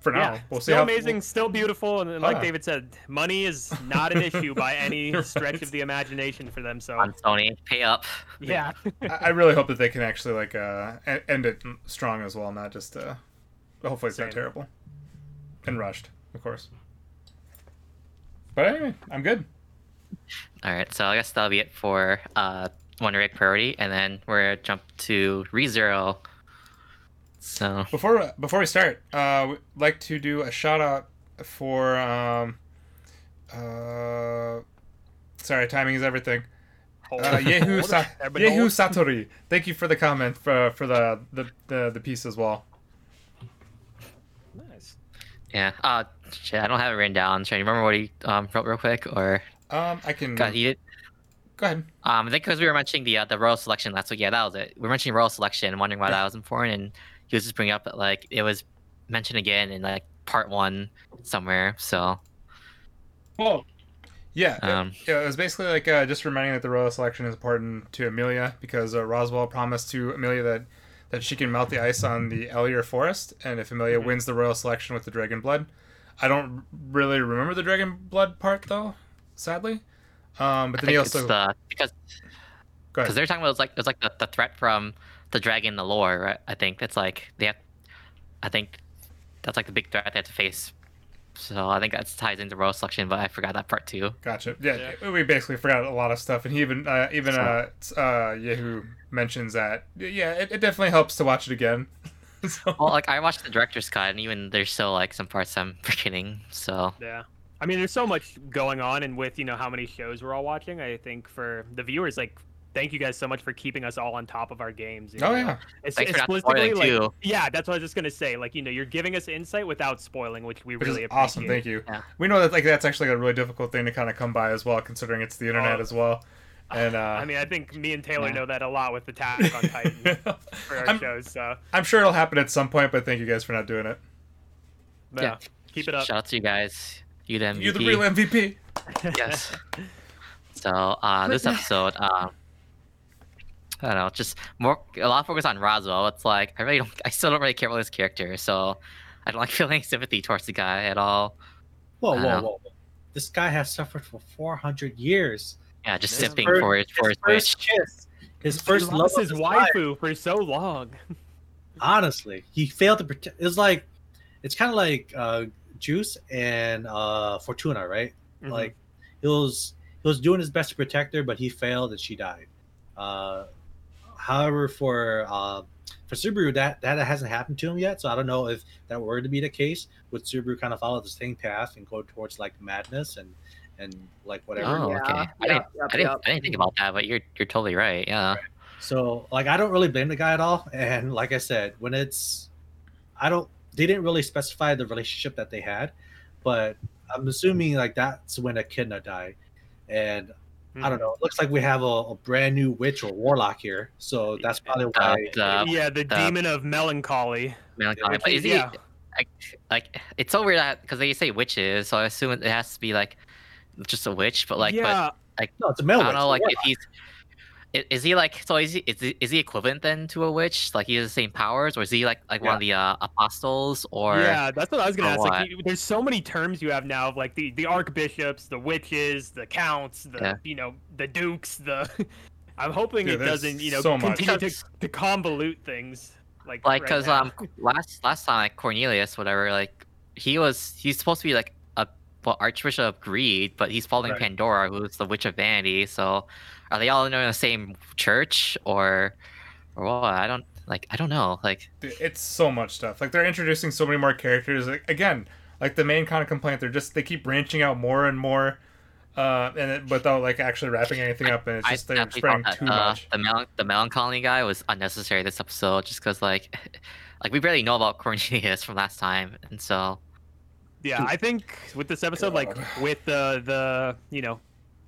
for now. yeah, we'll see still how amazing, still beautiful, and like Ah. David said, money is not an issue by any You're stretch right. of the imagination for them. So on Sony, pay up. yeah, I I really hope that they can actually like uh end it strong as well, not just uh hopefully it's not terrible and rushed, of course. But anyway, I'm good. All right, so I guess that'll be it for uh, Wonder Egg Priority, and then we're gonna jump to ReZero. So Before before we start, uh, we'd like to do a shout out for um, uh, sorry, timing is everything. Uh. Yehu Sa- Yehu. Satori, thank you for the comment for for the the the, the piece as well. Nice. yeah, uh, shit, I don't have it written down. Should I remember what he um, wrote real quick, or Um, I can got heated? go ahead. Um, I think because we were mentioning the uh, the royal selection last week. Yeah, that was it. We were mentioning royal selection and wondering why that was important, and he was just bringing up that like it was mentioned again in like part one somewhere. So Well, yeah, it- um, yeah, it was basically like uh, just reminding that the royal selection is important to Emilia because uh, Roswaal promised to Emilia that that she can melt the ice on the Elior Forest, and if Emilia Mhm. wins the royal selection with the dragon blood, I don't really remember the dragon blood part though, sadly. Um, but then he also the because because they're talking about it's like it's like the, the threat from the dragon, the lore. Right? I think it's like they have. I think that's like the big threat they have to face. So I think that ties into royal selection, but I forgot that part too. Gotcha. Yeah, we basically forgot a lot of stuff, and he even uh, even uh, uh, Yehu mentions that. Yeah, it, it definitely helps to watch it again. so, Well, like I watched the director's cut, and even there's still like some parts I'm forgetting. So Yeah. I mean, there's so much going on, and with you know how many shows we're all watching, I think for the viewers, like, thank you guys so much for keeping us all on top of our games. you oh yeah, It's, Thanks for not explicitly, spoiling, like, too. yeah, that's what I was just gonna say. Like, you know, you're giving us insight without spoiling, which we which really is appreciate. awesome. Thank you. Yeah. We know that like that's actually a really difficult thing to kind of come by as well, considering it's the internet Oh. as well. And uh, I mean, I think me and Taylor Yeah. know that a lot with Attack on Titan for our I'm, shows. So, I'm sure it'll happen at some point, but thank you guys for not doing it. yeah, Yeah. keep it up. Shout out to you guys. You the MVP. You're the real MVP. yes. So uh, this episode, um, I don't know, just more a lot of focus on Roswaal. It's like I really don't, I still don't really care about this character, so I don't like feeling sympathy towards the guy at all. Whoa, whoa, know. whoa, whoa! This guy has suffered for 400 years. Yeah, just His simping first- for his for his first wish. kiss, his He first love lost of his his life. for so long. honestly, he failed to protect. It's like, it's kind of like uh, Juice and uh, Fortuna, right? Mhm. Like, he was he was doing his best to protect her, but he failed and she died. Uh, however, for uh, for Subaru, that that hasn't happened to him yet. So I don't know if that were to be the case. Would Subaru kind of follow the same path and go towards like madness and and like whatever? Oh, Yeah, okay. I yep, didn't, yep, I didn't, yep. I didn't think about that, but you're you're totally right. Yeah. So like I don't really blame the guy at all. And like I said, when it's I don't they didn't really specify the relationship that they had, but I'm assuming like that's when Echidna died. And I don't know, it looks like we have a, a brand new witch or warlock here. So that's probably Uh, why the yeah, the, the- demon of melancholy. melancholy. But is he Yeah. like like it's so weird that because they say witches, so I assume it has to be like just a witch. But like, yeah, no, it's a but male I witch. don't know, a like if he's. I- Is he like so? Is he is he, is he equivalent then to a witch? Like he has the same powers, or is he like like one of the uh, apostles? Or yeah, that's what I was gonna ask. Like, what? you- there's so many terms you have now of like the the archbishops, the witches, the counts, the Yeah. you know the dukes. The I'm hoping Dude, it doesn't you know so much. continue to, to convolute things. Like like because now. um last last time like Cornelius whatever like he was he's supposed to be like a well, Archbishop of Greed, but he's following Right. Pandora, who's the Witch of Vanity. So are they all in the same church or or what? I don't like I don't know. Like it's so much stuff. Like they're introducing so many more characters. Like, again, like the main kind of complaint, they're just they keep branching out more and more, uh, and it, without like actually wrapping anything up, and it's just I they're definitely spreading thought too uh, much. the mel- the melancholy guy was unnecessary this episode, just because like like we barely know about Cornelius from last time, and so Yeah, I think with this episode, like with the the you know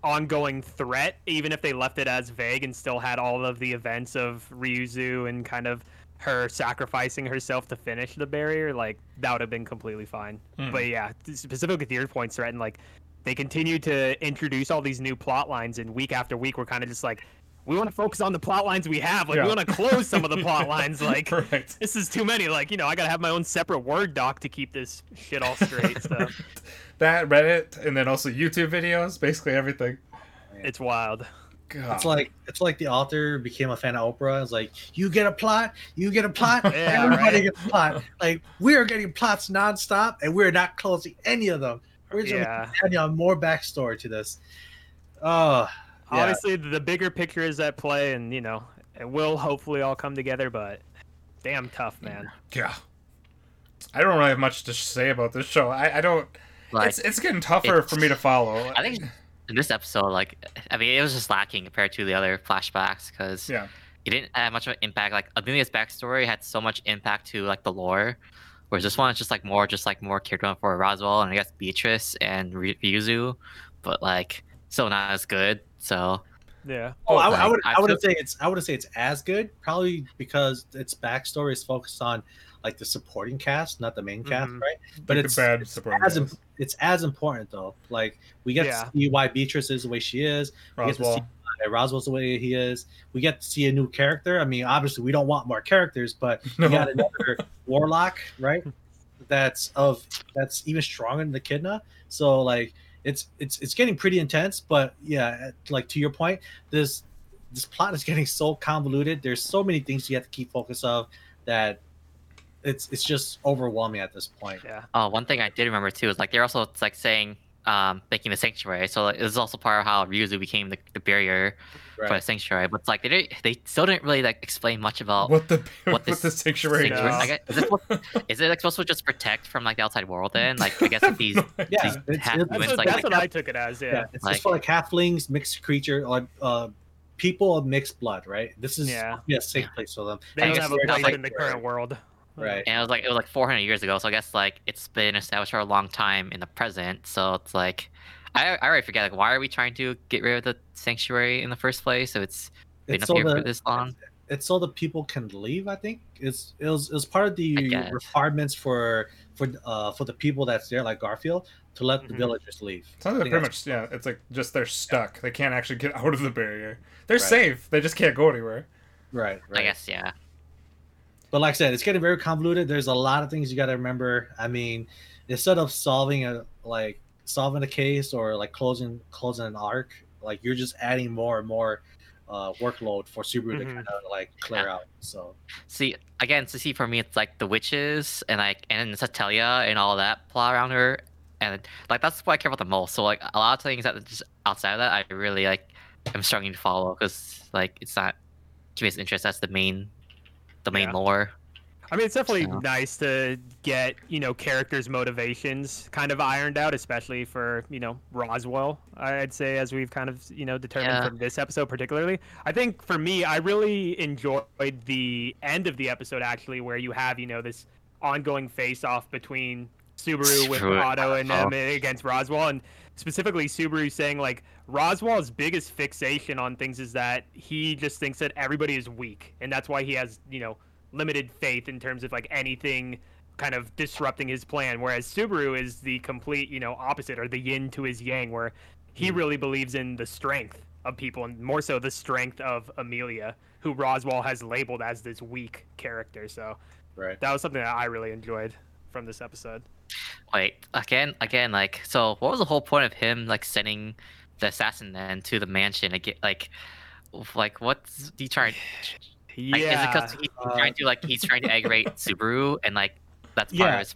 ongoing threat, even if they left it as vague and still had all of the events of Ryuzu and kind of her sacrificing herself to finish the barrier, like that would have been completely fine. Hmm. But yeah, specifically with your points, threat and like they continue to introduce all these new plot lines, and week after week, we're kind of just like, we want to focus on the plot lines we have. Like Yeah. we want to close some of the plot lines. Like right. this is too many. Like you know, I gotta have my own separate word doc to keep this shit all straight. So that Reddit and then also YouTube videos, basically everything. it's wild. God. It's like it's like the author became a fan of Oprah. It's like you get a plot, you get a plot, Yeah, everybody right. gets a plot. Like we are getting plots nonstop, and we're not closing any of them. We're just Yeah. adding on more backstory to this. Oh, Yeah. Obviously, the bigger picture is at play, and you know, it will hopefully all come together. But damn tough, man. yeah. I don't really have much to say about this show. I, I don't. Like it's it's getting tougher it's- for me to follow. I think in this episode, like, I mean, it was just lacking compared to the other flashbacks because Yeah. it didn't have much of an impact. Like Emilia's backstory had so much impact to like the lore, whereas this one is just like more, just like more character development for Roswaal and I guess Beatrice and Ry- Ryuzu, but like still not as good. So Yeah. Oh, I, I would I I wouldn't say it's I wouldn't say it's as good. Probably because its backstory is focused on like the supporting cast, not the main cast, Mhm. right? But Like it's bad it's supporting as cast. im- it's as important though. Like we get Yeah. to see why Beatrice is the way she is. We get to see Roswaal. why Roswaal's the way he is. We get to see a new character. I mean, obviously we don't want more characters, but No. we got another warlock, right? That's of that's even stronger than Echidna. So like it's it's it's getting pretty intense. But yeah, like to your point, this this plot is getting so convoluted. There's so many things you have to keep focus of that it's it's just overwhelming at this point. Yeah. Oh, one thing I did remember too is like they're also it's like saying um making the sanctuary. So like, this is also part of how Ryuzu became the, the barrier for the sanctuary. But it's like they didn't, they still didn't really like explain much about what the what what the sanctuary sanctuary- does. No. I guess, is, it, supposed- is it like supposed to just protect from like the outside world then? Like I guess if these Yeah, these it's- half it's- That's humans what, like, that's like what I took it as. Yeah, Yeah. it's Like- just for like halflings, mixed creature, like uh, people of mixed blood, right? This is Yeah. yeah, a safe Yeah. place for them. They I don't have a it's place like- in the current world. Right. and it was like it was like 400 years ago. So I guess like it's been established for a long time in the present. So it's like I I already forget like why are we trying to get rid of the sanctuary in the first place? So it's been It's up so here for this long. it's so the people can leave. I think it's it was, it was part of the requirements for for uh for the people that's there, like Garfiel, to let the Mhm. villagers leave. Sounds I like think pretty that's- much yeah. It's like just they're stuck. They can't actually get out of the barrier. They're Right. safe. They just can't go anywhere. Right. Right. I guess yeah. But like I said, it's getting very convoluted. There's a lot of things you got to remember. I mean, instead of solving a like solving a case or like closing closing an arc, like you're just adding more and more uh, workload for Subaru to Mhm. kind of like clear Yeah. out. So See, again, to see for me, it's like the witches and like and Satella and all that plot around her, and like that's what I care about the most. So like a lot of things that just outside of that, I really like I'm struggling to follow because like it's not keeping interest. That's the main, the main Yeah. lore. I mean, it's definitely So- nice to get you know characters' motivations kind of ironed out, especially for you know Roswaal. I'd say as we've kind of you know determined Yeah. from this episode particularly. I think for me, I really enjoyed the end of the episode actually, where you have you know this ongoing face-off between Subaru with Otto and um, oh. against Roswaal, and specifically Subaru saying like Roswaal's biggest fixation on things is that he just thinks that everybody is weak, and that's why he has you know limited faith in terms of like anything kind of disrupting his plan. Whereas Subaru is the complete you know opposite or the yin to his yang, where he hmm. really believes in the strength of people and more so the strength of Emilia, who Roswaal has labeled as this weak character. So right. that was something that I really enjoyed from this episode. Wait, again, again, like, so what was the whole point of him like sending the assassin then to the mansion again? Like, like what's he trying? Like, is it because he's Uh, trying to like he's trying to aggravate Subaru and like that's part Yeah. of his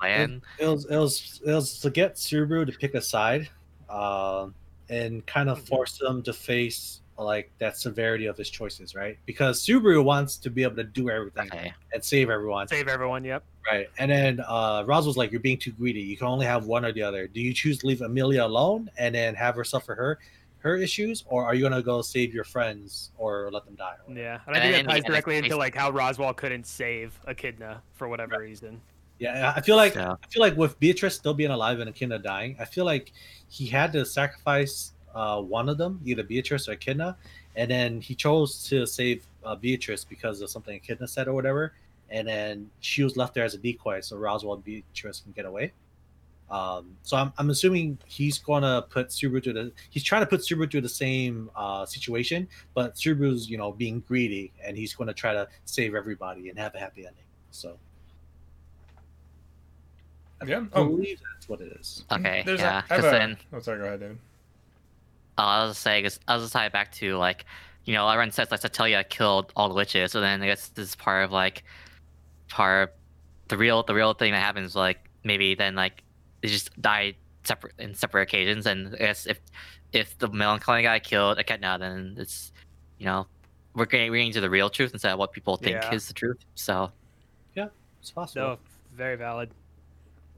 plan? It, it was it was it was to get Subaru to pick a side, um, and kind of Mhm. force them to face like that severity of his choices, right? Because Subaru wants to be able to do everything Okay. and save everyone, Save everyone. Yep. right? And then uh, Roz was like, "You're being too greedy. You can only have one or the other. Do you choose to leave Emilia alone and then have her suffer her her issues, or are you gonna go save your friends or let them die?" Yeah, and I think then that ties directly into like how Roswaal couldn't save Echidna for whatever reason. Yeah, I feel like So- I feel like with Beatrice still being alive and Echidna dying, I feel like he had to sacrifice uh, one of them, either Beatrice or Echidna, and then he chose to save uh, Beatrice because of something Echidna said or whatever, and then she was left there as a decoy, so Roswaal and Beatrice can get away. Um, so I'm, I'm assuming he's gonna put Subaru through the he's trying to put Subaru through the same uh, situation, but Subaru's you know being greedy and he's gonna try to save everybody and have a happy ending. So Yeah. I Oh, believe that's what it is. Okay, there's yeah, a, I have because a, then Oh, sorry. Go ahead, David. Uh, I was just saying, I was just tie it back to like, you know, everyone says like Satella killed all the witches, so then I guess this is part of like, part of the real the real thing that happens like maybe then like they just died separate in separate occasions, and I guess if if the melancholy guy killed Echidna, then it's you know we're getting we're getting to the real truth instead of what people think Yeah. is the truth. So yeah, It's possible. No, very valid.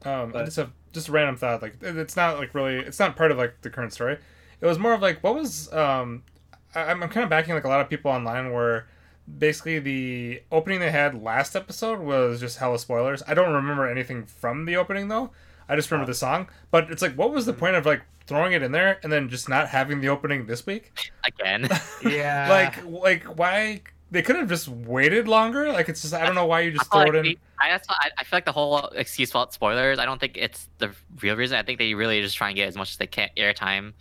Um, I But- just have just a random thought. Like, it's not like really, it's not part of like the current story. It was more of like, what was um, I, I'm kind of backing like a lot of people online where basically the opening they had last episode was just hella spoilers. I don't remember anything from the opening though. I just remember the song. But it's like, what was the point of like throwing it in there and then just not having the opening this week? again, Yeah. like, like why? They could have just waited longer. Like, it's just I don't know why you just I throw feel it in. I, that's why I, I feel like the whole excuse about spoilers. I don't think it's the real reason. I think they really just try and get as much as they can airtime.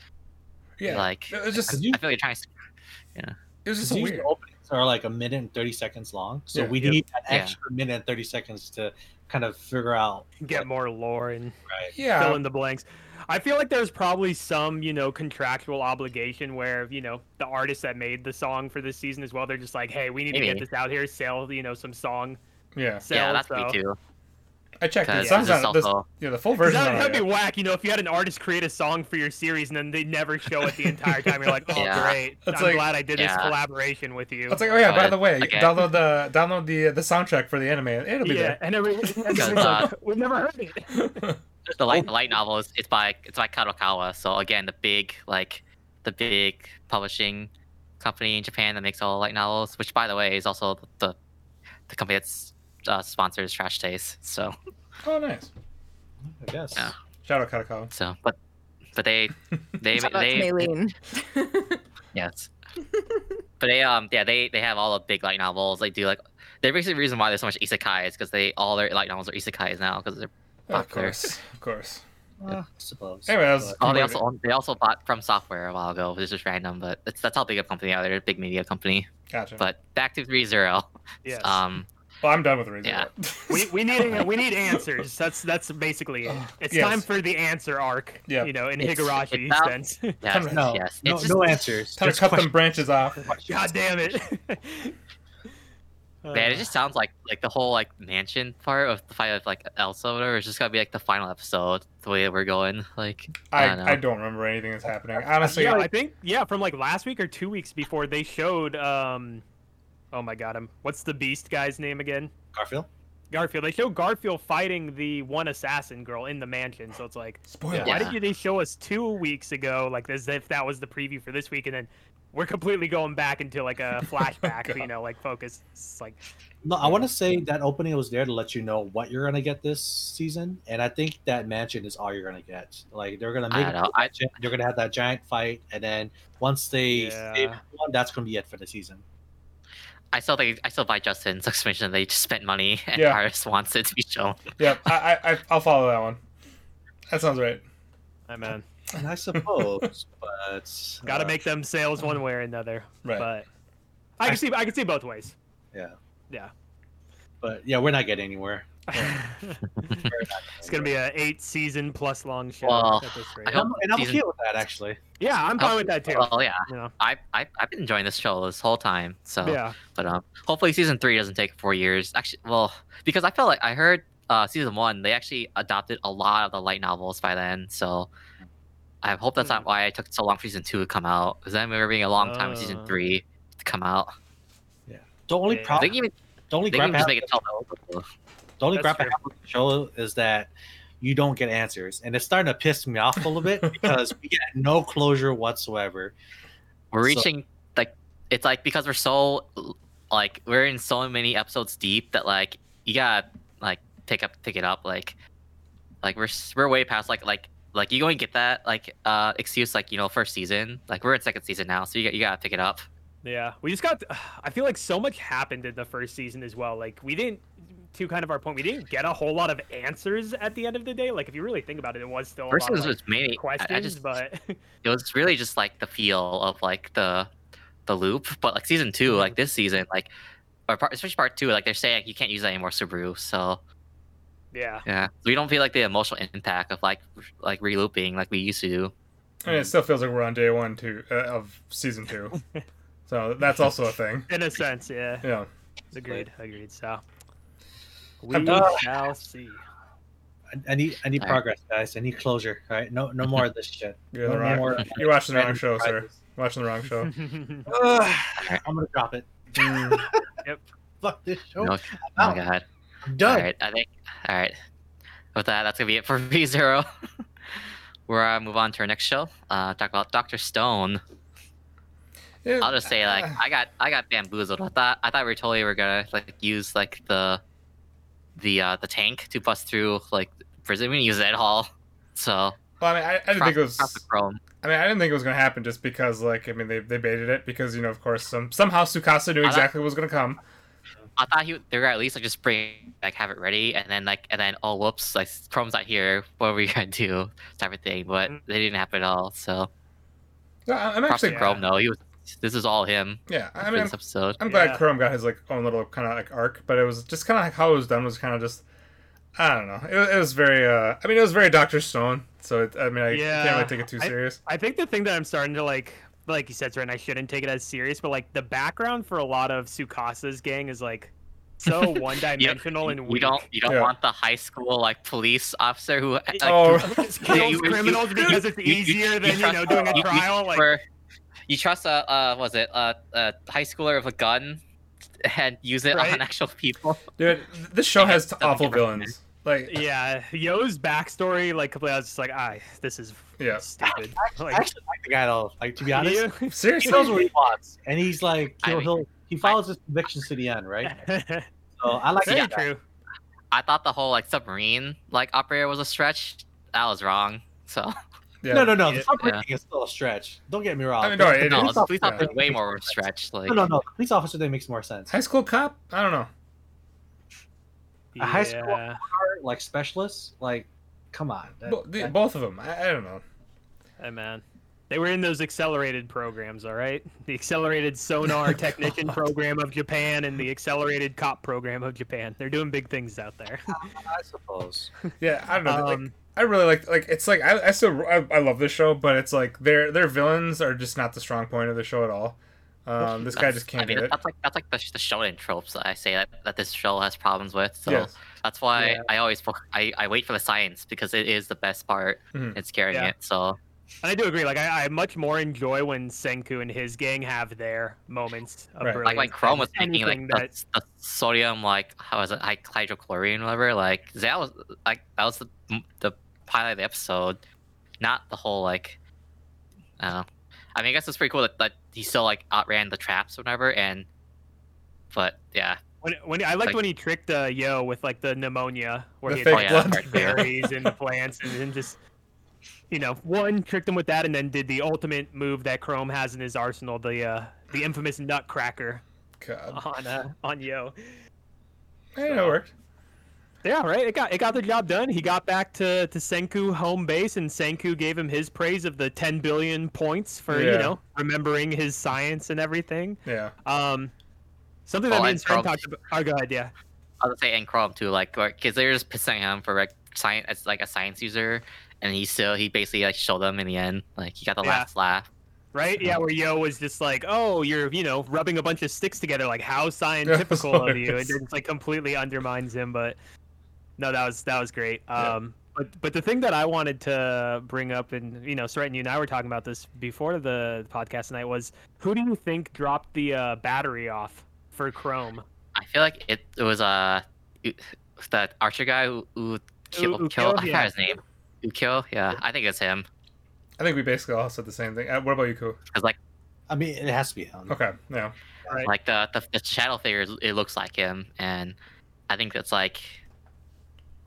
Yeah, Like it was just Cause I you- feel like you're trying to. it was just so weird. openings are like a minute and 30 seconds long. So Yeah. we Yep. need an Yeah. extra minute and 30 seconds to kind of figure out. get what- more lore and right. Yeah, fill in the blanks. I feel like there's probably some, you know, contractual obligation where, you know, the artists that made the song for this season as well, they're just like, hey, we need to get this out here, sell, you know, some song. yeah. Sell, yeah, that's so. me too. I checked. It Because sounds it's on this, yeah, the full version. That, on that'd be whack, you know, if you had an artist create a song for your series and then they never show it the entire time. You're like, oh, Yeah. great. It's I'm like- glad I did this collaboration with you. It's like, oh yeah, by the way, again- download the download the the soundtrack for the anime. It'll be there." yeah, and every, everybody's uh, we've never heard it. the light the light novel is it's by it's by Kadokawa. So again, the big like the big publishing company in Japan that makes all the light novels, which by the way is also the the company that's uh, sponsors Trash Taste. So oh, nice. I guess. Yeah. Shout out Kadokawa. so but but they they Shout out to they Maylene. yes. but they um yeah they they have all the big light novels. They do like they're basically the reason why there's so much isekai is because they all their light novels are isekais now because they're of course, of course. Uh, I suppose. Anyway, that was- Oh, they also own, they also bought FromSoftware a while ago, which is just random, but it's, that's how big a company they are. They're a big media company. Gotcha. But back to ReZero. Yes. Um, Well, I'm done with ReZero. Yeah. We, we need we need answers. That's that's basically it. It's Yes. time for the answer arc. Yeah. You know, in It's- Higurashi it's out- sense. Yes, No, yes. no, just, no answers. Time to Just cut them branches off. God damn it. Man, it just sounds like like the whole like mansion part of the fight of like Elsa or whatever is just gonna be like the final episode. The way that we're going, like I, I, don't know. I don't remember anything that's happening. Honestly, yeah, I think yeah, from like last week or two weeks before they showed um oh my god, um what's the beast guy's name again? Garfiel. Garfiel. They show Garfiel fighting the one assassin girl in the mansion. So it's like, spoiler. why Yeah. did they show us two weeks ago, like as if that was the preview for this week, and then we're completely going back into like a flashback, you know, like focus. It's like, No, I want to say that opening was there to let you know what you're gonna get this season, and I think that mansion is all you're gonna get. Like they're gonna make don't know. I, you're gonna have that giant fight, and then once they Yeah. save everyone, that's gonna be it for the season. I still think I still buy Justin's explanation. They just spent money and Yeah. artist wants it to be shown. Yep, I, I, I- I'll follow that one. That sounds right. I man, And I suppose, but got to uh, make them sales one way or another. Right. But I can see, I can see both ways. Yeah. Yeah. But yeah, we're not getting anywhere. it's gonna be an eight season plus long show Well, at this rate. I And I'm, hope and I'm season- okay with that actually. Yeah, I'm fine with that too. Well, yeah, You know, I, I I've been enjoying this show this whole time. So, yeah. but um, hopefully season three doesn't take four years. Actually, well, because I felt like I heard uh season one they actually adopted a lot of the light novels by then. So, I hope that's Hmm. not why it took so long for season two to come out. Because then we were being a long time with season Uh. three to come out. Yeah, the only Yeah. I problem, think even the only they crap can just I make it tell. The only That's crap I true. have with the show is that you don't get answers, and it's starting to piss me off a little bit because we get no closure whatsoever. We're So- reaching like it's like because we're so like we're in so many episodes deep that like you gotta like pick up pick it up like like we're we're way past like like like you going to get that like uh excuse like you know first season like we're in second season now so you got you gotta pick it up Yeah, we just got. I feel like so much happened in the first season as well. Like we didn't, to kind of our point, we didn't get a whole lot of answers at the end of the day. Like if you really think about it, it was still a first lot of, season like, was mainly I, questions, I just but it was really just like the feel of like the the loop but like season two Mm-hmm. like this season like or part, especially part two like they're saying you can't use that anymore Subaru so yeah, yeah we don't feel like the emotional impact of like like relooping like we used to do I mean, it still feels like we're on day one two uh, of season two, so that's also a thing. in a sense, yeah. Yeah. Agreed, agreed. So we shall see. I, I need I need Alright. progress, guys. I need closure. All right, no no more of this shit. You're, the No wrong, more you're watching the wrong random show, sir. surprises. Watching the wrong show. Ugh, I'm gonna drop it. Mm. Fuck this show. No, oh out. my god I'm done. All right, I think. All right, with that, that's gonna be it for ReZero. We're uh, move on to our next show. Uh, talk about Doctor Stone. Yeah, I'll just say like uh, I got I got bamboozled. I thought I thought we were totally were gonna like use like the the uh the tank to bust through like prison. We didn't use it at all. So well, I mean, I, I didn't cross, think it was. I mean, I didn't think it was gonna happen just because, like, I mean, they, they baited it because you know, of course, some somehow Tsukasa knew exactly what was gonna come. I thought he they were at least like just bring like have it ready and then like and then oh whoops like chrome's not here. What are we gonna do? Type of thing. But Mm. they didn't happen at all. So No, I'm actually, to Chrome though. He was. This is all him yeah. I for mean, this I'm, episode. I'm glad Yeah. Chrome got his like own little kind of like arc, but it was just kind of like how it was done was kind of just, I don't know. It, was- it was very, uh, I mean, it was very Doctor Stone. So it, I mean, I can't really take it too I- serious. I think the thing that I'm starting to like, like you said, Sren, I shouldn't take it as serious, but like the background for a lot of Tsukasa's gang is like so one dimensional and you weak. don't you don't Yeah. want the high school like police officer who like, Oh. kills you- you- criminals you- because it's you- you- easier you than you, trust- know doing a you- you- trial. Like for- you trust a uh was it a, a high schooler with a gun and use it Right. on actual people Dude, this show has Doesn't awful villains. Like, yeah, Yo's backstory, like completely, I was just like, ah, this is Yeah. stupid. I Like, actually like the guy though. Like to be honest, you- he seriously, knows what he wants, and he's like he'll, mean- he'll he follows his convictions to the end, right? So I like that true. i thought the whole like submarine like operator was a stretch that was wrong so yeah. No, no, no. Yeah. The submarine thing is still a stretch. Don't get me wrong. I mean, no, it no is. the police yeah. officer way more of a stretch like No, no, no. The police officer thing makes more sense. High school cop? I don't know. A high school- Yeah. Like specialists, like, come on. That- Bo- the, that- both of them. I, I don't know. Hey man, They were in those accelerated programs, all right? The accelerated sonar technician program of Japan and the accelerated cop program of Japan. They're doing big things out there. I suppose. Yeah, I don't know. like, Um, I really like like it's like I, I still I, I love this show, but it's like their their villains are just not the strong point of the show at all. Um, this guy just can't I mean, do it. that's like that's like the, the shonen tropes that I say that, that this show has problems with. So Yes. that's why Yeah. I always fo- I, I wait for the science because it is the best part. Mhm. It's carrying Yeah. it. So And I do agree. Like I, I much more enjoy when Senku and his gang have their moments of Right. like when Chrome was and making like anything the, the sodium like how was it like hydrochlorine whatever like that was like that was the the pilot of the episode, not the whole like. I don't know. I mean, I guess it's pretty cool that, that he still like outran the traps or whatever, and but yeah, When, when I liked Like- when he tricked uh, Yo with like the pneumonia, where The he fake had blood. like, berries and the plants, and then just you know, one tricked him with that, and then did the ultimate move that Chrome has in his arsenal, the uh, the infamous Nutcracker God, on uh, on Yo. hey, it worked. Yeah, right. It got it got the job done. He got back to to Senku home base, and Senku gave him his praise of the 10 billion points for Yeah. you know remembering his science and everything. Yeah, Um, something that Oh, me and and Sven Chrome- talked about. Oh, go ahead. Yeah. I would say and Chrome too, like because they're just pissing him for like science as like a science user, and he still he basically like showed them in the end, like he got the Yeah. last laugh. Right? Yeah, where Yo was just like, "Oh, you're, you know, rubbing a bunch of sticks together. Like, how scientifical of you?" It hilarious. just like completely undermines him. But no, that was that was great. Yeah. Um, but but the thing that I wanted to bring up, and you know, Stratton, you and I were talking about this before the podcast tonight, was who do you think dropped the uh, battery off for Chrome? I feel like it, it was uh U- that Archer guy who, who killed, Ukyo, killed I yeah. forgot his name. Ukyo, yeah, I think it's him. I think we basically all said the same thing. Uh, what about you, Ku? Cause like I mean, it has to be him. Okay, yeah, Right. like the, the the shadow figure, it looks like him, and I think that's like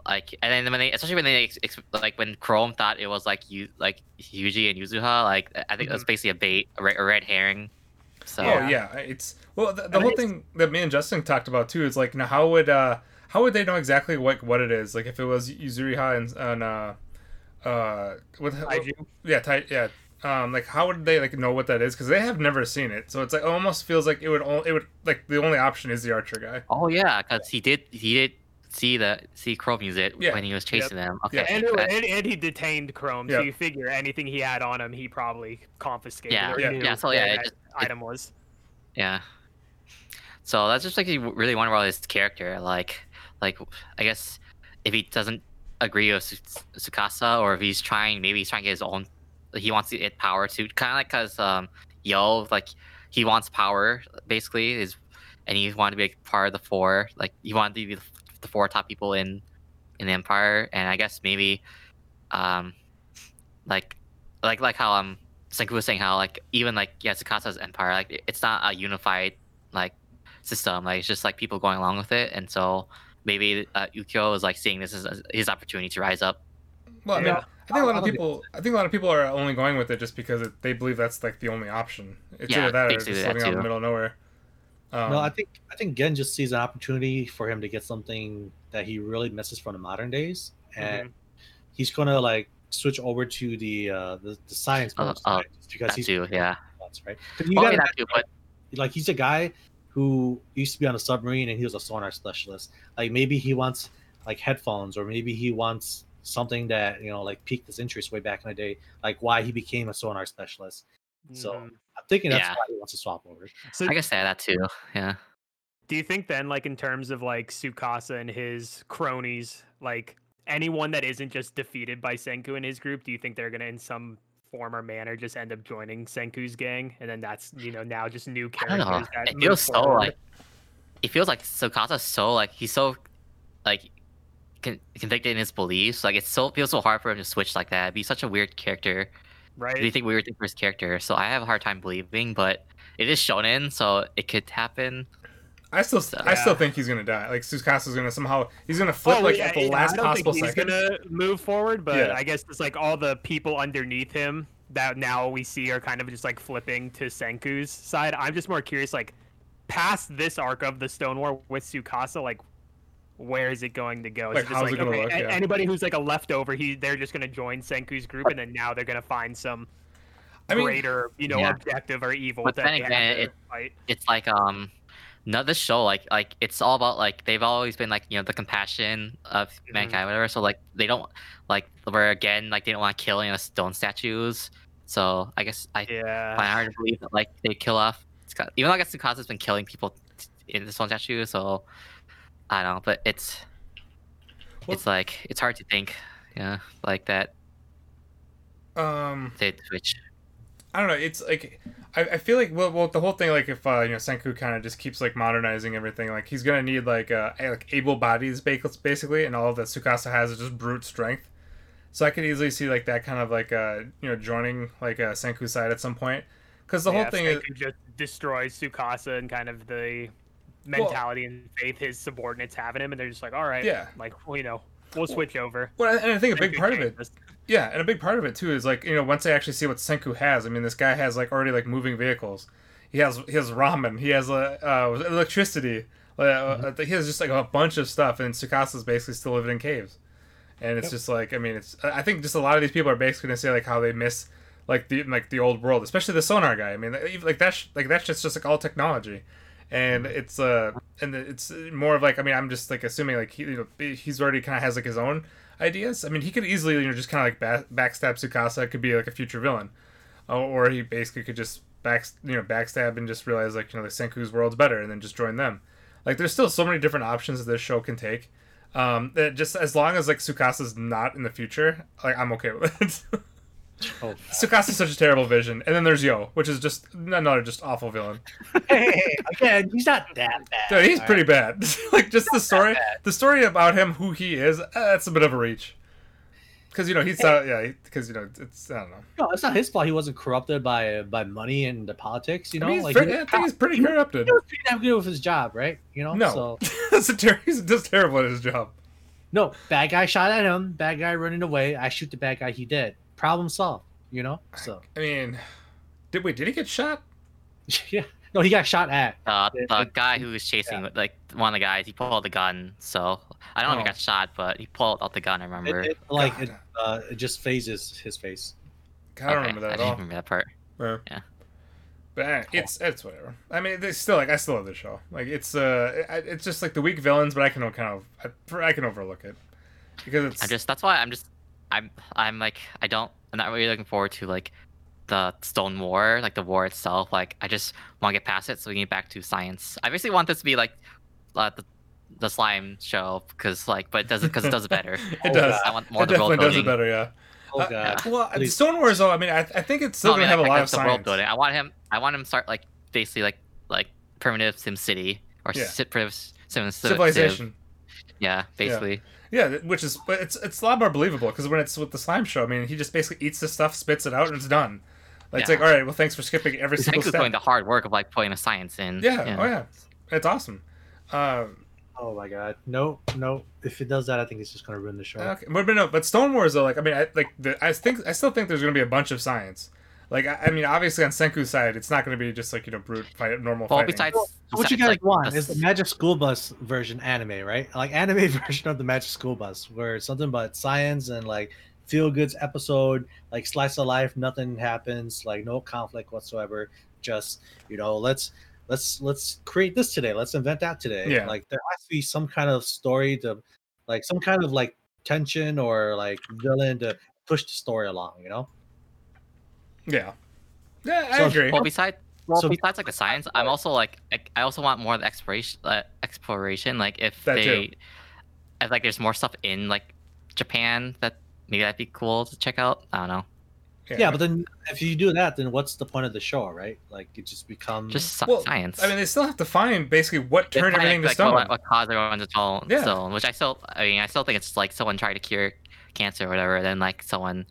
like and then when they especially when they ex, ex, like when Chrome thought it was like you like Yuji and Yuzuriha, like I think that's basically a bait, a red, a red herring. So Oh yeah, it's well the, the whole thing that me and Justin talked about too is like now how would uh how would they know exactly what what it is? Like if it was Yuzuriha and, and uh uh what Kaiju? yeah tai, yeah um like how would they like know what that is? Because they have never seen it. So it's like it almost feels like it would only it would like the only option is the archer guy. Oh yeah, because he did he did see the see Chrome use it Yeah. when he was chasing them. Okay, Yeah. And, it- and, and he detained Chrome, so you figure anything he had on him, he probably confiscated. Yeah, or yeah, knew yeah, so, yeah, it that just- it- item was. Yeah. So that's just like you really wonder about his character. Like, like I guess if he doesn't agree with Su- Tsukasa, or if he's trying, maybe he's trying to get his own. He wants to get power too, kind of like because um, Yo, like he wants power basically is, and he wanted to be a part of the four. Like he wanted to be the, the four top people in in the empire, and I guess maybe, um, like, like like how um Senku was saying how like even like yeah Tsukasa's empire like it's not a unified like system like it's just like people going along with it and so maybe uh, Ukyo is like seeing this as his opportunity to rise up well I mean Yeah. I think a lot of people I think a lot of people are only going with it just because it, they believe that's like the only option it's Yeah, either that or basically just living out in the too. middle of nowhere um, no, I think I think Gen just sees an opportunity for him to get something that he really misses from the modern days, and he's gonna like switch over to the uh the, the science Uh, uh, side, because he's too yeah nuts, right? 'Cause you well, gotta too but like he's a guy who used to be on a submarine and he was a sonar specialist. Like maybe he wants like headphones or maybe he wants something that you know like piqued his interest way back in the day, like why he became a sonar specialist. So Mhm. I'm thinking that's Yeah. why he wants to swap over. So I guess yeah that too yeah Do you think then, like in terms of like Tsukasa and his cronies, like anyone that isn't just defeated by Senku and his group, do you think they're gonna in some form or manner just end up joining Senku's gang, and then that's you know now just new I don't characters know that it move feels so forward? like it feels like Tsukasa's so like he's so like con- convicted in his beliefs like it's so feels so hard for him to switch like that It'd be such a weird character right? do you think we were for his character so I have a hard time believing but it is shonen so it could happen I still I still think he's gonna die like Tsukasa's gonna somehow he's gonna flip Oh, like yeah, at the yeah, last I don't possible think he's second gonna move forward, but Yeah. I guess it's like all the people underneath him that now we see are kind of just like flipping to Senku's side. I'm just more curious, like past this arc of the Stone War with Tsukasa, like where is it going to go? Like, it just like it okay, look? Yeah. anybody who's like a leftover, he they're just gonna join Senku's group, and then now they're gonna find some I mean- greater, you know, Yeah. objective or evil But then again, it- fight. it's like um no this show like like it's all about like they've always been like you know the compassion of Mm-hmm. mankind whatever so like they don't like where again like they don't want to kill you know stone statues so i guess i Yeah. find it hard to believe that like they kill off even though i guess Tsukasa's been killing people in the stone statue so i don't know but it's Well- it's like it's hard to think yeah like that Um, they switch I don't know. It's like I, I feel like well, well, the whole thing like if uh, you know Senku kind of just keeps like modernizing everything, like he's gonna need like uh like able bodies basically, and all that Tsukasa has is just brute strength. So I could easily see like that kind of like uh you know joining like uh, Senku's side at some point, because the yeah, whole thing is just destroys Tsukasa and kind of the mentality and faith his subordinates have in him, and they're just like, all right, Yeah. like well, you know, we'll switch over. well, and I think a big part of it. Yeah, and a big part of it too is like you know once they actually see what Senku has. I mean, this guy has like already like moving vehicles. He has he has ramen. He has uh, uh electricity. Uh, uh, he has just like a bunch of stuff, and Tsukasa's basically still living in caves. And it's just like I mean, it's I think just a lot of these people are basically gonna say like how they miss like the like the old world, especially the sonar guy. I mean, like that's like that's just just like all technology, and it's uh and it's more of like I mean I'm just like assuming like he you know he's already kind of has like his own ideas. I mean, he could easily, you know, just kind of like back, backstab Tsukasa could be like a future villain, uh, or he basically could just back, you know, backstab and just realize like you know the Senku's world's better, and then just join them. Like, there's still so many different options that this show can take. Um, that just as long as like Tsukasa's not in the future, like I'm okay with it. Oh, Tsukasa's such a terrible vision, and then there's Yo, which is just another just awful villain. hey, hey, again, he's not that bad. Dude, he's all pretty right? bad. like just the story, the story about him, who he is, uh, that's a bit of a reach. Because you know he's uh, yeah, because you know it's I don't know. No, it's not his fault. He wasn't corrupted by by money and the politics. You know, I mean, he's like pretty, he, I think he's pretty he- corrupted. he was pretty damn good with his job, right? You know, No, So that's a ter- he's just terrible at his job. no, bad guy shot at him. Bad guy running away. I shoot the bad guy. He dead. Problem solved. You know. So I mean, did wait? Did he get shot? yeah. No, he got shot at. Uh, It- the it- guy who was chasing, with like one of the guys, he pulled out the gun. So I don't know if Oh. he got shot, but he pulled out the gun. I remember. it, like it, uh, it just phases his face. I don't Okay, remember that I at didn't all. remember that part. Yeah. Yeah. But eh, it's it's whatever. I mean, they still like I still love the show. Like it's uh, I- it's just like the weak villains, but I can kind of I, I can overlook it because it's I just that's why I'm just I'm I'm like I don't I'm not really looking forward to like the Stone War, like the war itself. Like I just want to get past it so we can get back to science. I basically want this to be like uh, the the slime show because like, but it does it because it does it better. it does. I want more It of the world definitely does it better. Yeah. Oh Uh, god. Well, Please. Stone Wars though. I mean, I, I think it's still No, gonna mean, have a lot of the world science. building. I want him. I want him to start like basically like like primitive Sim City or Yeah. Sim, primitive Sim, Civ- Civilization. Yeah, basically. Yeah, th- which is but it's it's a lot more believable because when it's with the slime show, I mean, he just basically eats the stuff, spits it out, and it's done. Like it's like, all right, well, thanks for skipping every single Senku's step. going the hard work of like putting the science in. yeah, oh yeah, it's awesome. Um, Oh my god. No, no. If it does that, I think it's just gonna ruin the show. okay, but, but no, but Stone Wars though, like I mean, I like the, I think I still think there's gonna be a bunch of science. Like I, I mean, obviously on Senku's side, it's not gonna be just like you know brute fight, normal Well, fighting. besides, What you besides, guys like, want the is the Magic School Bus version anime, right? Like anime version of the Magic School Bus, where it's something but science and like feel goods episode, like slice of life, nothing happens, like no conflict whatsoever. Just you know, let's let's let's create this today. Let's invent that today. Yeah. Like there has to be some kind of story to, like some kind of like tension or like villain to push the story along. You know. Yeah, yeah, I So- agree. Well, besides, well, So- besides like the science, I'm also like I, I also want more of the exploration. Uh, exploration, like if That they, too. if like there's more stuff in like Japan that maybe that'd be cool to check out. I don't know. Yeah. but then if you do that, then what's the point of the show, right? Like it just becomes Just sci- Well, science. I mean, they still have to find basically what It's turned kinda everything to like stone. What, what caused everyone to stone, Yeah. stone, which I still, I mean, I still think it's like someone tried to cure cancer or whatever, then like someone,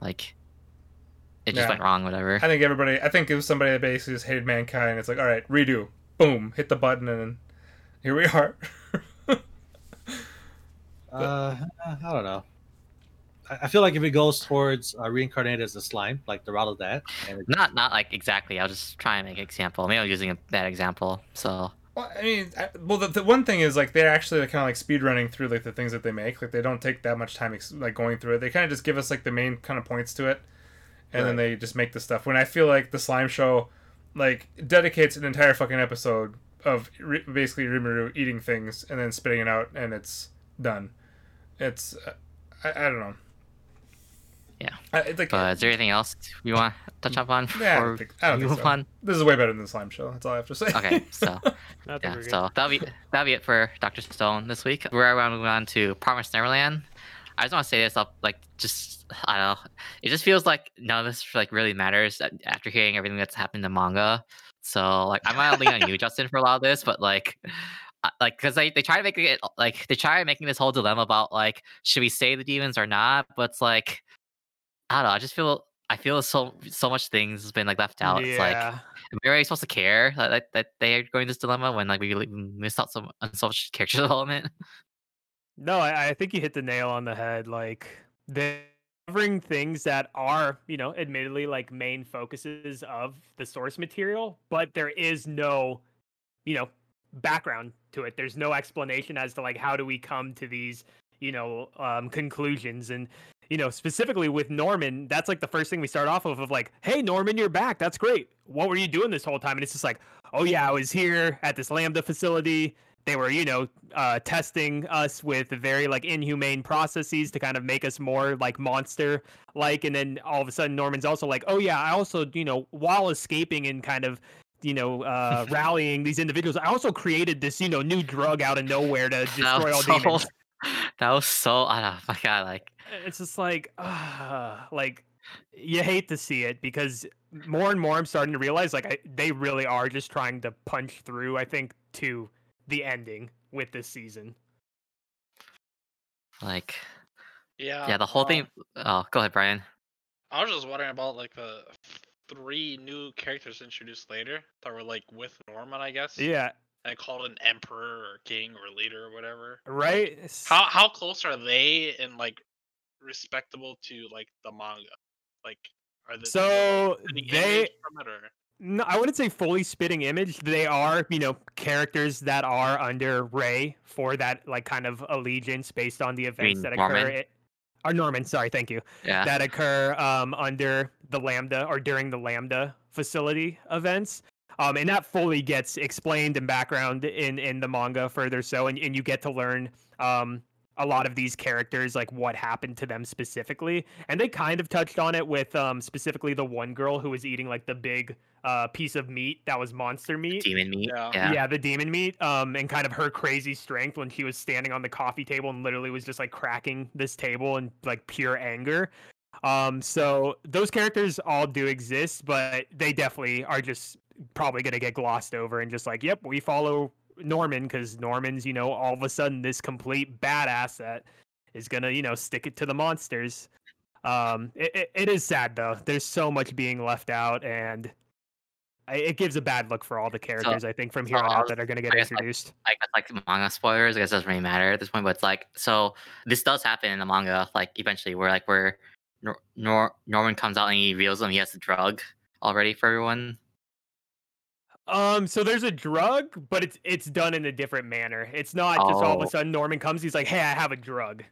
like, it just Yeah. went wrong, whatever. I think everybody. I think it was somebody that basically just hated mankind. It's like, all right, redo, boom, hit the button, and here we are. Uh, I don't know. I I feel like if it goes towards uh, reincarnated as a slime, like the route of that, and Not, not like exactly. I'll just try and make an example. Maybe I'm using a bad example. So well, I mean, I, well, the, the one thing is like they're actually kind of like speed running through like the things that they make. Like they don't take that much time ex- like going through it. They kind of just give us like the main kind of points to it, and then they just make the stuff. When I feel like the slime show, like dedicates an entire fucking episode of re- basically Rimuru eating things and then spitting it out, and it's done. It's uh, I, I don't know. Yeah. I, like, But is there anything else we want to touch up on yeah, I don't think, I don't think so. on? This is way better than the slime show. That's all I have to say. Okay, so yeah, so that'll be that'll be it for Doctor Stone this week. We're going to move on to Promised Neverland. I just want to say this up, like, just I don't know. It just feels like none of this like really matters after hearing everything that's happened in the manga. So like, I might lean on you, Justin, for a lot of this, but like, like, because they they try to make it like they try making this whole dilemma about like, should we say the demons or not? But it's like, I don't know. I just feel I feel so so much things has been like left out. It's like Yeah. am I really supposed to care that, that, that they are going this dilemma when like we really missed out some on so much character development? No, I, I think you hit the nail on the head. Like they're covering things that are, you know, admittedly like main focuses of the source material, but there is no, you know, background to it. There's no explanation as to like how do we come to these, you know, um, conclusions and. You know, specifically with Norman, that's like the first thing we start off of, of like, hey, Norman, you're back. That's great. What were you doing this whole time? And it's just like, oh, yeah, I was here at this Lambda facility they were you know uh, testing us with very like inhumane processes to kind of make us more like monster like and then all of a sudden norman's also like oh yeah i also you know while escaping and kind of you know uh, rallying these individuals i also created this you know new drug out of nowhere to destroy all so, demons. that was so oh my god, like it's just like uh, like you hate to see it because more and more i'm starting to realize like I, they really are just trying to punch through i think to the ending with this season like Yeah. yeah, the whole um, thing. Oh, go ahead, Brian. I was just wondering about like the three new characters introduced later that were like with Norman, I guess. yeah And called an emperor or king or leader or whatever. right It's- How how close are they and like respectable to like the manga? Like are they So spitting they, image from it or no, I wouldn't say fully spitting image. They are, you know, characters that are under Ray for that like kind of allegiance based on the events that Norman? occur. It, or Norman, sorry, thank you. Yeah, That occur um under the Lambda or during the Lambda facility events. Um, and that fully gets explained in background in in the manga further so, and, and you get to learn um a lot of these characters like what happened to them specifically and they kind of touched on it with um specifically the one girl who was eating like the big uh piece of meat that was monster meat demon meat. Yeah. Yeah, yeah. the demon meat um and kind of her crazy strength when she was standing on the coffee table and literally was just like cracking this table in like pure anger um so those characters all do exist but they definitely are just probably going to get glossed over and just like yep we follow norman because norman's you know all of a sudden this complete badass that is gonna you know stick it to the monsters um it, it, it is sad though there's so much being left out and I- it gives a bad look for all the characters i think from here so on out that are to get I guess, introduced like like manga spoilers. I guess it doesn't really matter at this point. But it's like so this does happen in the manga. Like eventually, where like where Nor- Nor- Norman comes out and he reveals him he has the drug already for everyone. Um, so there's a drug, but it's it's done in a different manner. It's not just all of Oh. a sudden Norman comes, he's like, "Hey, I have a drug."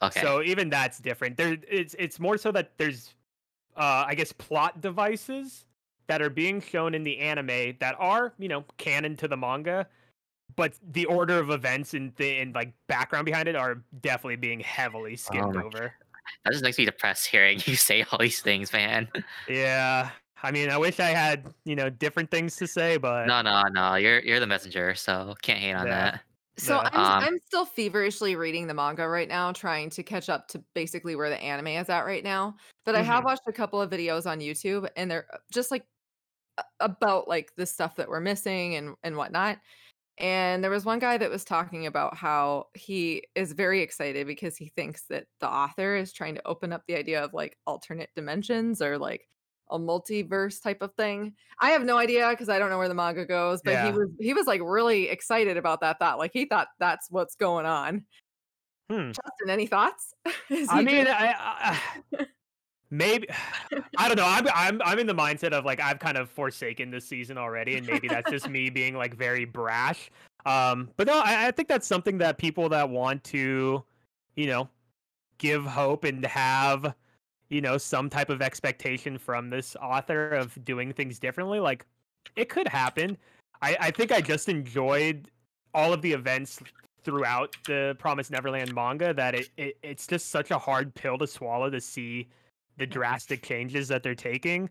Okay. So even that's different. There, it's it's more so that there's, uh, I guess, plot devices that are being shown in the anime that are, you know, canon to the manga, but the order of events and the and like background behind it are definitely being heavily skimmed my over. that just makes me depressed hearing you say all these things, man. Yeah, I mean, I wish I had you know different things to say, but no, no, no. You're you're the messenger, so can't hate on Yeah. that. So Yeah. I'm, Um, I'm still feverishly reading the manga right now, trying to catch up to basically where the anime is at right now. But I Mm-hmm. have watched a couple of videos on YouTube, and they're uh, just like about like the stuff that we're missing and and whatnot. And there was one guy that was talking about how he is very excited because he thinks that the author is trying to open up the idea of like alternate dimensions or like a multiverse type of thing. I have no idea because I don't know where the manga goes, but Yeah. he was he was like really excited about that thought. Like he thought that's what's going on. Hmm. Justin, any thoughts? I mean, I, I maybe I don't know. I'm I'm I'm in the mindset of like I've kind of forsaken this season already, and maybe that's just me being like very brash. Um, but no, I, I think that's something that people that want to, you know, give hope and have, you know, some type of expectation from this author of doing things differently. Like, it could happen. I, I think I just enjoyed all of the events throughout the Promise Neverland manga that it, it it's just such a hard pill to swallow to see the drastic changes that they're taking.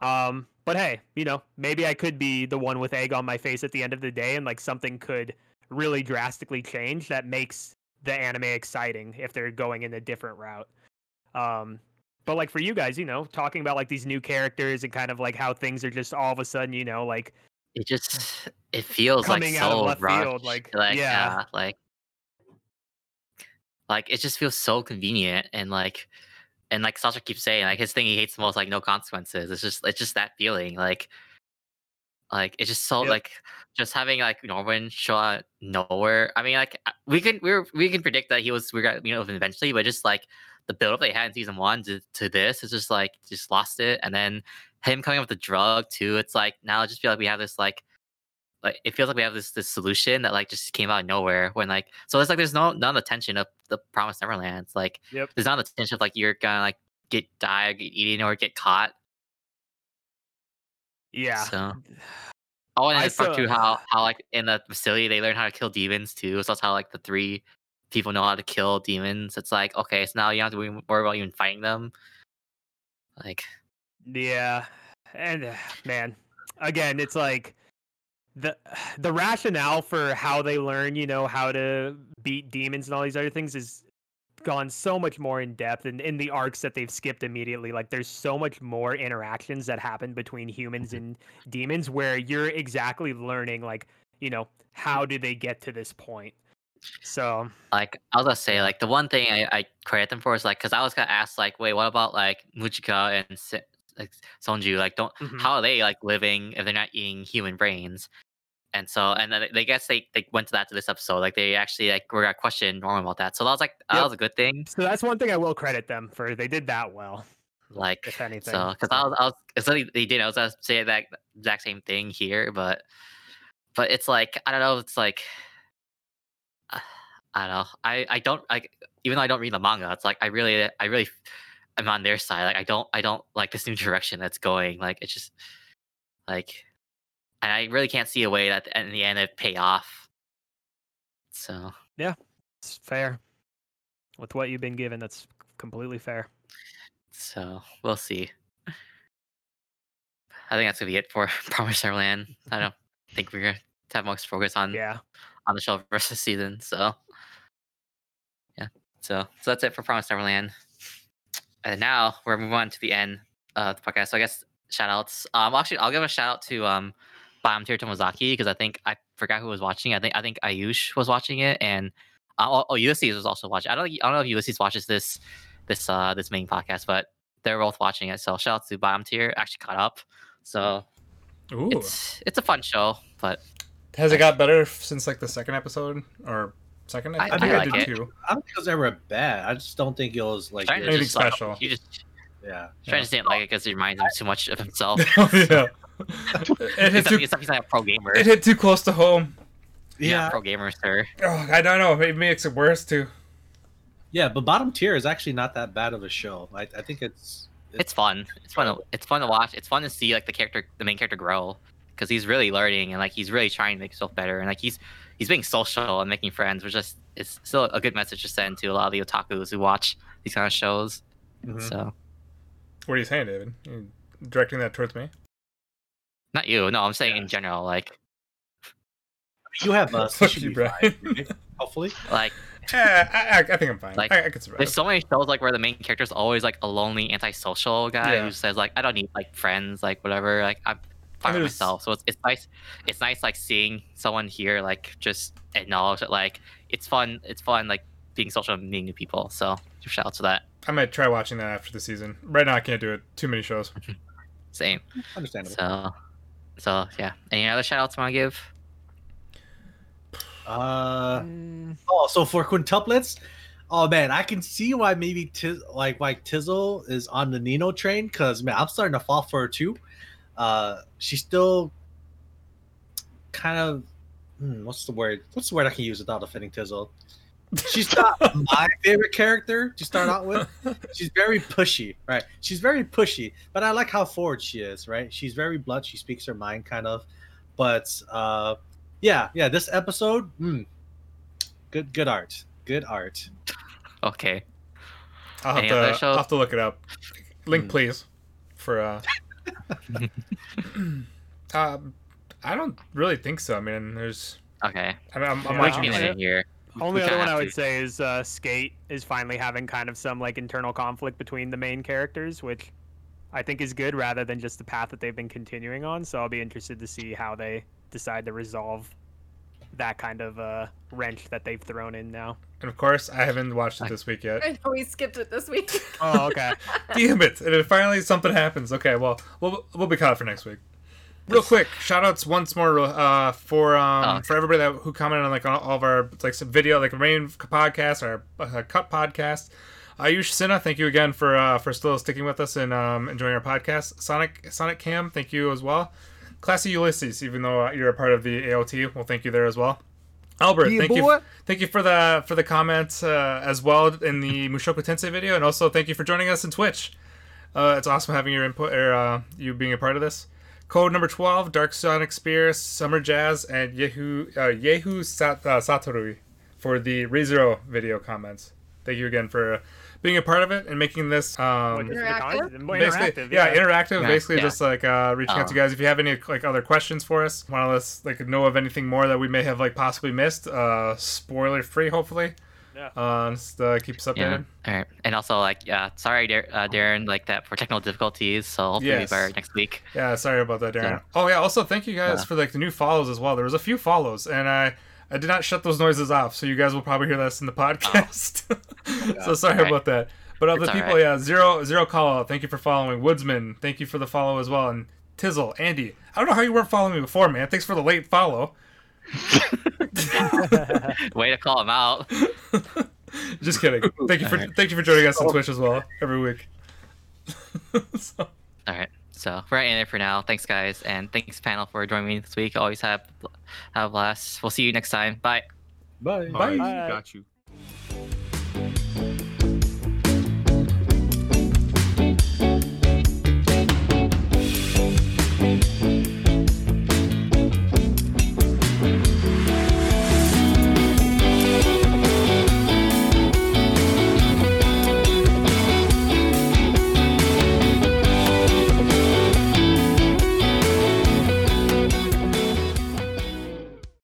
Um, but hey, you know, maybe I could be the one with egg on my face at the end of the day, and like something could really drastically change that makes the anime exciting if they're going in a different route. Um, but like for you guys, you know, talking about like these new characters and kind of like how things are just all of a sudden, you know, like It just it feels like Coming out of so rushed. field, like, like yeah. yeah, like like it just feels so convenient and like and like Sasha keeps saying, like his thing he hates the most, like no consequences. It's just it's just that feeling, like like it's just so Yep. like just having like Norman show out nowhere. I mean, like we can we were we can predict that he was we got you know eventually, but just like the build up they had in season one to, to this is just like just lost it, and then him coming up with the drug too. It's like now I just feel like we have this like like it feels like we have this this solution that like just came out of nowhere when like so it's like there's no none of the tension of the Promised Neverland. It's like Yep. there's not the tension of like you're gonna like get die or get eaten or get caught. yeah. So oh, and I too saw- how how like in the facility they learn how to kill demons too. So that's how like the three people know how to kill demons. It's like okay, so now you don't have to worry about even fighting them. Like Yeah, and uh, man, again, it's like the the rationale for how they learn, you know, how to beat demons and all these other things is gone so much more in depth and in the arcs that they've skipped immediately like there's so much more interactions that happen between humans and demons where you're exactly learning like you know how do they get to this point so like I was gonna say like the one thing I, I credit them for is like because I was gonna ask like wait what about like Mujika and Se- like Sonju like don't Mhm. how are they like living if they're not eating human brains? And so and then they guess they, they went to that to this episode like they actually like were gonna question Norman about that. So that was like that was a good thing. So that's one thing i will credit them for they did that well like if anything. so because I was I was it's like they did I was gonna say that exact same thing here but but it's like I don't know it's like uh, I don't know I I don't like even though I don't read the manga it's like I really I really am on their side. Like I don't I don't like this new direction that's going. Like it's just like and I really can't see a way that in the end it pay off. So. Yeah, it's fair. With what you've been given that's completely fair. So we'll see. I think that's gonna be it for Promised Neverland. I don't think we're gonna have much focus on. Yeah on the show versus season. So yeah, so so that's it for Promise Neverland. And now we're moving on to the end of the podcast. So I guess shout outs. Um, actually, I'll give a shout out to um, Bottom Tier Tomozaki because I think I forgot who was watching. I think I think Ayush was watching it, and uh, oh, oh, Ulysses was also watching. I don't I don't know if Ulysses watches this this uh this main podcast, but they're both watching it. So shout out to Bottom Tier. Actually caught up. So Ooh. it's it's a fun show, but Has it got better since like the second episode or second? I- I, think I I, like did it. too. I don't think it was ever bad. I just don't think it was like trying to your- Anything just, like, special. you just yeah. trying to say it like it because it reminds him too much of himself. Oh, yeah. It hit Except, too. except he's not a pro gamer. It hit too close to home. yeah, Yeah, pro gamer, sir. Oh, I don't know. It makes it worse too. yeah, but bottom tier is actually not that bad of a show. I, I think it's It's fun. It's fun. To, it's fun to watch. It's fun to see like the character, the main character, grow because he's really learning and like he's really trying to make himself better and like he's he's being social and making friends, which is it's still a good message to send to a lot of the otakus who watch these kind of shows. Mhm. So What are you saying, David? You directing that towards me? not you, no, I'm saying in general, like you have Fuck should be fine, hopefully. like Eh, I, I, I think I'm fine. Like, I, I could survive. There's so many shows like where the main character is always like a lonely antisocial guy Yeah. who says like I don't need like friends like whatever like I'm fine with myself. So it's, it's nice. It's nice like seeing someone here like just acknowledge that like it's fun. It's fun like being social and meeting new people. So just shout out to that. I might try watching that after the season. Right now, I can't do it. Too many shows. Same. Understandable. So so yeah. Any other shout outs want to give? Uh Mm, oh, so for quintuplets, oh man, I can see why maybe Tiz like why Tizzle is on the Nino train because man, I'm starting to fall for her too. Uh, she's still kind of hmm, what's the word? What's the word I can use without offending Tizzle? she's not my favorite character to start out with. She's very pushy, right? She's very pushy, but I like how forward she is, right? She's very blunt. She speaks her mind, kind of. But uh, yeah, yeah. This episode, mm, good, good art, good art. Okay. I'll have, Any to. I'll have to look it up. Link, Hmm. please, for. uh um, I don't really think so. I mean, there's. Okay. I mean, I'm, I'm Yeah. watching Which I'll- in here? Only other kinda one I would to- say is uh, Skate is finally having kind of some like internal conflict between the main characters, which I think is good rather than just the path that they've been continuing on. So I'll be interested to see how they decide to resolve that kind of uh, wrench that they've thrown in now. And of course, I haven't watched it this week yet. I know we skipped it this week. Oh, okay. Damn it! And then finally something happens. Okay, well, we'll we'll be caught up for next week. Real quick, shout outs once more uh, for um, Oh, okay. for everybody that who commented on like on all of our like some video like main podcast our uh, cut podcast. Ayush Sinha, thank you again for uh, for still sticking with us and um, enjoying our podcast. Sonic Sonic Cam, thank you as well. Classy Ulysses, even though you're a part of the AOT, well, thank you there as well. Albert, Yeah, thank boy. you, thank you for the for the comments uh, as well in the Mushoku Tensei video, and also thank you for joining us in Twitch. Uh, it's awesome having your input or uh, you being a part of this. Code number twelve: Dark Sonic Spear, Summer Jazz, and Yehu uh, Yehu Sat- uh, Satoru for the ReZero video comments. Thank you again for uh, being a part of it and making this um, What, just the Interactive? more basically, interactive, yeah, interactive. Yeah, basically, yeah. just like uh, reaching out to Oh. you guys. If you have any like other questions for us, want to let like know of anything more that we may have like possibly missed, uh, spoiler free, hopefully. Yeah. Uh, just uh, keep us updated. Yeah. All right. And also, like, yeah, sorry, Dar- uh, Darren, like that for technical difficulties. So hopefully Yes. we'll be better next week. Yeah, sorry about that, Darren. Yeah. Oh yeah, also thank you guys Yeah. for like the new follows as well. There was a few follows, and I I did not shut those noises off, so you guys will probably hear this in the oh. podcast. so sorry Alright. about that. But other It's people, alright. yeah, zero zero call out. Thank you for following. Woodsman, thank you for the follow as well, and Tizzle, Andy. I don't know how you weren't following me before, man. Thanks for the late follow. Way to call him out. Just kidding. Thank you for Alright. thank you for joining us on Twitch as well every week. So- All right. So we're in it for now. Thanks, guys, and thanks, panel, for joining me this week. Always have have a blast. We'll see you next time. Bye. Bye. Bye. Got you.